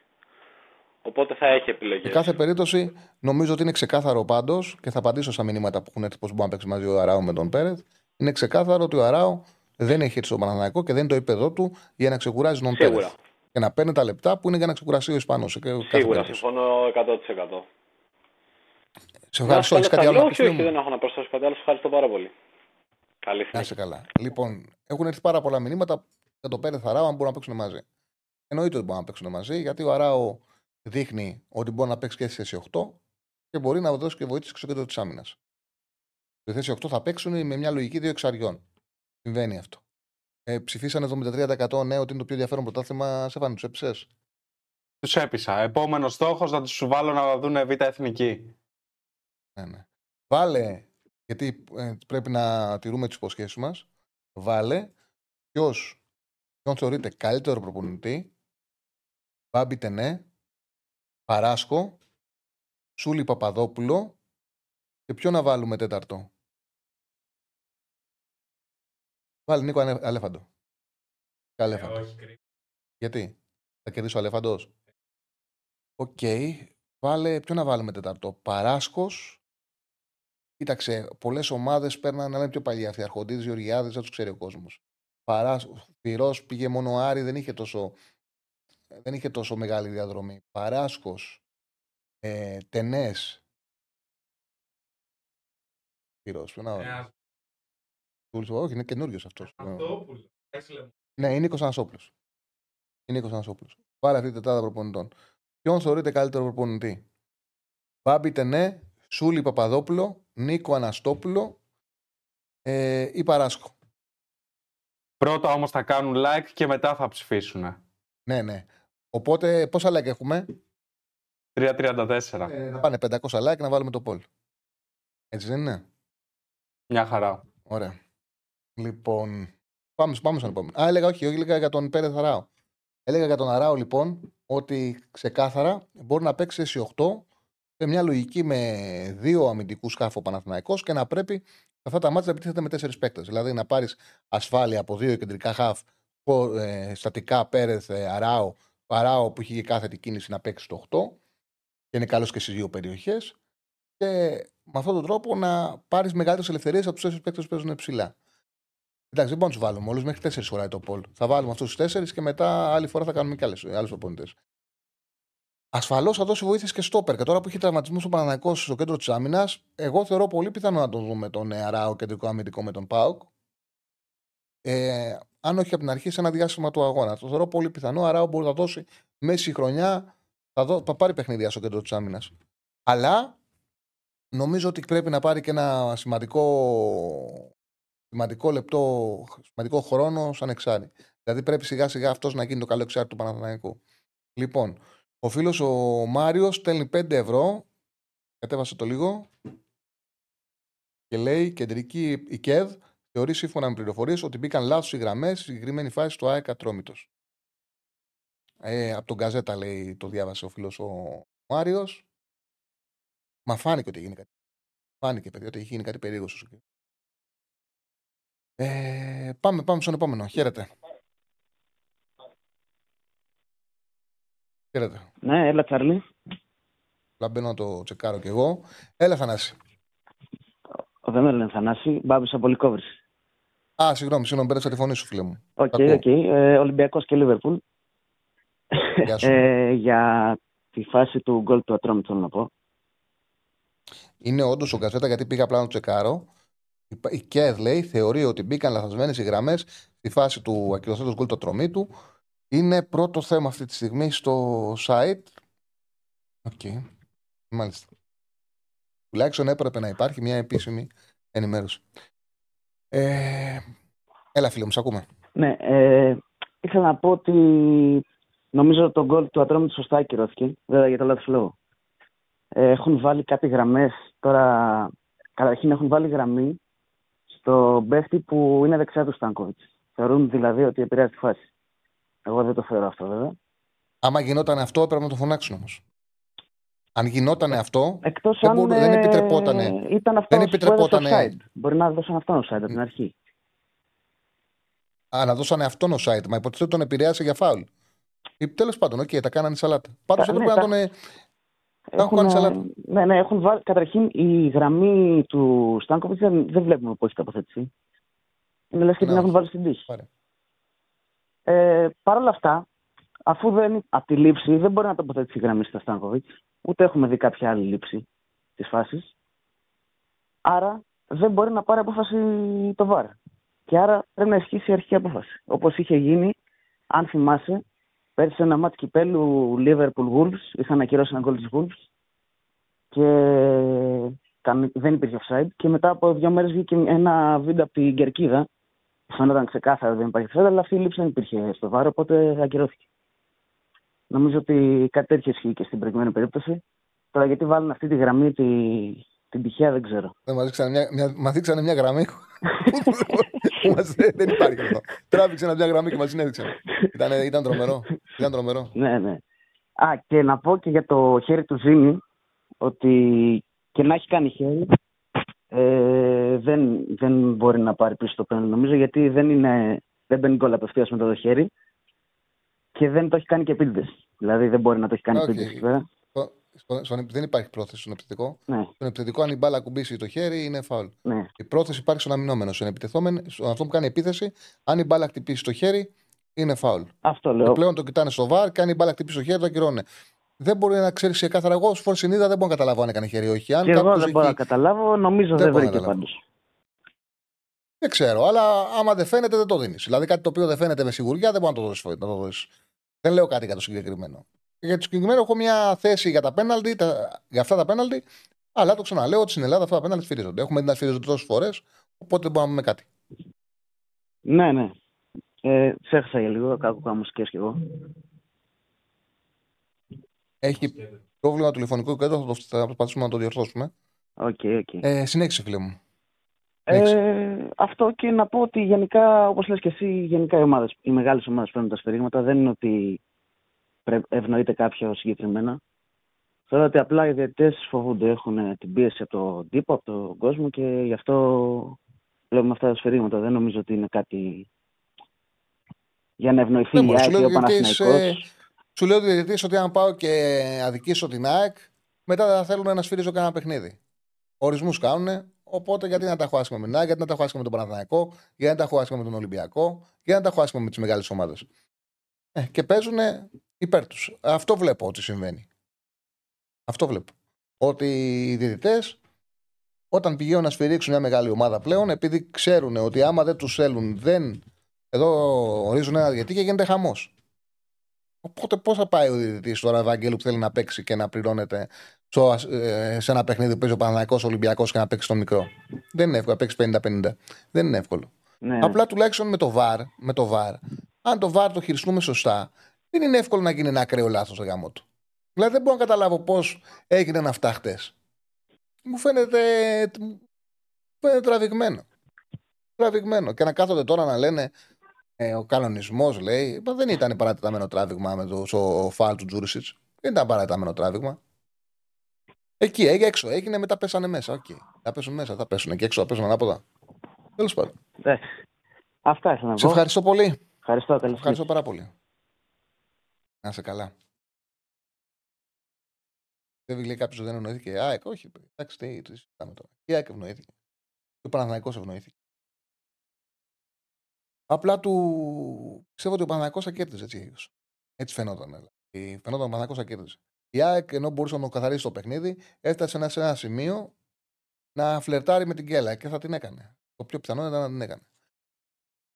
Speaker 8: Οπότε θα έχει επιλογές.
Speaker 1: Σε κάθε περίπτωση, νομίζω ότι είναι ξεκάθαρο πάντως και θα απαντήσω στα μηνύματα που έχουν έρθει πώς μπορεί να παίξει μαζί ο Αράου με τον Πέρεθ. Είναι ξεκάθαρο ότι ο Αράου δεν έχει έρθει στο Παναναναϊκό και δεν είναι το επίπεδο του για να ξεκουράζει τον
Speaker 8: Σίγουρα.
Speaker 1: Πέρεθ. Και να παίρνει τα λεπτά που είναι για να ξεκουράσει ο Ισπανός.
Speaker 8: Σίγουρα, συμφωνώ 100%.
Speaker 1: Σε ευχαριστώ.
Speaker 8: Να
Speaker 1: Έχεις
Speaker 8: είστε
Speaker 1: κάτι
Speaker 8: καλά.
Speaker 1: άλλο να
Speaker 8: Όχι,
Speaker 1: πεις,
Speaker 8: όχι,
Speaker 1: φίλε μου;
Speaker 8: δεν έχω να προσθέσω κάτι άλλο. Σας Ευχαριστώ πάρα πολύ. Καλή
Speaker 1: Να
Speaker 8: συνέχεια.
Speaker 1: είσαι καλά. Λοιπόν, έχουν έρθει πάρα πολλά μηνύματα για τον Πέρεθ Αράου αν μπορούν να παίξουν μαζί. Εννοείται ότι μπορούν να παίξουν μαζί γιατί ο Αράου δείχνει ότι μπορεί να παίξει και στη θέση 8 και μπορεί να δώσει και βοήθεια στο κέντρο της άμυνας. Στη θέση 8 θα παίξουν με μια λογική δύο εξαριών. Συμβαίνει αυτό. Ε, ψηφίσανε 73% ναι ότι είναι το πιο ενδιαφέρον πρωτάθλημα. Σεφάνι, τους έπεισε.
Speaker 4: Τους έπεισα. Επόμενος στόχος να τους βάλω να δουν β' εθνική.
Speaker 1: Ναι, ναι. Βάλε, γιατί ε, πρέπει να τηρούμε τις υποσχέσεις μας. Βάλε ποιος ποιον θεωρείται καλύτερο προπονητή. Μπάμπι Τενέ, Παράσκο, Σούλη Παπαδόπουλο, Και ποιο να βάλουμε τέταρτο. Βάλει Νίκο Ανε- Αλέφαντο. Αλέφαντο. Γιατί, θα κερδίσει ο Αλέφαντος. Οκ. Βάλε, ποιο να βάλουμε τέταρτο; Παράσκος. Κοίταξε, πολλές ομάδες παίρναν να είναι πιο παλιά αυτοί. Αρχοντίδη, Γεωργιάδης, δεν τους ξέρει ο κόσμος. Παράσκο. Πυρό πήγε μόνο ο Άρη, δεν είχε τόσο, δεν είχε τόσο μεγάλη διαδρομή. Παράσκος. Ε, Τενές. Πυρό, ποιο να βάλουμε. Τούλης, Όχι, είναι καινούριο αυτός. Ναι, είναι Νίκος Ανασόπουλο. Είναι Νίκος Ανασόπουλο. Πάρε αυτή την τετράδα προπονητών. Ποιον θεωρείτε καλύτερο προπονητή; Μπάμπι Τενέ, Σούλη Παπαδόπουλο, Νίκο Αναστόπουλο ε, ή Παράσκο.
Speaker 4: Πρώτα όμως θα κάνουν like και μετά θα ψηφίσουν.
Speaker 1: Ναι, ναι. Οπότε πόσα like έχουμε;
Speaker 4: 3.34.
Speaker 1: Ε, να πάνε 500 like να βάλουμε το poll. Έτσι δεν είναι;
Speaker 4: Μια χαρά.
Speaker 1: Ωραία. Λοιπόν, πάμε, πάμε στον επόμενο. Α, έλεγα όχι, όχι, έλεγα για τον Πέρεθ Αράο. Έλεγα για τον Αράο λοιπόν ότι ξεκάθαρα μπορεί να παίξει σε 8 σε μια λογική με δύο αμυντικούς σκάφο Παναθηναϊκός και να πρέπει αυτά τα μάτια να επιτίθεται με τέσσερις παίκτες. Δηλαδή να πάρεις ασφάλεια από δύο κεντρικά χαφ, πο- ε, στατικά Πέρεθ, ε, Αράο, Αράο που είχε και κάθετη κίνηση να παίξει το 8 και είναι καλός και στις δύο περιοχές. Και με αυτόν τον τρόπο να πάρεις μεγαλύτερες ελευθερίες από τους τέσσερις παίκτες που παίζουν ψηλά. Εντάξει, δεν μπορούμε να τους βάλουμε όλους. Μέχρι τέσσερις χωράει το πόλ. Θα βάλουμε αυτούς τους τέσσερις και μετά άλλη φορά θα κάνουμε και άλλους προπονητές. Ασφαλώς θα δώσει βοήθειες και στόπερ. Και τώρα που έχει τραυματισμό στο Παναναναϊκό στο κέντρο της άμυνας, εγώ θεωρώ πολύ πιθανό να τον δούμε τον ε, Αράο κεντρικό αμυντικό με τον Πάουκ. Ε, αν όχι από την αρχή, σε ένα διάστημα του αγώνα. Το θεωρώ πολύ πιθανό. Αράο μπορεί να δώσει μέση χρονιά, θα, δω, θα πάρει παιχνίδια στο κέντρο της άμυνας. Αλλά νομίζω ότι πρέπει να πάρει και ένα σημαντικό, σημαντικό λεπτό, σημαντικό χρόνο σαν εξάρι. Δηλαδή πρέπει σιγά σιγά αυτός να γίνει το καλό εξάρι του Παναθηναϊκού. Λοιπόν, ο φίλος ο Μάριος στέλνει 5 ευρώ. Κατέβασε το λίγο. Και λέει: Κεντρική η ΚΕΔ θεωρεί σύμφωνα με πληροφορίες ότι μπήκαν λάθος οι γραμμές στη συγκεκριμένη φάση του ΑΕΚ Ατρόμητος. Ε, από τον Καζέτα λέει το διάβασε ο φίλος ο Μάριος. Μα φάνηκε ότι έγινε κάτι. Φάνηκε, παιδί, ότι έχει γίνει κάτι περίεργο στο Σουκέ. Ε, πάμε, πάμε στον επόμενο. Χαίρετε. Χαίρετε.
Speaker 9: Ναι, έλα Τσάρλι.
Speaker 1: Λαμπαίνω να το τσεκάρω κι εγώ. Έλα, Θανάση.
Speaker 9: Δεν με λένε Θανάση, Μπάμπης από Λικόβρηση.
Speaker 1: Α, συγγνώμη, συγγνώμη, πέρασα τη φωνή σου, φίλε μου.
Speaker 9: Οκ,
Speaker 1: Ακούω.
Speaker 9: οκ. Ε, Ολυμπιακός και Λίβερπουλ.
Speaker 1: Γεια σου.
Speaker 9: Ε, για τη φάση του γκολ του Ατρομήτου θέλω να πω.
Speaker 1: Είναι όντως ο Gazzetta γιατί πήγα απλά να το τσεκάρω. Η- Η ΚΕΔ λέει θεωρεί ότι μπήκαν λαθασμένες οι γραμμές στη φάση του ακυρωθέντος γκολ του Ατρομήτου. Είναι πρώτο θέμα αυτή τη στιγμή στο site. Ok. Μάλιστα. Τουλάχιστον έπρεπε να υπάρχει μια επίσημη ενημέρωση. Ε, έλα, φίλε μου, σ' ακούμε.
Speaker 9: Ναι, ε, ήθελα να πω ότι νομίζω το γκολ του Ατρόμητ σωστά ακυρώθηκε. Βέβαια για το λάθος λόγο. Ε, έχουν βάλει κάτι γραμμές τώρα. Καταρχήν έχουν βάλει γραμμή στο παίχτη που είναι δεξιά του Στάνκοβιτς. Θεωρούν δηλαδή ότι επηρεάζει τη φάση. Εγώ δεν το θεωρώ αυτό βέβαια.
Speaker 1: Άμα γινόταν αυτό, έπρεπε να το φωνάξουν όμως. Αν γινόταν αυτό,
Speaker 9: Εκτός
Speaker 1: δεν,
Speaker 9: αν
Speaker 1: μπορού- δεν
Speaker 9: ε,
Speaker 1: επιτρεπότανε.
Speaker 9: ήταν αυτό
Speaker 1: δεν
Speaker 9: που έδωσε
Speaker 1: επιτρεπότανε.
Speaker 9: offside. Μπορεί να δώσαν αυτόν offside από την αρχή.
Speaker 1: Α, να δώσανε αυτόν ο site. Μα υποτίθεται ότι τον επηρέασε για φάουλ. Τέλος πάντων, οκ, τα κάνανε σαλάτα. Πάντως
Speaker 9: Τα-
Speaker 1: έπρεπε
Speaker 9: ναι,
Speaker 1: να
Speaker 9: τα-
Speaker 1: τον. ε, Τα έχουν κάνει σαλάτα.
Speaker 9: ναι, ναι, έχουν βάλει. Καταρχήν η γραμμή του Στάνκοβιτ δεν, δεν βλέπουμε πώς έχει τοποθετηθεί. Είναι λες και την
Speaker 1: Ναι,
Speaker 9: έχουν βάλει στην τύχη.
Speaker 1: Πάρε.
Speaker 9: Ε, Παρ' όλα αυτά, αφού δεν, από τη λήψη δεν μπορεί να τοποθετηθεί η γραμμή στα Στάνκοβιτς, ούτε έχουμε δει κάποια άλλη λήψη της φάσης. Άρα δεν μπορεί να πάρει απόφαση το ΒΑΡ. Και άρα πρέπει να ισχύσει η αρχική απόφαση. Όπως είχε γίνει, αν θυμάσαι, πέρσι σε ένα μάτι κυπέλου Liverpool Wolves, είχαν ακυρώσει ένα γκολ της Wolves και καμ- δεν υπήρχε offside. Και μετά από δύο μέρες βγήκε ένα βίντεο από την Κερκίδα. Που Φαίνονταν ξεκάθαρα ότι δεν υπάρχει offside, αλλά αυτή η λήψη δεν υπήρχε στο βάρο, οπότε ακυρώθηκε. Νομίζω ότι κάτι τέτοιο ισχύει και στην προηγούμενη περίπτωση. Τώρα γιατί βάλουν αυτή τη γραμμή τη, την τυχαία δεν ξέρω.
Speaker 1: Δεν μας δείξανε μια, μια, μας δείξανε μια γραμμή. που *laughs* μας- δεν υπάρχει αυτό. Τράβηξαν μια γραμμή και μας την έδειξαν. Ήταν, ήταν τρομερό. Ήταν τρομερό.
Speaker 9: Ναι, ναι. Α, και να πω και για το χέρι του Ζήνη ότι και να έχει κάνει χέρι, ε, δεν, δεν μπορεί να πάρει πίσω το πέναλτι νομίζω γιατί δεν, είναι, δεν μπαίνει γκολ απευθείας με το χέρι και δεν το έχει κάνει και επίτηδες. Δηλαδή δεν μπορεί να το έχει κάνει
Speaker 1: Όχι.
Speaker 9: επίτηδες. βέβαια.
Speaker 1: Στο- στο- στον- δεν υπάρχει πρόθεση στον επιθετικό.
Speaker 9: Ναι,
Speaker 1: Στον επιθετικό, αν η μπάλα κουμπίσει το χέρι, είναι φάουλ.
Speaker 9: ναι.
Speaker 1: Η πρόθεση υπάρχει στον αμυνόμενο. Στον επιτεθόμενο, στον αυτό που κάνει επίθεση, αν η μπάλα χτυπήσει το χέρι, είναι φάουλ.
Speaker 9: Αυτό
Speaker 1: Και
Speaker 9: λέω.
Speaker 1: πλέον το κοιτάνε στο βαρ και αν η μπάλα χτυπήσει το χέρι, το ακυρώνει. Δεν μπορεί να ξέρεις ξεκάθαρα. Εγώ, ως φορσινίδα, δεν μπορώ να καταλάβω αν έκανε χέρι ή όχι. Αν
Speaker 9: Και εγώ
Speaker 1: κάποιος
Speaker 9: δεν μπορώ να
Speaker 1: έχει-
Speaker 9: καταλάβω. Νομίζω
Speaker 1: Δεν
Speaker 9: δεν,
Speaker 1: μπορώ να
Speaker 9: βρήκε
Speaker 1: καταλάβω.
Speaker 9: πάντως.
Speaker 1: Δεν ξέρω, αλλά άμα δεν φαίνεται, δεν το δίνεις. Δηλαδή κάτι το οποίο δεν φαίνεται με σιγουριά, δεν μπορεί να το δώσεις. Να το δώσεις. Δεν λέω κάτι για το συγκεκριμένο. Για το συγκεκριμένο έχω μια θέση για τα πέναλτι, τα, για αυτά τα πέναλτι, αλλά το ξαναλέω ότι στην Ελλάδα αυτά τα πέναλτι σφυρίζονται. Έχουμε δει να σφυρίζονται τόσες φορές, οπότε δεν μπορούμε να πούμε κάτι.
Speaker 9: Ναι, ναι. Ε, ξέχασα για λίγο. Άκουγα μουσικέ κι εγώ.
Speaker 1: Έχει πρόβλημα τηλεφωνικού κέντρου, θα, το, θα προσπαθήσουμε να το διορθώσουμε.
Speaker 9: Ok, ok.
Speaker 1: Ε, συνέχισε, φίλε μου. συνέχισε.
Speaker 9: Ε, αυτό και να πω ότι γενικά, όπως λες και εσύ, γενικά οι, ομάδες, οι μεγάλες ομάδες παίρνουν τα σφυρίγματα. Δεν είναι ότι πρέ- ευνοείται κάποιο συγκεκριμένα. Θεωρώ ότι απλά οι διαιτητές φοβούνται, έχουν την πίεση από τον τύπο, από τον κόσμο και γι' αυτό βλέπουμε αυτά τα σφυρίγματα. Δεν νομίζω ότι είναι κάτι για να ευνοηθεί
Speaker 1: Δεν
Speaker 9: η
Speaker 1: μπορεί, σου
Speaker 9: ΑΕΚ ή
Speaker 1: λέω
Speaker 9: ο
Speaker 1: ο διαιτητής,
Speaker 9: Παναθηναϊκός.
Speaker 1: Ε, Σου λέω διαιτητής ότι αν πάω και αδικήσω την ΑΕΚ, μετά θα θέλουν να σφυρίζω κανένα παιχνίδι. Ορισμούς κάνουν, οπότε γιατί να τα έχω άσχημα με την ΑΕΚ, γιατί να τα έχω άσχημα με τον Παναθηναϊκό, γιατί να τα έχω άσχημα με τον Ολυμπιακό, γιατί να τα έχω άσχημα με τις μεγάλες ομάδες. Ε, και παίζουν υπέρ τους. Αυτό βλέπω ότι συμβαίνει. Αυτό βλέπω. Ότι οι διαιτητές, όταν πηγαίνουν να σφυρίξουν μια μεγάλη ομάδα πλέον, επειδή ξέρουν ότι άμα δεν τους θέλουν, δεν. Εδώ ορίζουν ένα διαιτητή και γίνεται χαμός. Οπότε πώς θα πάει ο διαιτητής τώρα, Ευαγγέλου, που θέλει να παίξει και να πληρώνεται στο, ε, σε ένα παιχνίδι που παίζει ο Παναναναϊκό Ολυμπιακός και να παίξει τον μικρό; Δεν είναι εύκολο να παίξει 50-50. Δεν είναι εύκολο.
Speaker 9: Ναι.
Speaker 1: Απλά τουλάχιστον με το VAR, με το VAR, αν το VAR το χειριστούμε σωστά, δεν είναι εύκολο να γίνει ένα ακραίο λάθος στο γάμο του. Δηλαδή δεν μπορώ να καταλάβω πώς έγιναν αυτά χτες. Μου φαίνεται, μου φαίνεται τραβηγμένο. Τραβηγμένο. Και να κάθονται τώρα να λένε ε, ο κανονισμός λέει. Μα δεν ήταν παρατεταμένο τράβηγμα με το στο φάουλ του Τζούρισιτς. Δεν ήταν παρατεταμένο τράβηγμα. Εκεί έγινε έξω. Έγινε μετά πέσανε μέσα. Οκ. Θα πέσουν μέσα, θα πέσουν και έξω, θα πέσουν ανάποδα. Τέλος πάντων.
Speaker 9: Εντάξει. Αυτά ήθελα να
Speaker 1: Σε
Speaker 9: πω.
Speaker 1: ευχαριστώ πολύ.
Speaker 9: Ευχαριστώ, καλή
Speaker 1: Ευχαριστώ πάρα πολύ. Να είσαι καλά. Δεν λέει κάποιος δεν ευνοήθηκε. Α, όχι. Εντάξει, τι, τι συζητάμε τώρα. Η ΑΕΚ ευνοήθηκε. Και ο Παναθηναϊκός ευνοήθηκε. Απλά του πιστεύω ότι ο Παναθηναϊκός θα κέρδιζε έτσι. ίδιος. Έτσι φαινόταν. δηλαδή. Φαινόταν ότι ο Παναθηναϊκός θα κέρδιζε. Η ΑΕΚ ενώ μπορούσε να το καθαρίσει το παιχνίδι, έφτασε ένα- σε ένα σημείο να φλερτάρει με την Κέλα και θα την έκανε. Το πιο πιθανό ήταν να την έκανε.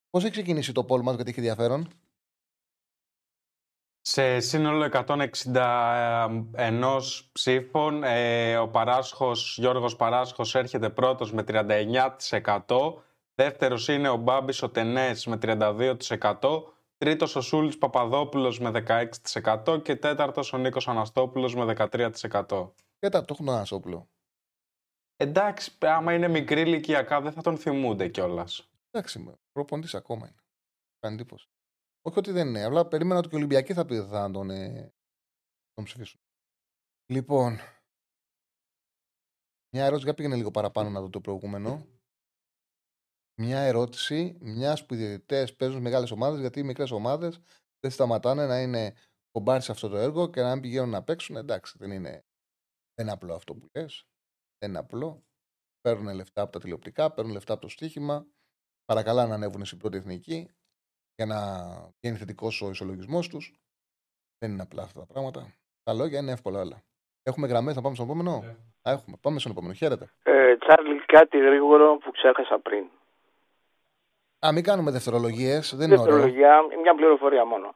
Speaker 1: Πώς έχει ξεκινήσει το πόλ μας, γιατί έχει ενδιαφέρον;
Speaker 4: Σε σύνολο 161 ψήφων, ε, ο Παράσχος, Γιώργος Παράσχος έρχεται πρώτος με 39%, δεύτερος είναι ο Μπάμπης ο Τενές με 32%, τρίτος ο Σούλης Παπαδόπουλος με 16% και τέταρτος ο Νίκος Αναστόπουλος με 13%.
Speaker 1: Και τα το έχουν τον Ανασόπουλο.
Speaker 4: Εντάξει, άμα είναι μικρή ηλικιακά δεν θα τον θυμούνται κιόλας.
Speaker 1: Εντάξει, προπονητής ακόμα είναι. Κάνει εντύπωση. Όχι ότι δεν είναι, απλά περίμενα ότι και οι Ολυμπιακοί θα, πει- θα τον, ε, τον ψηφίσουν. Λοιπόν, μια ερώτηση, για πήγαινε λίγο παραπάνω να δω το προηγούμενο. Μια ερώτηση, μιας που οι διαιτητές παίζουν μεγάλες ομάδες, γιατί οι μικρές ομάδες δεν σταματάνε να είναι κομπάρι σε αυτό το έργο και να μην πηγαίνουν να παίξουν. Εντάξει, δεν είναι, δεν είναι απλό αυτό που λες. Δεν είναι απλό. Παίρνουν λεφτά από τα τηλεοπτικά, παίρνουν λεφτά από το στοίχημα. Παρακαλά να ανέβουν στην πρώτη εθνική για να γίνει θετικός ο ισολογισμός τους. Δεν είναι απλά αυτά τα πράγματα. Τα λόγια είναι εύκολα όλα. Έχουμε γραμμές να πάμε στον επόμενο; Α, έχουμε. Πάμε στον επόμενο. Χαίρετε.
Speaker 7: Ε, Τσάρλι, κάτι γρήγορο που ξέχασα πριν.
Speaker 1: Α, μην κάνουμε δευτερολογίες. Δεν είναι ωραίο.
Speaker 7: Δευτερολογία, μια πληροφορία μόνο.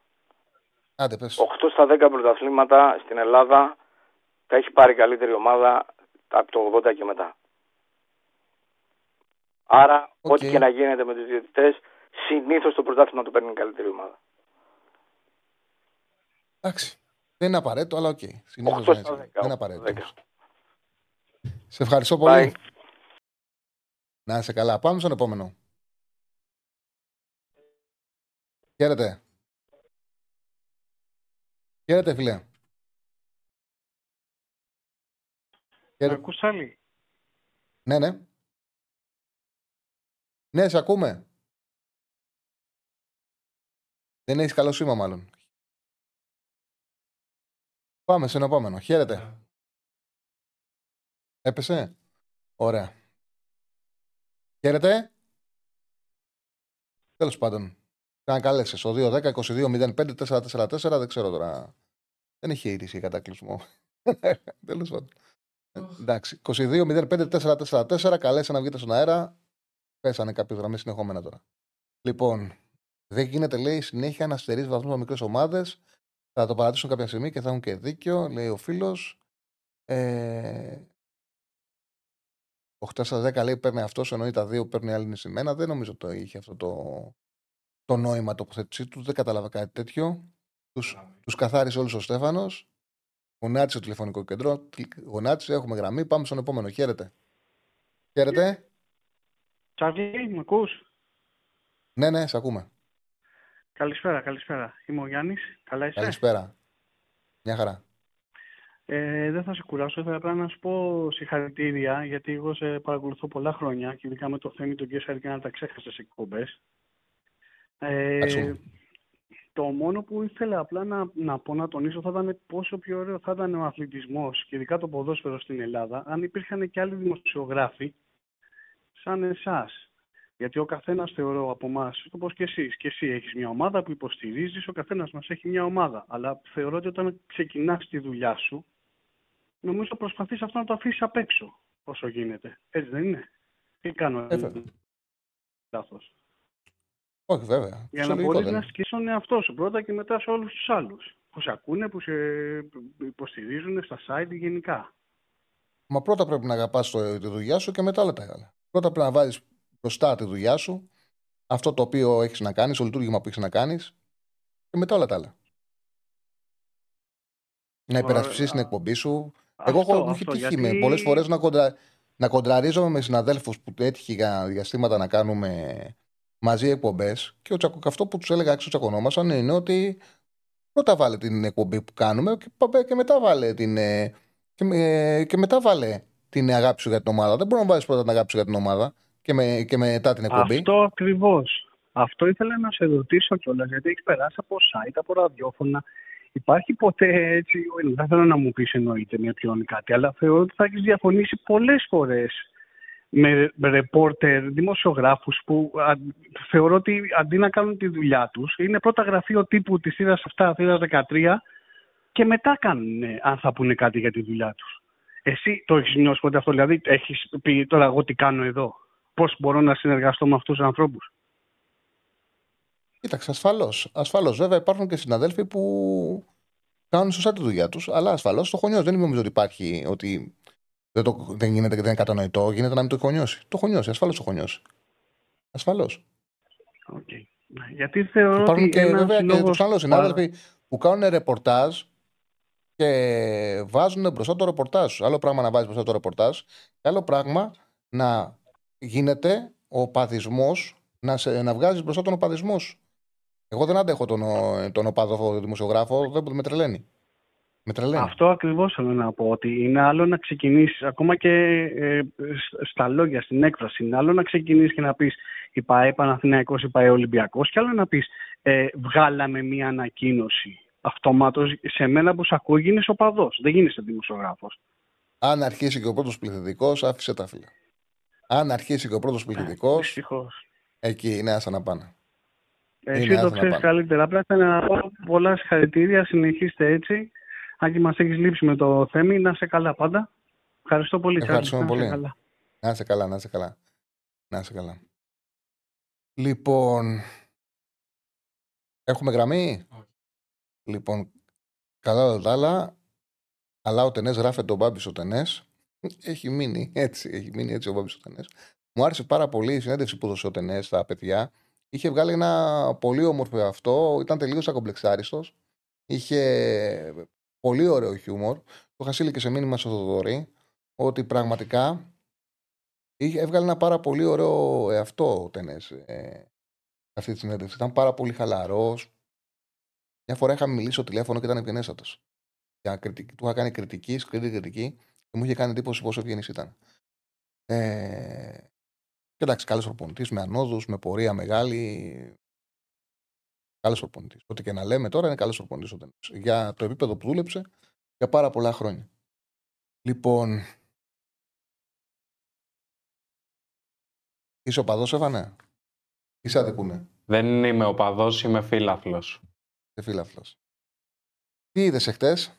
Speaker 1: Άντε, πες.
Speaker 7: 8 στα 10 πρωταθλήματα στην Ελλάδα τα έχει πάρει καλύτερη ομάδα από το 80 και μετά. Άρα,
Speaker 1: Οκ.
Speaker 7: ό,τι και να γίνεται με τους διαιτητές, συνήθως το πρωτάθλημα το παίρνει η καλύτερη ομάδα.
Speaker 1: Εντάξει. Δεν είναι απαραίτητο, αλλά οκ. Συνήθως
Speaker 7: Οκτώ
Speaker 1: δεν
Speaker 7: στα
Speaker 1: είναι.
Speaker 7: δέκα,
Speaker 1: Δεν είναι
Speaker 7: οκτώ
Speaker 1: απαραίτητο.
Speaker 7: στα
Speaker 1: Σε ευχαριστώ πολύ.
Speaker 7: Bye.
Speaker 1: Να είσαι καλά. Πάμε στον επόμενο. Χαίρετε. Χαίρετε, φίλε. Χαίρετε.
Speaker 10: Ακούς, Τσάρλι.
Speaker 1: Ναι, ναι. Ναι, σε ακούμε. Δεν έχεις καλό σήμα, μάλλον. Πάμε σε ένα επόμενο. Χαίρετε. Έπεσε; Ωραία. Χαίρετε. Τέλος πάντων. Να καλέσει στο 2-10-22-05-444. Δεν ξέρω τώρα. Δεν έχει είδηση κατακλυσμό. *laughs* Τέλος πάντων. Εντάξει. 22-05-444. Καλέσε να βγείτε στον αέρα. Πέσανε κάποιε γραμμές συνεχόμενα τώρα. Λοιπόν, δεν γίνεται, λέει, συνέχεια να στερείς βαθμούς με μικρές ομάδες. Θα το παρατήσουν κάποια στιγμή και θα έχουν και δίκιο, λέει ο φίλος. Ε, 8-10 λέει παίρνει αυτός, εννοεί τα δύο παίρνει άλλη νησιμένα. Δεν νομίζω ότι το είχε αυτό το, το νόημα τοποθέτησή τους. Δεν κατάλαβα κάτι τέτοιο. Τους τους καθάρισε όλου ο Στέφανος. Γονάτισε το τηλεφωνικό κέντρο. Γονάτισε, έχουμε γραμμή. Πάμε στον επόμενο. Χαίρετε. Χαίρετε.
Speaker 10: Τσάρλι, με ακούς;
Speaker 1: Ναι, ναι, σε ακούμε.
Speaker 10: Καλησπέρα, καλησπέρα. Είμαι ο Γιάννης. Καλά είσαι;
Speaker 1: Καλησπέρα. Μια χαρά.
Speaker 10: Ε, δεν θα σε κουράσω, θα απλά να σου πω συγχαρητήρια, γιατί εγώ σε παρακολουθώ πολλά χρόνια και ειδικά με το θέμα του Γκέσσαρ και να τα ξέχασες εκπομπές. Ε, το μόνο που ήθελα απλά να, να πω, να τονίσω, θα ήταν πόσο πιο ωραίο θα ήταν ο αθλητισμός και ειδικά το ποδόσφαιρο στην Ελλάδα, αν υπήρχαν και άλλοι δημοσιογράφοι σαν εσάς. Γιατί ο καθένας θεωρώ από εμάς, όπως και εσείς, και εσύ έχεις μια ομάδα που υποστηρίζεις, ο καθένας μας έχει μια ομάδα. Αλλά θεωρώ ότι όταν ξεκινάς τη δουλειά σου, νομίζω προσπαθείς αυτό να το αφήσεις απ' έξω όσο γίνεται. Έτσι δεν είναι; Τι κάνω,
Speaker 1: ε,
Speaker 10: λάθος.
Speaker 1: Όχι, βέβαια.
Speaker 10: Για να μπορεί να ασκήσει τον εαυτό σου πρώτα και μετά σε όλους τους άλλους. Που σε ακούνε, που σε υποστηρίζουν στα site γενικά.
Speaker 1: Μα πρώτα πρέπει να αγαπάς τη δουλειά σου και μετά όλα τα άλλα. Πρώτα πρέπει να βάλεις μπροστά τη δουλειά σου, αυτό το οποίο έχεις να κάνεις, το λειτουργήμα που έχεις να κάνεις και μετά όλα τα άλλα. Να υπερασπιστείς την εκπομπή σου. Εγώ έχω μου έχει τύχει γιατί... πολλές φορές να, κοντρα... να κοντραρίζομαι με συναδέλφους που έτυχε για διαστήματα να κάνουμε μαζί εκπομπές. Και ο τσακο... αυτό που τους έλεγα έξω τσακωνόμασταν είναι ότι πρώτα βάλε την εκπομπή που κάνουμε και, και μετά βάλε την. Ε, και, ε, και μετά βάλε την αγάπη σου για την ομάδα. Δεν μπορεί να βάλεις πρώτα την αγάπη σου για την ομάδα και, με, και μετά την εκπομπή.
Speaker 10: Αυτό ακριβώς. Αυτό ήθελα να σε ρωτήσω κιόλας, γιατί έχεις περάσει από site, από ραδιόφωνα. Υπάρχει ποτέ έτσι, δεν θέλω να μου πεις εννοείται μια ποιον κάτι, αλλά θεωρώ ότι θα έχεις διαφωνήσει πολλές φορές με ρεπόρτερ, δημοσιογράφους που α, θεωρώ ότι αντί να κάνουν τη δουλειά τους, είναι πρώτα γραφείο τύπου της θύρα 7, θύρα 13 και μετά κάνουν αν θα πούνε κάτι για τη δουλειά τους. Εσύ το έχεις νιώσει ποτέ αυτό, δηλαδή έχεις πει τώρα εγώ τι κάνω εδώ. Πώς μπορώ να συνεργαστώ με αυτούς τους ανθρώπους.
Speaker 1: Κοίταξε, ασφαλώς. Ασφαλώς. Βέβαια, υπάρχουν και συναδέλφοι που κάνουν σωστά τη δουλειά τους, αλλά ασφαλώς το χωνιό. Δεν νομίζω ότι υπάρχει ότι δεν, το, δεν γίνεται και δεν είναι κατανοητό. Γίνεται να μην το έχει χωνιώσει. Το χωνιώσει, ασφαλώς το χωνιώσει. Ασφαλώς.
Speaker 10: Okay. Γιατί θεωρώ
Speaker 1: Υπάρχουν
Speaker 10: ότι
Speaker 1: και βέβαια και τους άλλους συνάδελφοι που κάνουν ρεπορτάζ και βάζουν μπροστά το ρεπορτάζ. Άλλο πράγμα να βάζεις μπροστά το ρεπορτάζ, και άλλο πράγμα να γίνεται ο παδισμό, να, σε, να βγάζεις μπροστά τον οπαδισμό σου. Εγώ δεν αντέχω τον, τον οπαδό δημοσιογράφο, δεν με τρελαίνει. Με τρελαίνει.
Speaker 10: Αυτό ακριβώς θέλω να πω. Ότι είναι άλλο να ξεκινήσεις, ακόμα και ε, στα λόγια, στην έκφραση, είναι άλλο να ξεκινήσεις και να πεις η ΠαΕ Παναθηναϊκός, η ΠαΕ Ολυμπιακός, και άλλο να πεις ε, βγάλαμε μία ανακοίνωση. Αυτομάτως σε μένα που σε ακούω γίνεσαι οπαδό. Δεν γίνεσαι δημοσιογράφος.
Speaker 1: Αν αρχίσει και ο πρώτος πληθυντικός, άφησε τα φίλα. Αν αρχίσει και ο πρώτος πληθυντικός. εκεί είναι άσα να πάνε.
Speaker 10: Εσύ το ξέρεις καλύτερα. Απλά θέλω να πω πολλά συγχαρητήρια. Συνεχίστε έτσι. Αν και μας έχεις λείψει με το θέμα, να είσαι καλά πάντα. Ευχαριστώ πολύ.
Speaker 1: Ευχαριστούμε πολύ. Καλά. Να είσαι καλά, να είσαι καλά. Να είσαι καλά. Λοιπόν, έχουμε γραμμή; Λοιπόν, καλά όλα άλλα. Αλλά ο Τενές γράφει τον Μπάμπης ο Τενές. Έχει μείνει έτσι, έχει μείνει έτσι ο Μπάμπης ο Τενές. Μου άρεσε πάρα πολύ η συνέντευξη που έδωσε ο Τενές στα παιδιά. Είχε βγάλει ένα πολύ όμορφο αυτό. Ήταν τελείως ακομπλεξάριστος. Είχε πολύ ωραίο χιούμορ. Το είχα στείλει και σε μήνυμα στο Θοδωρή. Ότι πραγματικά είχε, έβγαλε ένα πάρα πολύ ωραίο εαυτό ο Τενές. Ε, αυτή τη συνέντευξη. Ήταν πάρα πολύ χαλαρός. Μια φορά είχαμε μιλήσει στο τηλέφωνο και ήταν ευγενέστατος. Του είχα κάνει κριτική, σκληρή κριτική και μου είχε κάνει εντύπωση πόσο ευγενής ήταν. Ε, Και εντάξει, καλός προπονητής με ανόδου, με πορεία μεγάλη. Καλός προπονητής. Ό,τι και να λέμε τώρα είναι καλός προπονητής. Για το επίπεδο που δούλεψε για πάρα πολλά χρόνια. Λοιπόν. Είσαι οπαδό, Εύανε; Είσαι που είναι.
Speaker 4: Δεν είμαι οπαδό, είμαι φίλαθλο.
Speaker 1: Είσαι φίλαθλο. Τι είδες εχθές;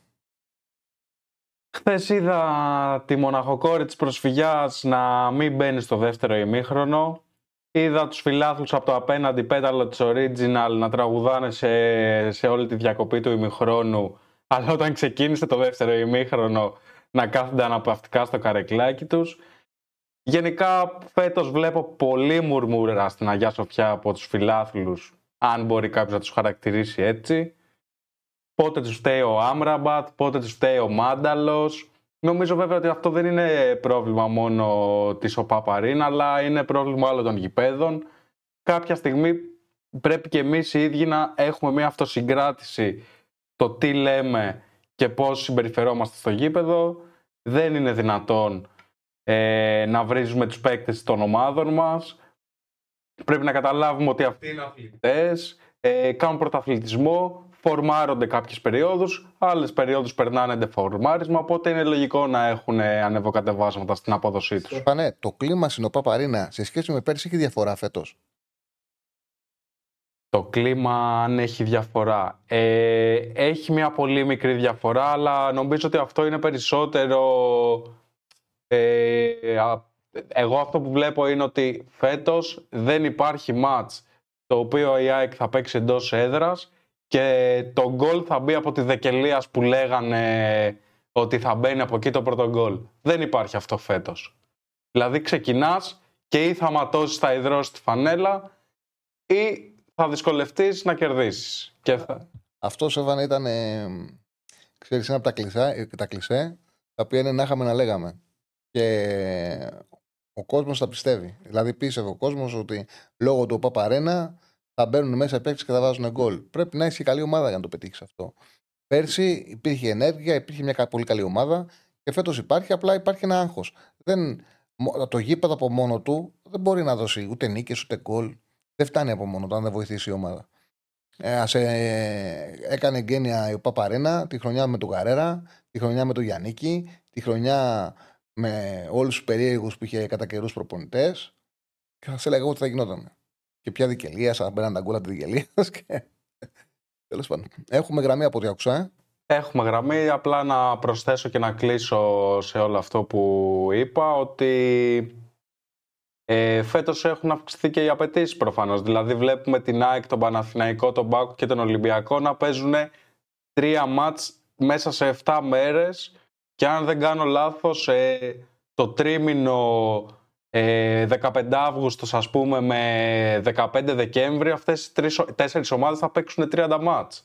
Speaker 4: Χθες είδα τη μοναχοκόρη της προσφυγιάς να μην μπαίνει στο δεύτερο ημίχρονο. Είδα τους φιλάθλους από το απέναντι πέταλο της Original να τραγουδάνε σε, σε όλη τη διακοπή του ημιχρόνου. Αλλά όταν ξεκίνησε το δεύτερο ημίχρονο να κάθονται αναπαυτικά στο καρεκλάκι τους. Γενικά φέτος βλέπω πολύ μουρμούρα στην Αγιά Σοφιά από τους φιλάθλους, αν μπορεί κάποιος να τους χαρακτηρίσει έτσι. Πότε τους φταίει ο Άμραμπατ, πότε τους φταίει ο Μάνταλος. Νομίζω βέβαια ότι αυτό δεν είναι πρόβλημα μόνο της ΟΠΑΠΑΡΗΝ, αλλά είναι πρόβλημα άλλων των γηπέδων. Κάποια στιγμή πρέπει και εμείς οι ίδιοι να έχουμε μια αυτοσυγκράτηση το τι λέμε και πώς συμπεριφερόμαστε στο γήπεδο. Δεν είναι δυνατόν ε, να βρίζουμε τους παίκτες των ομάδων μας. Πρέπει να καταλάβουμε ότι αυτοί είναι αθλητές, ε, κάνουν πρωταθλητισμό, φορμάρονται κάποιες περιόδους, άλλες περιόδους περνάνε φορμάρισμα, οπότε είναι λογικό να έχουν ανεβοκατεβάσματα στην απόδοσή τους.
Speaker 1: Πανέ, το κλίμα στην ΟΠΑ σε σχέση με πέρσι έχει διαφορά φέτος;
Speaker 4: Το κλίμα αν έχει διαφορά. Ε, έχει μια πολύ μικρή διαφορά, αλλά νομίζω ότι αυτό είναι περισσότερο... Ε, εγώ αυτό που βλέπω είναι ότι φέτος δεν υπάρχει μάτς το οποίο η ΑΕΚ θα παίξει εντός έδρας και το γκολ θα μπει από τη δεκελία που λέγανε ότι θα μπαίνει από εκεί το πρώτο γκολ. Δεν υπάρχει αυτό φέτος. Δηλαδή ξεκινάς και ή θα ματώσεις, θα υδρώσει τη φανέλα ή θα δυσκολευτείς να κερδίσεις. Θα...
Speaker 1: Αυτό Σεβάν ήταν. Ε, ξέρεις, ένα από τα, κλεισέ, τα κλισέ τα οποία είναι να είχαμε να λέγαμε. Και ο κόσμος τα πιστεύει. Δηλαδή πίστευε ο κόσμος ότι λόγω του Παπαρένα θα μπαίνουν μέσα οι παίκτες και θα βάζουν γκολ. Πρέπει να έχεις καλή ομάδα για να το πετύχεις αυτό. Πέρσι υπήρχε ενέργεια, υπήρχε μια πολύ καλή ομάδα και φέτος υπάρχει, απλά υπάρχει ένα άγχος. Το γήπεδο από μόνο του δεν μπορεί να δώσει ούτε νίκες ούτε γκολ. Δεν φτάνει από μόνο του αν δεν βοηθήσει η ομάδα. Ε, ας, ε, έκανε γένεια η Παπαρένα τη χρονιά με τον Καρέρα, τη χρονιά με τον Γιάννικη, τη χρονιά με όλους τους περίεργους που είχε κατά καιρούς προπονητές. Και θα σε έλεγα ότι θα γινόταν και ποια δικαιολία, αν μπαίναν τα γκολα της δικαιολία. Και... Τέλος πάντων. Έχουμε γραμμή από ό,τι άκουσα. Ε;
Speaker 4: Έχουμε γραμμή. Απλά να προσθέσω και να κλείσω σε όλο αυτό που είπα ότι ε, φέτος έχουν αυξηθεί και οι απαιτήσεις προφανώς. Δηλαδή, βλέπουμε την ΑΕΚ, τον Παναθηναϊκό, τον Μπάκο και τον Ολυμπιακό να παίζουν τρία μάτς μέσα σε 7 μέρες. Και αν δεν κάνω λάθος, ε, το τρίμηνο 15 ε, Αύγουστος, ας πούμε, με 15 Δεκέμβρη, αυτές οι τρεις, τέσσερις ομάδες θα παίξουν 30 μάτς.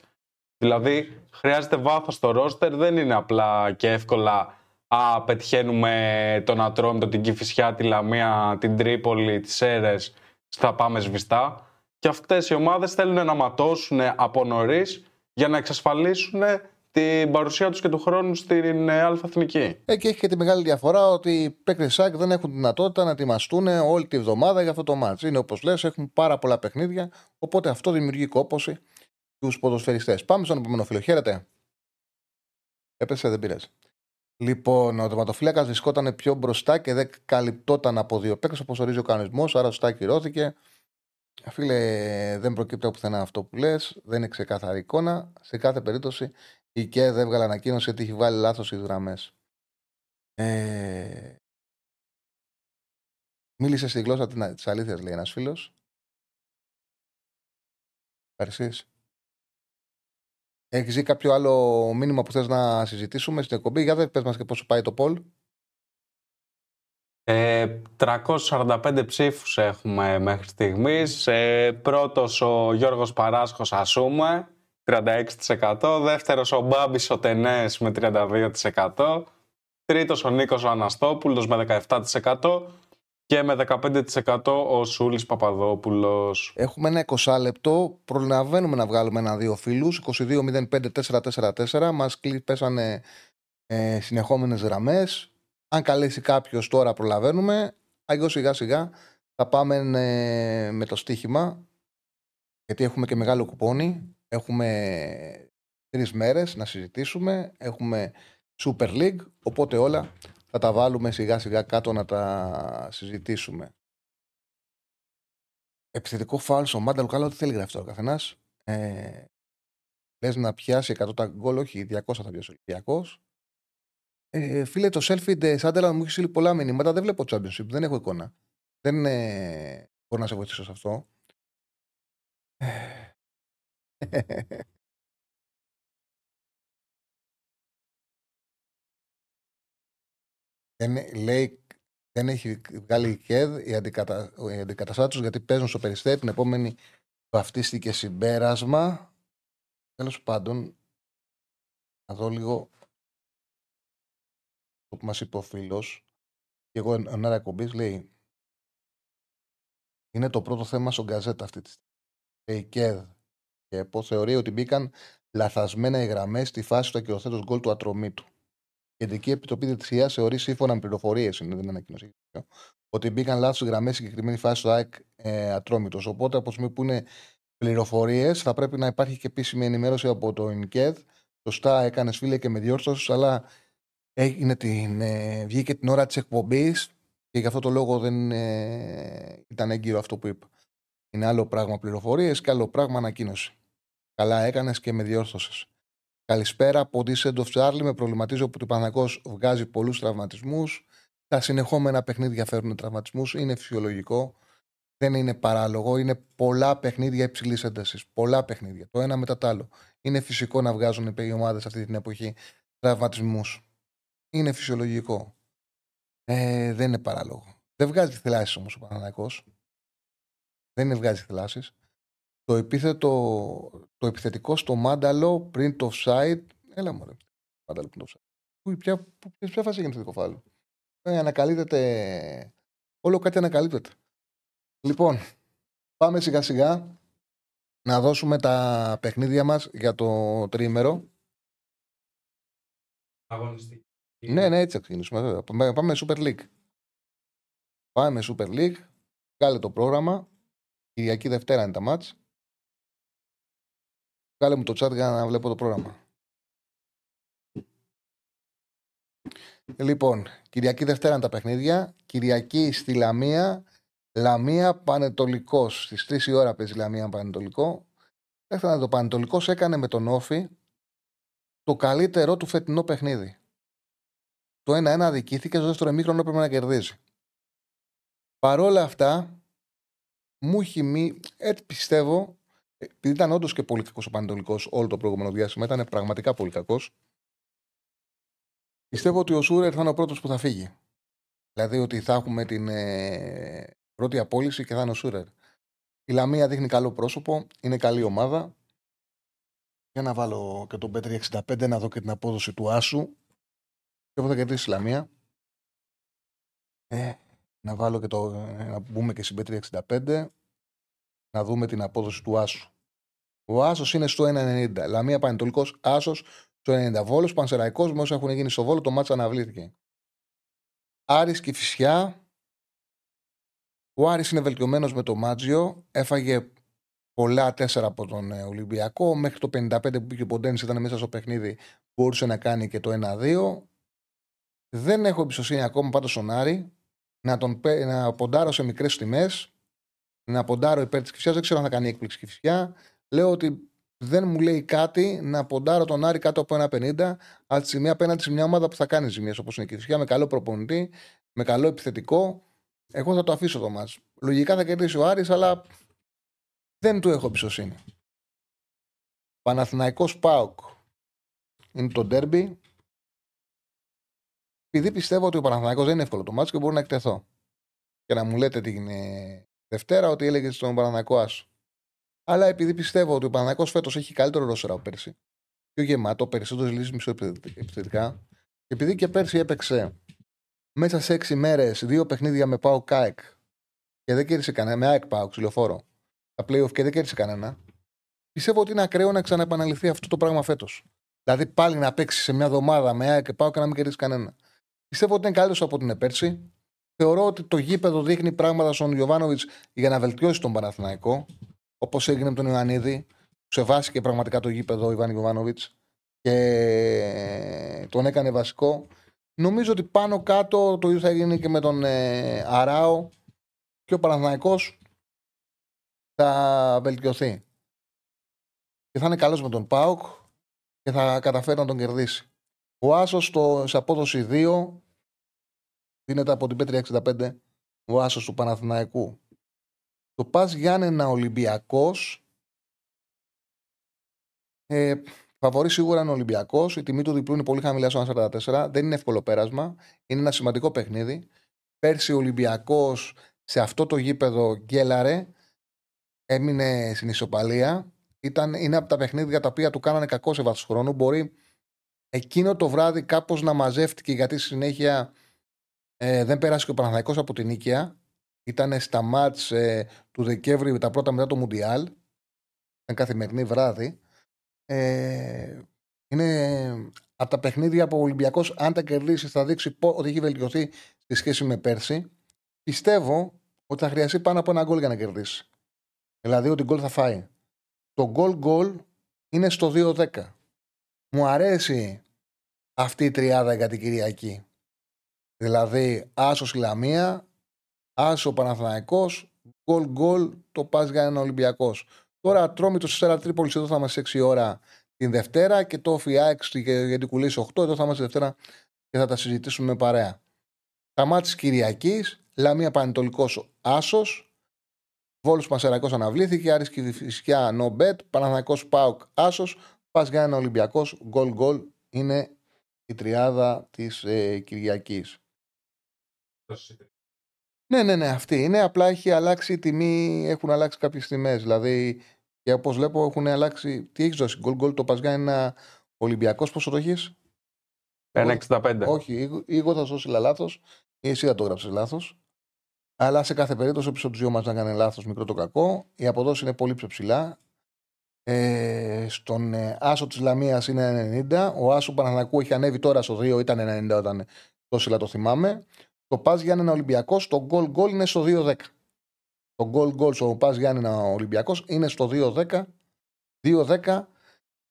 Speaker 4: Δηλαδή, χρειάζεται βάθος στο ρόστερ, δεν είναι απλά και εύκολα «Α, πετυχαίνουμε τον Ατρόμητο, την Κηφισιά, τη Λαμία, την Τρίπολη, τις Σέρες, θα πάμε σβηστά». Και αυτές οι ομάδες θέλουν να ματώσουν από νωρίς για να εξασφαλίσουν την παρουσία τους και του χρόνου στην ε, Εθνική.
Speaker 1: Ε, και έχει και τη μεγάλη διαφορά ότι οι παίκτες ΣΑΚ δεν έχουν δυνατότητα να ετοιμαστούν όλη τη βδομάδα για αυτό το μάτς. Είναι όπως λες, έχουν πάρα πολλά παιχνίδια, οπότε αυτό δημιουργεί κόπωση στους ποδοσφαιριστές. Πάμε στον επόμενο φίλο. Χαίρετε. Έπεσε, δεν πειράζει. Λοιπόν, ο τερματοφύλακας βρισκόταν πιο μπροστά και δεν καλυπτόταν από δύο παίκτες όπως ορίζει ο κανονισμός, άρα σωστά ακυρώθηκε. Φίλε, δεν προκύπτει από πουθενά αυτό που λες, δεν είναι ξεκάθαρη εικόνα. Σε κάθε περίπτωση η ΚΕΔ έβγαλε ανακοίνωση ότι έχει βάλει λάθος οι γραμμές. Ε... Μίλησε στη γλώσσα της αλήθειας, λέει ένας φίλος. Ευχαριστείς. Έχεις δει κάποιο άλλο μήνυμα που θες να συζητήσουμε στην εκπομπή; Για δεν πες μας και πόσο πάει το poll.
Speaker 4: Ε, 345 ψήφους έχουμε μέχρι στιγμής. Ε, πρώτος ο Γιώργος Παράσχος Ασούμε 36%. Δεύτερος ο Μπάμπης ο Τενές με 32%. Τρίτος ο Νίκος ο Αναστόπουλος με 17%. Και με 15% ο Σούλης Παπαδόπουλος.
Speaker 1: Έχουμε ένα 20 λεπτό. Προλαβαίνουμε να βγάλουμε ένα-δύο φίλους. 22-05-444. Μας πέσανε ε, συνεχόμενες γραμμές. Αν καλέσει κάποιος τώρα προλαβαίνουμε. Αγιώ σιγά σιγά Θα πάμε ε, με το στοίχημα, γιατί έχουμε και μεγάλο κουπόνι. Έχουμε τρεις μέρες να συζητήσουμε. Έχουμε Super League, οπότε όλα θα τα βάλουμε σιγά σιγά κάτω να τα συζητήσουμε. Επιθετικό φάουλ στο Μάνταλο, καλά, ό,τι θέλει γράφει τώρα ο καθένας. Ε, Λες να πιάσει 100 τα γκολ, όχι 200 θα πιάσει ο Ολυμπιακός. Ε, φίλε, το selfie Σάντελα μου έχεις στείλει πολλά μηνύματα. Δεν βλέπω championship, δεν έχω εικόνα. Δεν ε, μπορώ να σε βοηθήσω σε αυτό. *laughs* Δεν, λέει, δεν έχει βγάλει η ΚΕΔ οι, αντικατα, αντικαταστάτε γιατί παίζουν στο περιστέρι. Την επόμενη βαφτίστηκε συμπέρασμα. Τέλος πάντων, να δω λίγο το που μας είπε ο φίλος. Και εγώ εν ώρα εκπομπής λέει είναι το πρώτο θέμα στον Γκαζέτα αυτή τη στιγμή. Η ΚΕΔ και ΕΠΟ θεωρεί ότι μπήκαν λαθασμένα οι γραμμές στη φάση του ακυρωθέντος γκολ του ατρωμίτου. Η Κεντρική Επιτροπή Διευθυνσία θεωρεί σύμφωνα με πληροφορίες, είναι δεν ανακοίνωση, ότι μπήκαν λάθος γραμμές στη συγκεκριμένη φάση του ΑΕΚ ε, ατρόμητος. Οπότε, από τη στιγμή που είναι πληροφορίες, θα πρέπει να υπάρχει και επίσημη ενημέρωση από το ΙΝΚΕΔ. Σωστά έκανες φίλε και με διόρθωση, αλλά έγινε την, ε, βγήκε την ώρα της εκπομπής και γι' αυτό το λόγο δεν ε, ήταν έγκυρο αυτό που είπα. Είναι άλλο πράγμα πληροφορίες και άλλο πράγμα ανακοίνωση. Καλά έκανες και με διόρθωσες. Καλησπέρα από Decent of Charlie. Με προβληματίζει που ο Παναγός βγάζει πολλούς τραυματισμούς. Τα συνεχόμενα παιχνίδια φέρνουν τραυματισμούς. Είναι φυσιολογικό. Δεν είναι παράλογο. Είναι πολλά παιχνίδια υψηλής έντασης. Πολλά παιχνίδια. Το ένα μετά το άλλο. Είναι φυσικό να βγάζουν οι ομάδες αυτή την εποχή τραυματισμούς. Είναι φυσιολογικό. Ε, δεν είναι παράλογο. Δεν βγάζει θελάσει όμως ο Παναγός. Δεν βγάζει θελάσει το επίθετο, το επιθετικό στο Μάνταλο πριν το offside. Έλα μου, ρε. Μάνταλο πριν το offside. Πού, ποια, ποια φάση έγινε το φάλο. Ε, ανακαλύπτεται. Όλο κάτι ανακαλύπτεται. Λοιπόν, πάμε σιγά σιγά να δώσουμε τα παιχνίδια μας για το τρίμερο.
Speaker 4: Αγωνιστική.
Speaker 1: Ναι, ναι, έτσι θα ξεκινήσουμε. Πάμε Super League. Πάμε Super League. Κάλε το πρόγραμμα. Κυριακή Δευτέρα είναι τα μάτς. Κάλε μου το chat για να βλέπω το πρόγραμμα. Λοιπόν, Κυριακή Δευτέρα τα παιχνίδια. Κυριακή στη Λαμία. Λαμία Πανετολικός. Στις 3 η ώρα παίζει Λαμία Πανετολικό. Έφτανε το Πανετολικός, έκανε με τον Όφη το καλύτερό του φετινό παιχνίδι. Το 1-1 αδικήθηκε, στο δεύτερο εμίχρονο έπρεπε να κερδίζει. Παρόλα αυτά, μου έχει μη. Έτσι πιστεύω επειδή ήταν όντως και πολύ κακός ο Πανετολικός όλο το προηγούμενο διάστημα, ήταν πραγματικά πολύ κακός. Πιστεύω ότι ο Σούρερ θα είναι ο πρώτος που θα φύγει. Δηλαδή ότι θα έχουμε την ε, πρώτη απόλυση και θα είναι ο Σούρερ. Η Λαμία δείχνει καλό πρόσωπο, είναι καλή ομάδα. Για να βάλω και τον Πέτρι 65 να δω και την απόδοση του Άσου. Και θα κερδίσει η Λαμία. Ε, να βάλω και το. Ε, να μπούμε και στην Πέτρι 65. Να δούμε την απόδοση του Άσου. Ο Άσος είναι στο 1,90. Λαμία Πανετολικός Άσος στο 90. Βόλος Πανσεραϊκός με όσα έχουν γίνει στο Βόλο, το μάτσα αναβλήθηκε. Άρης και Φυσιά. Ο Άρης είναι βελτιωμένος με το Μάτζιο. Έφαγε πολλά τέσσερα από τον ε, Ολυμπιακό. Μέχρι το 55 που πήγε ο Ποντέννη ήταν μέσα στο παιχνίδι, μπορούσε να κάνει και το 1-2. Δεν έχω εμπιστοσύνη ακόμα πάντως στον Άρη να, τον, να ποντάρω σε μικρές τιμές. Να ποντάρω υπέρ της Κυφσιά. Δεν ξέρω αν θα κάνει έκπληξη Κυφσιά λέω ότι δεν μου λέει κάτι να ποντάρω τον Άρη κάτω από ένα 50, αλλά τη στιγμή απέναντι σε μια ομάδα που θα κάνει ζημιέ όπως είναι η Κυφσιά, με καλό προπονητή, με καλό επιθετικό. Εγώ θα το αφήσω το μάτς. Λογικά θα κερδίσει ο Άρης, αλλά δεν του έχω εμπιστοσύνη. Παναθηναϊκός ΠΑΟΚ είναι το ντέρμπι. Επειδή πιστεύω ότι ο Παναθηναϊκός δεν είναι εύκολο το μάτς και μπορώ να εκτεθώ. Και να μου λέτε την Δευτέρα ότι έλεγε στον Παναθηναϊκό Άσο. Αλλά επειδή πιστεύω ότι ο Παναγιώ φέτος έχει καλύτερο ρόσερα από πέρσι, πιο γεμάτο, περισσότερες λύσεις μισοεπιθετικά, και επειδή και πέρσι έπαιξε μέσα σε έξι μέρες δύο παιχνίδια με Πάο Κάεκ και δεν κέρδισε κανένα, με ΑΕΚ Πάο ξυλοφόρο, τα playoff και δεν κέρδισε κανένα, πιστεύω ότι είναι ακραίο να ξαναεπαναληφθεί αυτό το πράγμα φέτος. Δηλαδή πάλι να παίξει σε μια εβδομάδα με ΑΕΚ και Πάο και να μην κερδίσει κανένα. Πιστεύω ότι είναι καλύτερος από την πέρσι. Θεωρώ ότι το γήπεδο δείχνει πράγματα στον Ιωβάνοβιτ για να βελτιώσει τον Παναθηναϊκό. Όπως έγινε με τον Ιωαννίδη. Σεβάστηκε πραγματικά το γήπεδο ο Ιβάν Ιωβάνοβιτ και τον έκανε βασικό. Νομίζω ότι πάνω κάτω το ίδιο θα γίνει και με τον ε, Αράο και ο Παναθηναϊκός θα βελτιωθεί. Και θα είναι καλός με τον Πάουκ και θα καταφέρει να τον κερδίσει. Ο Άσος στο, σε απόδοση 2 δίνεται από την Πέτρια 65 ο Άσος του Παναθηναϊκού. Το Πας Γιάννενα Ολυμπιακός ε, Φαβορή σίγουρα είναι ο Ολυμπιακός. Η τιμή του διπλού είναι πολύ χαμηλά στο 1,44. Δεν είναι εύκολο πέρασμα. Είναι ένα σημαντικό παιχνίδι. Πέρσι ο Ολυμπιακός σε αυτό το γήπεδο γκέλαρε. Έμεινε στην ισοπαλία. Ήταν, είναι από τα παιχνίδια τα οποία του κάνανε κακό σε βάθος χρόνου. Μπορεί εκείνο το βράδυ κάπως να μαζεύτηκε γιατί στη συνέχεια ε, δεν πέρασε και ο Παναθαϊκός από την Νίκαια. Ήταν στα μάτς ε, του Δεκέμβρη τα πρώτα μετά το Μουντιάλ. Ήταν καθημερινή βράδυ. Ε, είναι από τα παιχνίδια που ο Ολυμπιακός, αν τα κερδίσει, θα δείξει ότι έχει βελτιωθεί στη σχέση με πέρσι. Πιστεύω ότι θα χρειαστεί πάνω από ένα γκολ για να κερδίσει. Δηλαδή ότι γκολ θα φάει. Το γκολ γκολ είναι στο 2-10. Μου αρέσει αυτή η τριάδα για την Κυριακή. Δηλαδή, άσος Λαμία, άσο Παναθηναϊκός, γκολ γκολ το πας για ένα Ολυμπιακός. Τώρα τρώμε το Σέρα Τρίπολης εδώ θα είμαστε 6 ώρα την Δευτέρα και το ΦΙΑΕΚ για την κουλή 8 εδώ θα είμαστε Δευτέρα και θα τα συζητήσουμε παρέα. Τα μάτια της Κυριακής, Λαμία Πανετολικός Άσος, Βόλου Πασερακό αναβλήθηκε, Άρης και Φυσιά No Bet, Παναθανικό Πάουκ Άσος, Πας για ένα Ολυμπιακός, γκολ γκολ είναι η τριάδα της ε, Κυριακής. Ναι, ναι, ναι, αυτή είναι. Απλά έχει αλλάξει η τιμή, έχουν αλλάξει κάποιες τιμές. Δηλαδή, και όπως βλέπω, έχουν αλλάξει. Τι έχεις δώσει, γκολ γκολ το Πασγά ένα Ολυμπιακός, πόσο το έχει.
Speaker 4: 1,65.
Speaker 1: Όχι, εγώ θα σώσει λάθος. Εσύ θα το γράψεις λάθος. Αλλά σε κάθε περίπτωση, πίσω τους δύο μας να κάνει λάθος, μικρό το κακό. Η αποδόση είναι πολύ πιο ψηλά. Ε, στον ε, Άσο της Λαμίας είναι 90. Ο Άσο Πανανακού έχει ανέβει τώρα στο 2, ήταν 90 όταν τόσο το θυμάμαι. Το Πα Γιάννενα Ολυμπιακός, το goal goal είναι στο 2-10. Το goal goal στο Πα Γιάννενα Ολυμπιακός είναι στο 2-10. 2-10.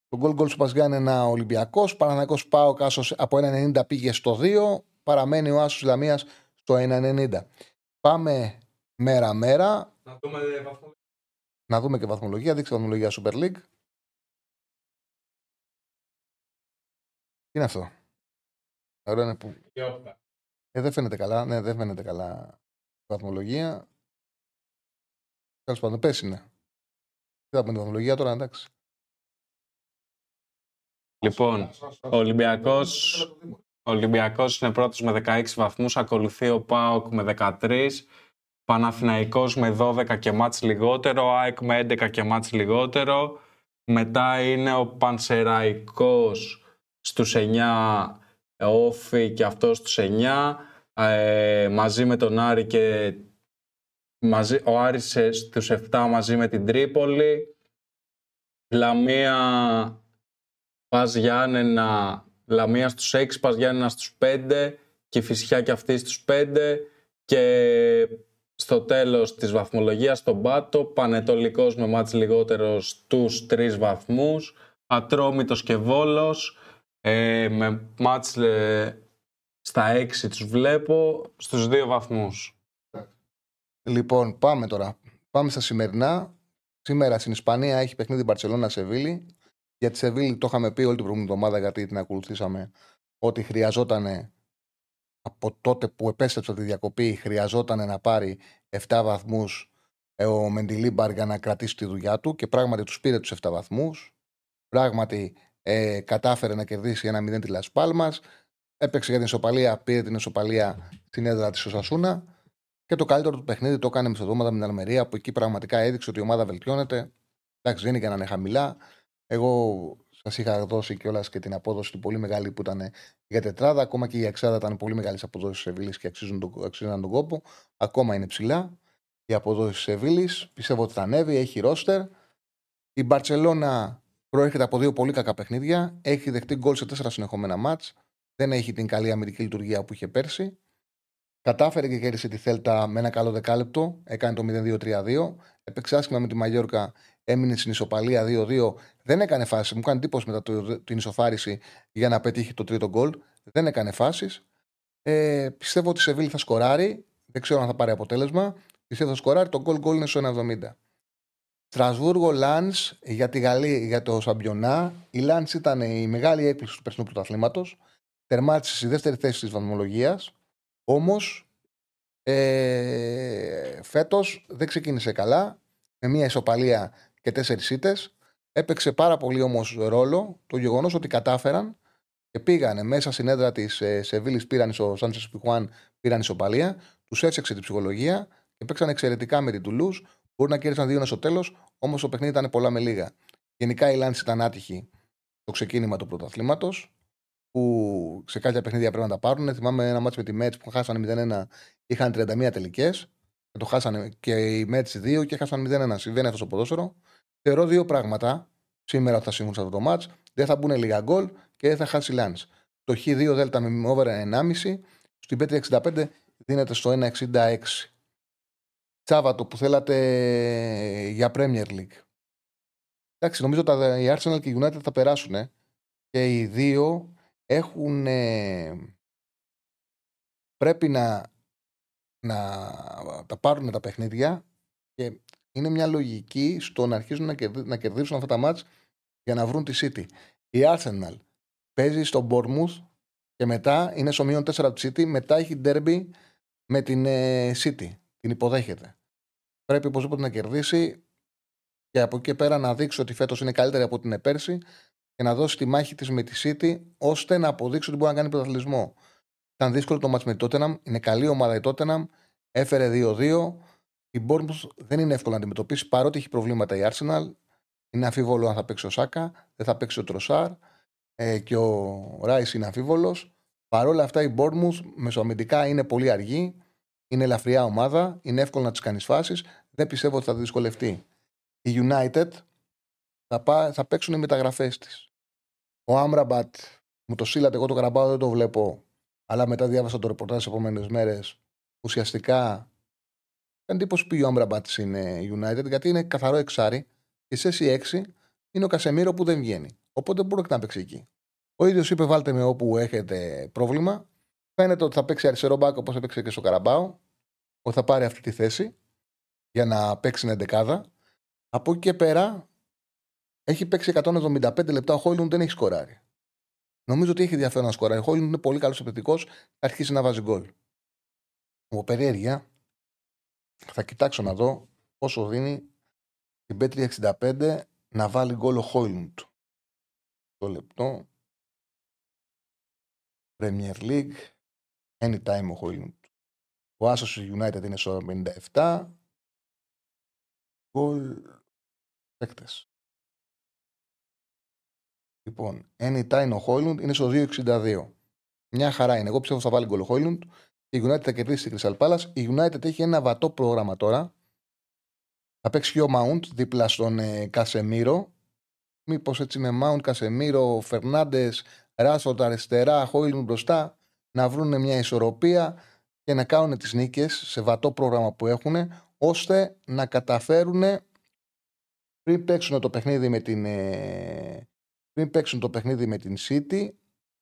Speaker 1: Το goal goal στο Πα Γιάννενα Ολυμπιακός. Παναναναϊκό Πάο Κάσο από 1-90 πήγε στο 2. Παραμένει ο Άσος Λαμίας στο 1-90. Πάμε μέρα-μέρα.
Speaker 4: Να δούμε βαθμολογία.
Speaker 1: Να δούμε και βαθμολογία. Δείξτε βαθμολογία Super League. Τι είναι αυτό; Ωραία είναι που. Ε, δεν φαίνεται καλά. Ναι, δεν φαίνεται καλά η βαθμολογία. Τέλος πάντων, πες είναι. Τι θα πούμε τη βαθμολογία τώρα, εντάξει.
Speaker 4: Λοιπόν, ο Ολυμπιακός, ο Ολυμπιακός είναι πρώτος με 16 βαθμούς, ακολουθεί ο ΠΑΟΚ με 13, Παναθηναϊκός με 12 και μάτς λιγότερο, ΑΕΚ με 11 και μάτς λιγότερο, μετά είναι ο Πανσεραϊκός στους 9 Όφη και αυτός στους 9 ε, μαζί με τον Άρη και μαζί, ο Άρης στους 7 μαζί με την Τρίπολη. Λαμία Πας Γιάννενα. Λαμία στους 6, Πας Γιάννενα στους 5 και Φυσιά και αυτή στους 5 και στο τέλος της βαθμολογίας τον Πάτο Πανετολικός με μάτς λιγότερο στους 3 βαθμούς. Ατρόμητος και Βόλος ε, με μάτς ε, στα 6 τους βλέπω, στους 2 βαθμούς.
Speaker 1: Λοιπόν, πάμε τώρα. Πάμε στα σημερινά. Σήμερα στην Ισπανία έχει παιχνίδι Μπαρσελόνα Σεβίλη. Για τη Σεβίλη το είχαμε πει όλη την προηγούμενη εβδομάδα γιατί την ακολουθήσαμε ότι χρειαζόταν από τότε που επέστρεψε τη διακοπή χρειαζόταν να πάρει 7 βαθμούς ε, ο Μεντιλίμπαρ για να κρατήσει τη δουλειά του και πράγματι τους πήρε τους 7 βαθμούς. Πράγματι ε, κατάφερε να κερδίσει ένα 0 τη Λασπάλμα. Έπαιξε για την ισοπαλία, πήρε την ισοπαλία στην έδρα της Οσασούνα. Και το καλύτερο του παιχνίδι το έκανε μεσοδόματα με την Αλμερία, που εκεί πραγματικά έδειξε ότι η ομάδα βελτιώνεται. Εντάξει, δεν είναι για να είναι χαμηλά. Εγώ σας είχα δώσει κιόλας και την απόδοση την πολύ μεγάλη που ήταν για τετράδα. Ακόμα και η Αξάδα ήταν πολύ μεγάλη αποδόσει της Σεβίλης και αξίζουν τον, αξίζουν τον κόπο. Ακόμα είναι ψηλά. Οι αποδόσει της Σεβίλης πιστεύω ότι θα ανέβει, έχει ρόστερ. Η Μπαρσελόνα προέρχεται από δύο πολύ κακά παιχνίδια. Έχει δεχτεί γκολ σε τέσσερα συνεχόμενα μάτς. Δεν έχει την καλή αμυντική λειτουργία που είχε πέρσι. Κατάφερε και κέρδισε τη Θέλτα με ένα καλό δεκάλεπτο. Έκανε το 0-2-3-2. Έπαιξε άσχημα με τη Μαγιόρκα. Έμεινε στην ισοπαλία 2-2. Δεν έκανε φάση. Μου κάνει εντύπωση μετά το, την ισοφάριση για να πετύχει το τρίτο γκολ. Δεν έκανε φάσεις. Ε, πιστεύω ότι η Σεβίλη θα σκοράρει. Δεν ξέρω αν θα πάρει αποτέλεσμα. Πιστεύω ότι θα σκοράρει. Το γκολ γκολ είναι στο 1,70. Στρασβούργο, Λάντ για τη Γαλλία, για το Σαμπιονά. Η Λάντ ήταν η μεγάλη έκπληξη του περσινού πρωταθλήματος. Τερμάτισε στη δεύτερη θέση της βαθμολογίας. Όμως ε, φέτος δεν ξεκίνησε καλά. Με μια ισοπαλία και τέσσερις ήττες. Έπαιξε πάρα πολύ όμως ρόλο το γεγονός ότι κατάφεραν και πήγανε μέσα στην έδρα της ε, Σεβίλης, πήραν ο Σάντσες Πιχουάν, πήραν ισοπαλία, τους έφτιαξε την ψυχολογία και παίξαν εξαιρετικά με την Τουλούς. Μπορεί να κέρδισαν δύο στο τέλος, όμως το παιχνίδι ήταν πολλά με λίγα. Γενικά η Λάντς ήταν άτυχη το ξεκίνημα του πρωταθλήματος, που σε κάποια παιχνίδια πρέπει να τα πάρουν. Θυμάμαι ένα μάτσο με τη Μέτ που χάσανε 0-1, είχαν 31 τελικές. Και το χάσανε και οι Μέτ 2 και έχασαν 0-1. Συμβαίνει αυτό στο ποδόσφαιρο. Θεωρώ δύο πράγματα σήμερα ότι θα συμβούν σε αυτό το μάτς. Δεν θα μπουν λίγα γκολ και δεν θα χάσει Λάντς. Το Χ2 Δέλτα με over 1,5 στην Πέτρια 65 δίνεται στο 1,66. Σάββατο που θέλατε για Premier League. Εντάξει, νομίζω ότι οι Arsenal και οι United θα περάσουν και οι δύο έχουν πρέπει να, να τα πάρουν τα παιχνίδια και είναι μια λογική στο να αρχίσουν να, να κερδίσουν αυτά τα μάτς για να βρουν τη City. Η Arsenal παίζει στο Bournemouth και μετά είναι στο μείον 4 του City, μετά έχει derby με την ε, City. Την υποδέχεται. Πρέπει οπωσδήποτε να κερδίσει και από εκεί και πέρα να δείξει ότι φέτος είναι καλύτερη από την πέρσι και να δώσει τη μάχη της με τη City ώστε να αποδείξει ότι μπορεί να κάνει πρωταθλητισμό. Ήταν δύσκολο το μάτς με τη Tottenham. Είναι καλή ομάδα η Tottenham. Έφερε 2-2. Η Bournemouth δεν είναι εύκολο να αντιμετωπίσει παρότι έχει προβλήματα η Arsenal. Είναι αμφίβολο αν θα παίξει ο Σάκα, δεν θα παίξει ο Τροσάρ ε, και ο Ράι είναι αμφίβολος. Παρ' όλα αυτά η Bournemouth μεσοαμυντικά είναι πολύ αργή. Είναι ελαφριά ομάδα. Είναι εύκολο να τη κάνεις φάσεις. Δεν πιστεύω ότι θα δυσκολευτεί. Η United θα, πά, θα παίξουν οι μεταγραφές της. Ο Άμραμπατ μου το σύλλατε, εγώ το καραμπάω δεν το βλέπω. Αλλά μετά διάβασα το ρεπορτάζ τι επόμενες μέρες. Ουσιαστικά εντύπωση πήγε ο Άμραμπατ είναι United γιατί είναι καθαρό εξάρι. Και σε 6 είναι ο Κασεμίρο που δεν βγαίνει. Οπότε μπορεί να παίξει εκεί. Ο ίδιος είπε: Βάλτε με όπου έχετε πρόβλημα. Φαίνεται ότι θα παίξει αριστερό μπάκο όπως έπαιξε και στο Καραμπάο. Ότι θα πάρει αυτή τη θέση για να παίξει την εντεκάδα. Από εκεί και πέρα έχει παίξει 175 λεπτά. Ο Χόιλουν δεν έχει σκοράρει. Νομίζω ότι έχει ενδιαφέρον να σκοράρει. Ο Χόιλουν είναι πολύ καλός επιθετικός. Θα αρχίσει να βάζει γκολ. Από περιέργεια θα κοιτάξω να δω πόσο δίνει την Πέτρια 65 να βάλει γκολ ο Χόιλουντ. Το λεπτό. Premier League. Anytime ο Χόιλουντ. Ο Άσος United είναι στο 57. Γκολ παίκτες. Λοιπόν, anytime ο Χόιλουντ είναι στο 2,62. Μια χαρά είναι. Εγώ πιστεύω θα βάλει γκολ ο Χόιλουντ. Η United θα κερδίσει την Crystal Palace. Η United έχει ένα βατό πρόγραμμα τώρα. Θα παίξει και ο Mount δίπλα στον ε, Κασεμίρο. Μήπως έτσι με Mount, Κασεμίρο, Φερνάντες, Ράσφορντ αριστερά, Χόιλουν μπροστά, να βρουν μια ισορροπία και να κάνουν τις νίκες σε βατό πρόγραμμα που έχουν, ώστε να καταφέρουν πριν παίξουν το παιχνίδι με την, ε, πριν παίξουν το παιχνίδι με την City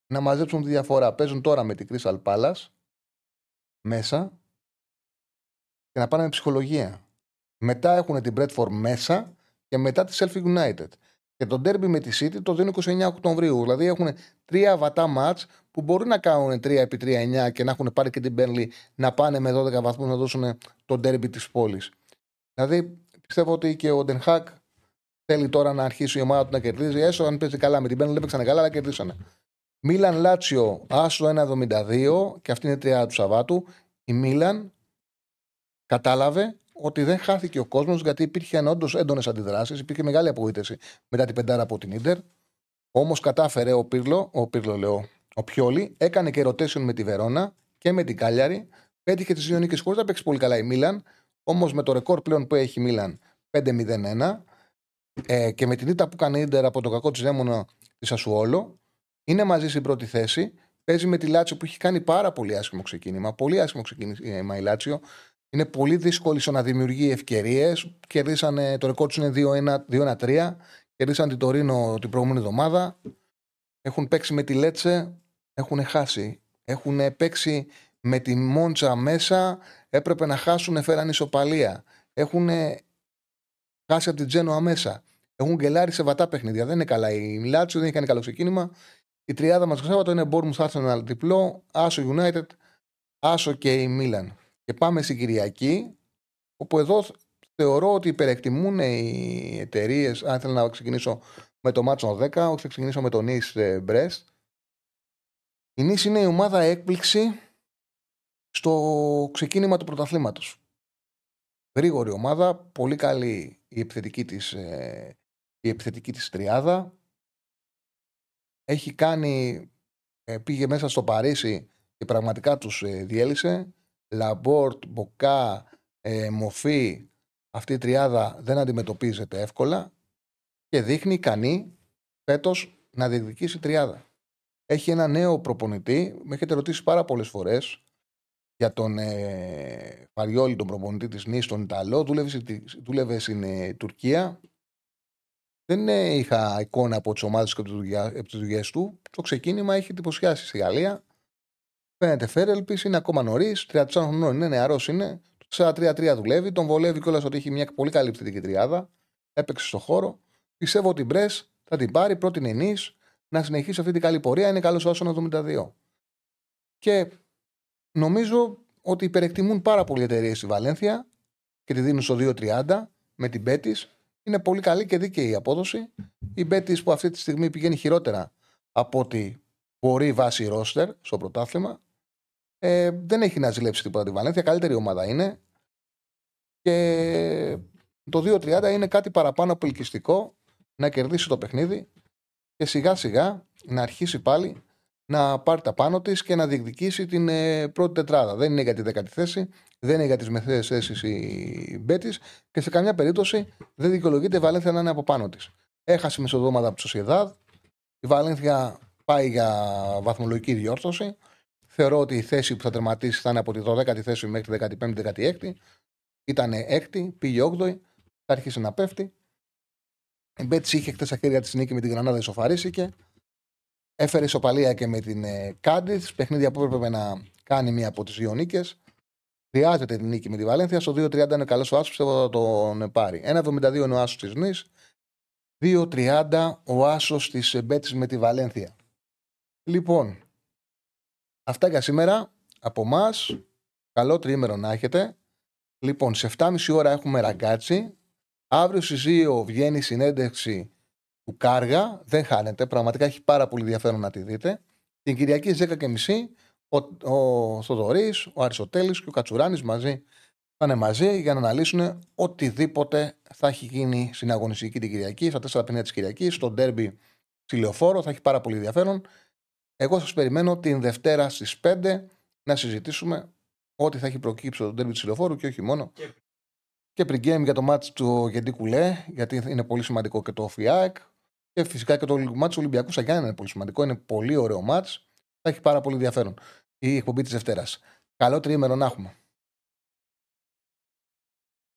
Speaker 1: να μαζέψουν τη διαφορά. Παίζουν τώρα με την Crystal Palace μέσα και να πάνε με ψυχολογία. Μετά έχουν την Bradford μέσα και μετά τη Selfie United. Και το derby με τη City το δίνουν 29 Οκτωβρίου. Δηλαδή έχουν τρία βατά μάτς που μπορεί να κάνουν 3 επί 3 9 και να έχουν πάρει και την Burnley να πάνε με 12 βαθμούς να δώσουν το derby της πόλης. Δηλαδή πιστεύω ότι και ο Ντενχάκ θέλει τώρα να αρχίσει η ομάδα του να κερδίζει. Έσω αν παίζει καλά με την Burnley, δεν παίξανε καλά, αλλά κερδίσανε. Μίλαν Λάτσιο, άσο 1,72 και αυτή είναι η τρία του Σαββάτου. Η Μίλαν κατάλαβε ότι δεν χάθηκε ο κόσμος γιατί υπήρχαν όντως έντονες αντιδράσεις, υπήρχε μεγάλη απογοήτευση μετά την πεντάρα από την ντερ. Όμως κατάφερε ο Πύρλο, ο Πύρλο λέω, ο Πιόλη, έκανε και rotation με τη Βερόνα και με την Κάλιαρη. Πέτυχε τις δύο νίκες χωρίς να παίξει πολύ καλά η Μίλαν. Όμως με το ρεκόρ πλέον που έχει η Μίλαν 5-0-1 ε, και με την ήττα που κάνει η ντερ από το κακό της δαίμονα της Ασουόλο, είναι μαζί στην πρώτη θέση Παίζει με τη Λάτσιο που έχει κάνει πάρα πολύ άσχημο ξεκίνημα. Πολύ άσχημο ξεκίνημα η Λάτσιο. Είναι πολύ δύσκολη στο να δημιουργεί ευκαιρίες. Κερδίσανε, το ρεκόρ τους είναι 2-1-3. Κερδίσαν την Τωρίνο την προηγούμενη εβδομάδα. Έχουν παίξει με τη Λέτσε. Έχουν χάσει. Έχουν παίξει με τη Μόντσα μέσα. Έπρεπε να χάσουν, φέραν ισοπαλία. Έχουν χάσει από την Τζένοα μέσα. Έχουν γκελάρει σε βατά παιχνίδια. Δεν είναι καλά. Η Λάτσιο δεν έχει κάνει καλό ξεκίνημα. Η τριάδα μας το είναι Bournemouth Arsenal διπλό, Άσο United, Άσο και η Μίλαν. Και πάμε στην Κυριακή, όπου εδώ θεωρώ ότι υπερεκτιμούν οι εταιρείες. Αν θέλω να ξεκινήσω με το Μάτσο 10, όχι θα ξεκινήσω με τον Νις Μπρέστ. Η Νις είναι η ομάδα έκπληξη στο ξεκίνημα του πρωταθλήματος. Γρήγορη ομάδα, πολύ καλή η επιθετική της, ε, η επιθετική της τριάδα. Έχει κάνει, ε, πήγε μέσα στο Παρίσι και πραγματικά τους ε, διέλυσε. Λαμπόρντ, Μπόγκα, Μοφί, αυτή η τριάδα δεν αντιμετωπίζεται εύκολα και δείχνει ικανή φέτος να διεκδικήσει τριάδα. Έχει ένα νέο προπονητή. Με έχετε ρωτήσει πάρα πολλές φορές για τον ε, Φαριόλι, τον προπονητή της Νις, τον Ιταλό. Δούλευε, δούλευε στην ε, Τουρκία. Δεν ε, είχα εικόνα από τις ομάδες και από τις δουλειές του. Το ξεκίνημα έχει εντυπωσιάσει στη Γαλλία. Φαίνεται φέρελπης, είναι ακόμα νωρίς. 34 χρονών είναι, νεαρός είναι. 4-3-3 δουλεύει. Τον βολεύει κιόλας ότι έχει μια πολύ καλή πτυτική τριάδα. Έπαιξε στο χώρο. Πιστεύω ότι η Μπρες θα την πάρει πρώτη ενή να συνεχίσει αυτή την καλή πορεία. Είναι καλός όσο 72. Και νομίζω ότι υπερεκτιμούν πάρα πολλοί εταιρείες στη Βαλένθια και τη δίνουν στο 2-30 με την Μπέτη. Είναι πολύ καλή και δίκαιη η απόδοση. Η Μπέτη που αυτή τη στιγμή πηγαίνει χειρότερα από ότι μπορεί βάσει ρόστερ στο πρωτάθλημα. Ε, δεν έχει να ζηλέψει τίποτα τη Βαλένθια. Καλύτερη ομάδα είναι. Και το 2-30 είναι κάτι παραπάνω από ελκυστικό να κερδίσει το παιχνίδι και σιγά σιγά να αρχίσει πάλι να πάρει τα πάνω της και να διεκδικήσει την ε, πρώτη τετράδα. Δεν είναι για τη δέκατη θέση, δεν είναι για τις μεθαίες θέσεις η Μπέτης και σε καμιά περίπτωση δεν δικαιολογείται η Βαλένθια να είναι από πάνω της. Έχασε μεσοδόματα από τη Σοσιαδάδ. Η Βαλένθια πάει για βαθμολογική διόρθωση. Θεωρώ ότι η θέση που θα τερματίσει θα είναι από τη 12η θέση μέχρι τη 15η-16η. Ήταν 6η, πήγε 8η, θα αρχίσει να πέφτει. Η Μπέτση είχε χτε στα χέρια της νίκη με την Γρανάδα, ισοφαρίστηκε. Έφερε ισοπαλία και με την ε, Κάντιθ, παιχνίδια που έπρεπε να κάνει μία από τις δύο νίκες. Χρειάζεται την νίκη με τη Βαλένθια. Στο 2-30 είναι καλός ο Άσο, πιστεύω θα τον πάρει. 1-72 είναι ο Άσο της Νης. 2-30 ο Άσο της Μπέτση με τη Βαλένθια. Λοιπόν, Αυτά για σήμερα από εμά. Καλό τρίμερο να έχετε. Λοιπόν, σε 7.30 ώρα έχουμε ραγκάτσι. Αύριο στις 2 βγαίνει η συνέντευξη του Κάργα. Δεν χάνετε. Πραγματικά έχει πάρα πολύ ενδιαφέρον να τη δείτε. Την Κυριακή στις 10.30 ο, ο Θοδωρής, ο Αριστοτέλης και ο Κατσουράνης μαζί θα είναι μαζί για να αναλύσουν οτιδήποτε θα έχει γίνει στην αγωνιστική την Κυριακή, στα 4 παιχνίδια της Κυριακής, στο ντέρμπι στη Λεωφόρο. Θα έχει πάρα πολύ ενδιαφέρον. Εγώ σας περιμένω την Δευτέρα στις 5 να συζητήσουμε ό,τι θα έχει προκύψει το τέρμι του Συλλοφόρου και όχι μόνο. Και, και pre-game για το μάτς του Γεντή Κουλέ, γιατί είναι πολύ σημαντικό και το ΦΙΑΕΚ. Και φυσικά και το μάτς του Ολυμπιακού Σαγιάννη είναι πολύ σημαντικό. Είναι πολύ ωραίο μάτς. Θα έχει πάρα πολύ ενδιαφέρον η εκπομπή της Δευτέρας. Καλό τριήμερο να έχουμε.